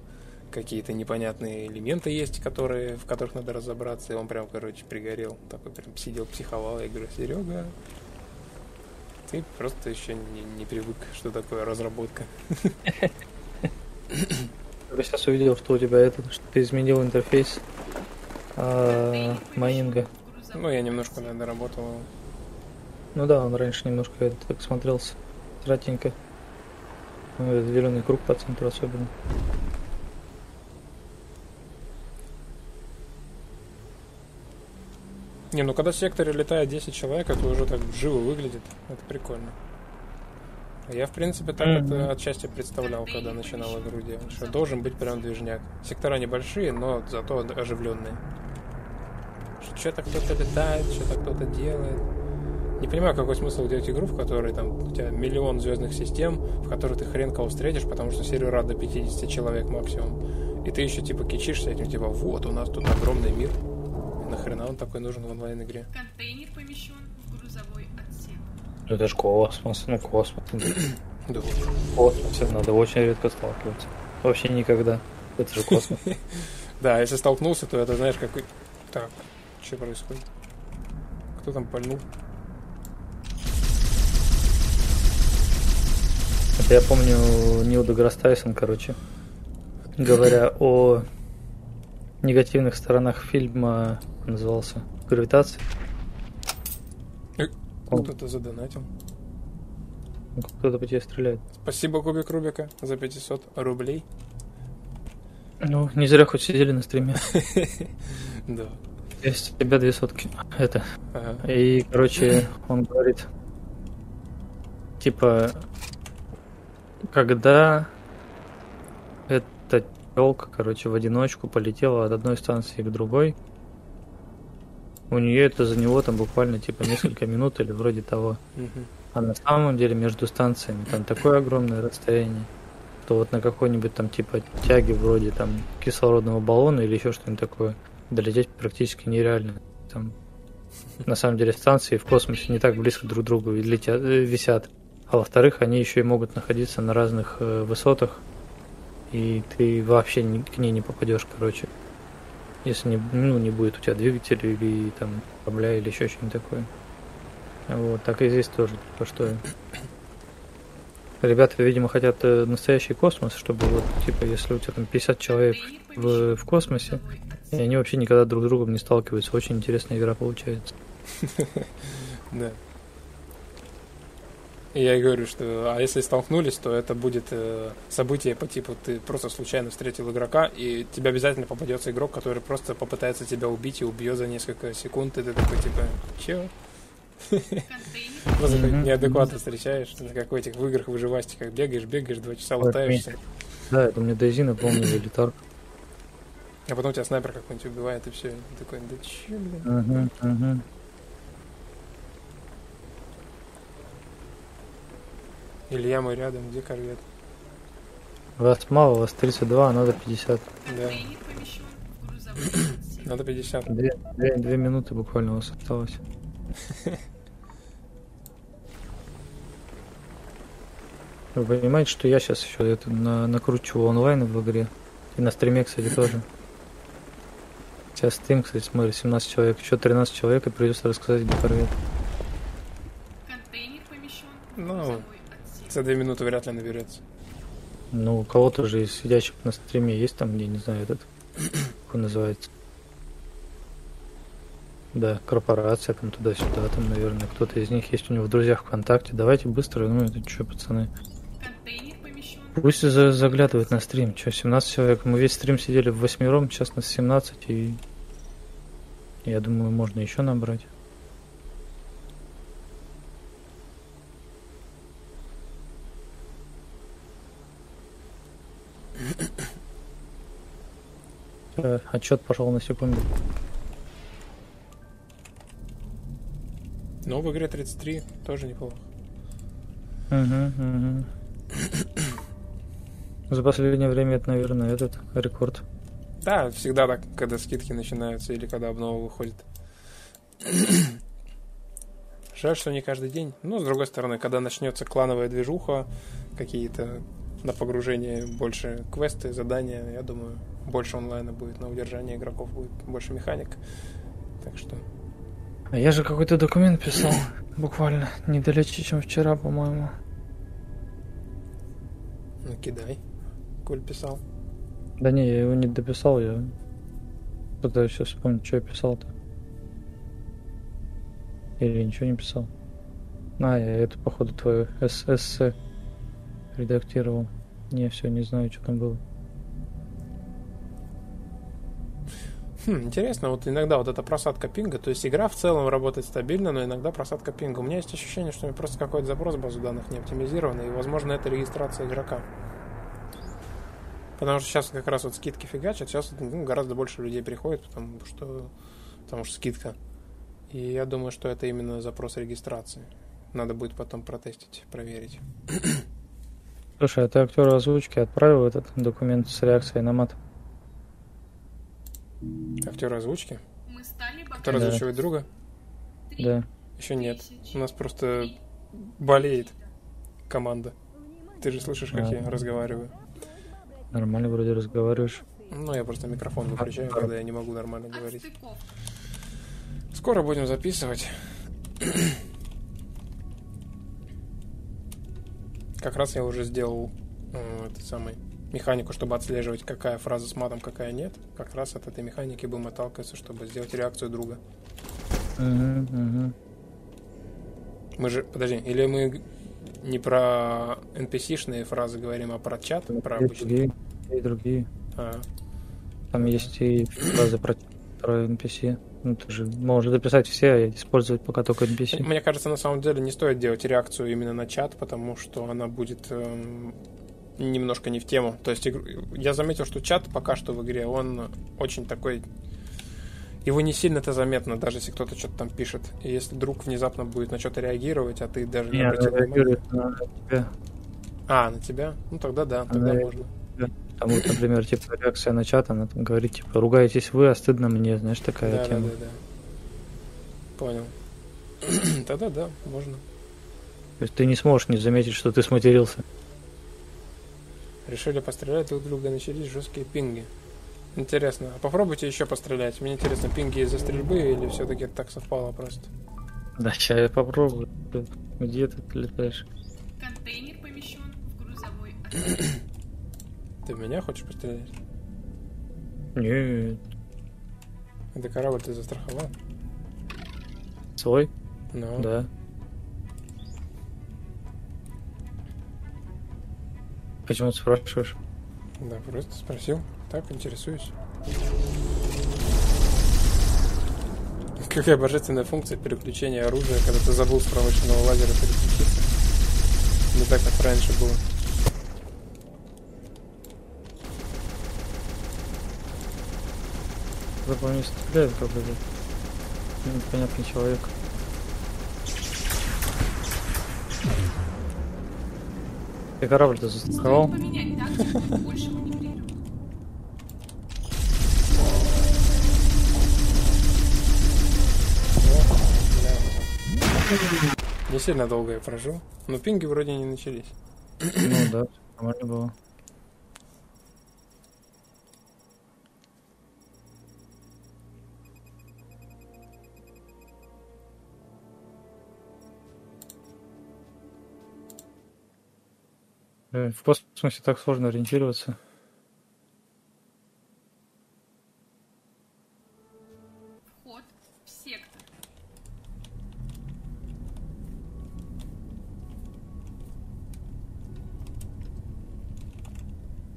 какие-то непонятные элементы есть, которые, в которых надо разобраться, и он прям, короче, пригорел. Такой прям сидел, психовал. Я говорю, Серега, ты просто еще не, не привык, что такое разработка. Я сейчас увидел, что у тебя это, что ты изменил интерфейс а, майнинга. Ну, я немножко, наверное, работал. Ну да, он раньше немножко так смотрелся тратенько. Ну, этот зеленый круг по центру особенно. Не, ну когда в секторе летает 10 человек, это уже так живо выглядит. Это прикольно. Я, в принципе, так Мгм. это отчасти представлял, когда начинал игру делать, что должен быть прям движняк. Сектора небольшие, но зато оживленные. Что-то кто-то летает, что-то кто-то делает. Не понимаю, какой смысл делать игру, в которой там у тебя миллион звездных систем, в которой ты хрен кого встретишь, потому что сервера до 50 человек максимум. И ты еще типа кичишься этим, типа, вот, у нас тут огромный мир. И нахрена он такой нужен в онлайн-игре? Контейнер помещен в грузовой отсек. Ну это ж космос, ну космос. Да. В космосе надо очень редко сталкиваться. Вообще никогда. Это же космос. Да, если столкнулся, то это знаешь, какой... Так, что происходит? Кто там пальнул? Это я помню Нил Деграсс Тайсон, короче, говоря о негативных сторонах фильма, назывался, «Гравитация». Э, Он- Кто-то задонатил. Ну, Кто-то по тебе стреляет. Спасибо, Кубик Рубика, за 500 рублей. Ну, не зря хоть сидели на стриме. Да. Есть у тебя две сотки. Это. И, короче, он говорит, типа, когда эта телка, короче, в одиночку полетела от одной станции к другой, у нее это за него там буквально типа несколько минут или вроде того. А на самом деле между станциями там такое огромное расстояние, что вот на какой-нибудь там типа тяге вроде там кислородного баллона или еще что-нибудь такое долететь практически нереально. Там на самом деле станции в космосе не так близко друг к другу летят, э, висят. А во-вторых, они еще и могут находиться на разных э, высотах, и ты вообще к ней не попадешь, короче. Если не, ну, не будет у тебя двигателя или там корабля или еще что-нибудь такое. Вот, так и здесь тоже, типа, что ребята, видимо, хотят э, настоящий космос, чтобы вот, типа, если у тебя там 50 человек в, в космосе, и они вообще никогда друг с другом не сталкиваются. Очень интересная игра получается. Да. И я и говорю, что а если столкнулись, то это будет э, событие по типу ты просто случайно встретил игрока, и тебе обязательно попадется игрок, который просто попытается тебя убить и убьет за несколько секунд, и ты такой типа, чё? Контейнер Просто неадекватно встречаешь, как в этих в играх выживастиках бегаешь, бегаешь, два часа латаешься, Да, это мне Дейзи напомнил элитар. а потом тебя снайпер какой-нибудь убивает, и все. Такой, да чё, блин? Угу, угу. Илья мой рядом, где корвет? Вас мало, вас 32, а надо 50. Да, надо 50. Две, две, две минуты буквально у вас осталось. Вы понимаете, что я сейчас еще это на, накручиваю онлайн в игре. И на стриме, кстати, тоже. Сейчас стрим, кстати, смотрит 17 человек. Еще 13 человек, и придется рассказать, где корвет. Контейнер помещен Ну. За две минуты вряд ли наберется. Ну, у кого-то же из сидящих на стриме есть там, где, не знаю, этот, как он называется. Да, корпорация там туда-сюда, там, наверное, кто-то из них есть у него в друзьях ВКонтакте. Давайте быстро, ну это что, пацаны. Пусть за- заглядывают на стрим. Что, 17 человек? Мы весь стрим сидели в восьмером, сейчас нас 17, и я думаю, можно еще набрать. Э, Отчет пошел на секунду. Но в игре 33 тоже неплохо. Мгм, мгм. За последнее время это, наверное, этот рекорд. Да, всегда так, когда скидки начинаются или когда обнова выходит. Жаль, что не каждый день. Но, с другой стороны, когда начнется клановая движуха, какие-то на погружение больше квесты, задания, я думаю, больше онлайна будет, на удержание игроков будет больше механик. Так что... А я же какой-то документ писал, буквально, не далече, чем вчера, по-моему. Ну, кидай. Коль писал. Да не, я его не дописал, я пытаюсь сейчас вспомнить, что я писал-то. Или ничего не писал. А, я это, походу, твое эссе редактировал. Не, все, не знаю, что там было. Хм, интересно, вот иногда вот эта просадка пинга, то есть игра в целом работает стабильно, но иногда просадка пинга. У меня есть ощущение, что у меня просто какой-то запрос в базу данных не оптимизирован, и, возможно, это регистрация игрока. Потому что сейчас как раз вот скидки фигачат, сейчас ну, гораздо больше людей приходит, потому что, потому что скидка. И я думаю, что это именно запрос регистрации. Надо будет потом протестить, проверить. Слушай, а ты актеру озвучки отправил этот документ с реакцией на мат? Актер озвучки, Мы стали который Да. озвучивает друга, Три Да. еще нет. У нас просто болеет команда. Ты же слышишь, как Да. я разговариваю. Нормально вроде разговариваешь. Ну, я просто микрофон выключаю, когда я не могу нормально говорить. Отстыковка. Скоро будем записывать. Как раз я уже сделал э, этот самый механику, чтобы отслеживать, какая фраза с матом, какая нет. Как раз от этой механики будем отталкиваться, чтобы сделать реакцию друга. Угу, угу. Мы же, подожди, или мы не про NPC-шные фразы говорим, а про чат, про И обычные? другие, и другие. А, Там есть и фразы про, про NPC. Ну, ты же можешь записать все, а использовать пока только NPC. Мне кажется, на самом деле не стоит делать реакцию именно на чат, потому что она будет эм, немножко не в тему. То есть я заметил, что чат пока что в игре, он очень такой... Его не сильно-то заметно, даже если кто-то что-то там пишет. И если друг внезапно будет на что-то реагировать, а ты даже не обратил внимания... на тебя. А, на тебя? Ну тогда да, тогда Она можно. Там вот, например, типа реакция на чат, она там говорит, типа, ругаетесь вы, а стыдно мне, знаешь, такая Да, да, тема. да, да. Понял. Тогда да, можно. То есть ты не сможешь не заметить, что ты сматерился. Решили пострелять друг друга, начались жесткие пинги. Интересно, а попробуйте еще пострелять. Мне интересно, пинги из-за стрельбы или все-таки так совпало просто? Да, сейчас я попробую. Где ты летаешь? Контейнер помещен в грузовой. Ты меня хочешь пострелять? Нет. Это корабль ты застраховал? Свой? Ну, Да. Почему ты спрашиваешь? да, просто спросил. Так, интересуюсь. Какая божественная функция переключения оружия, когда ты забыл с промышленного лазера переключиться. Не так, как раньше было. За по мне стреляет какой-то непонятный человек. Ты корабль-то застраховал? Не сильно долго я прожил, но пинги вроде не начались. Ну да, нормально было. В космосе так сложно ориентироваться. Вход в сектор.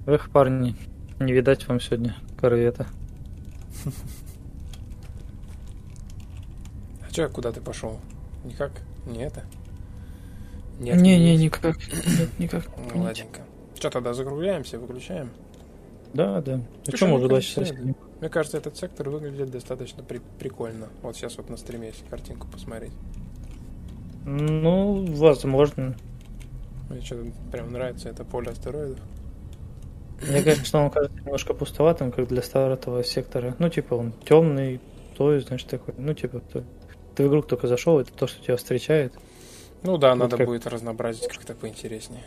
Эх, парни, не видать вам сегодня корвета. А чё, куда ты пошел? Никак? Не это? Нет, Не-не, никак. Нет, никак. не Ну, ладненько. Что тогда, закругляемся, выключаем? Да, да. Ну Слушай, что, уже два кажется, часа сидим? Мне кажется, этот сектор выглядит достаточно при- прикольно. Вот сейчас вот на стриме, если картинку посмотреть. Ну, возможно. Мне что-то прям нравится это поле астероидов. Мне кажется, он кажется немножко пустоватым, как для старого сектора. Ну, типа, он темный, то есть, знаешь, такой, ну, типа, то- ты в игру только зашел, это то, что тебя встречает. Ну да, Вот надо как- будет разнообразить как-то поинтереснее.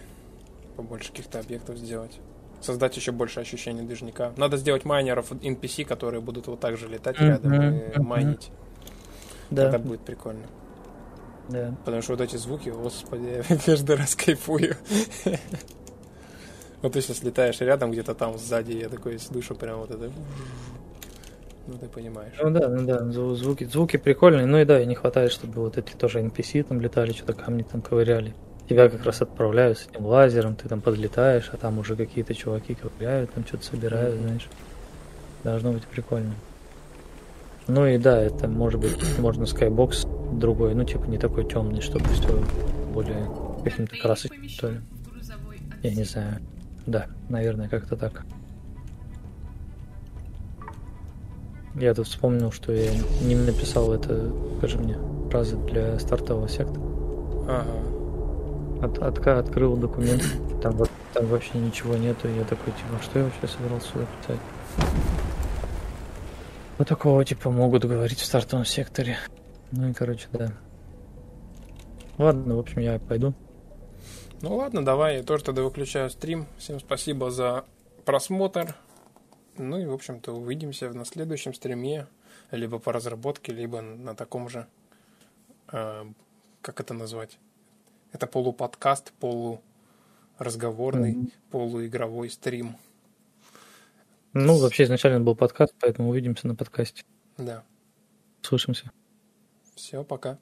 Побольше каких-то объектов сделать. Создать еще больше ощущений движника. Надо сделать майнеров NPC, которые будут вот так же летать Мгм, рядом и мгм. майнить. Да, Это будет прикольно. да. Потому что вот эти звуки, господи, я каждый раз кайфую. Вот ты сейчас летаешь рядом, где-то там сзади, я такой слышу прям вот это. Ну, ты понимаешь. Ну да, ну да, зву- звуки, звуки прикольные, ну и да, и не хватает, чтобы вот эти тоже NPC там летали, что-то камни там ковыряли. Тебя как раз отправляют с этим лазером, ты там подлетаешь, а там уже какие-то чуваки ковыряют, там что-то собирают, Мгм. знаешь. Должно быть прикольно. Ну и да, это может быть, можно Skybox другой, ну типа не такой темный, чтобы все более каким-то красочным, что ли. Я не знаю. Да, наверное, как-то так. Я тут вспомнил, что я не написал это, скажи мне, фразы для стартового сектора. Ага. От, отка- открыл документ, там, там вообще ничего нету, и я такой, типа, что я вообще собирался сюда писать? Вот такого, типа, могут говорить в стартовом секторе. Ну и, короче, да. Ладно, в общем, я пойду. Ну ладно, давай, я тоже тогда выключаю стрим. Всем спасибо за просмотр. Ну и, в общем-то, увидимся на следующем стриме. Либо по разработке, либо на таком же... э, как это назвать? Это полуподкаст, полуразговорный, Мгм. полуигровой стрим. Ну, вообще, изначально был подкаст, поэтому увидимся на подкасте. Да. Слышимся. Все, пока.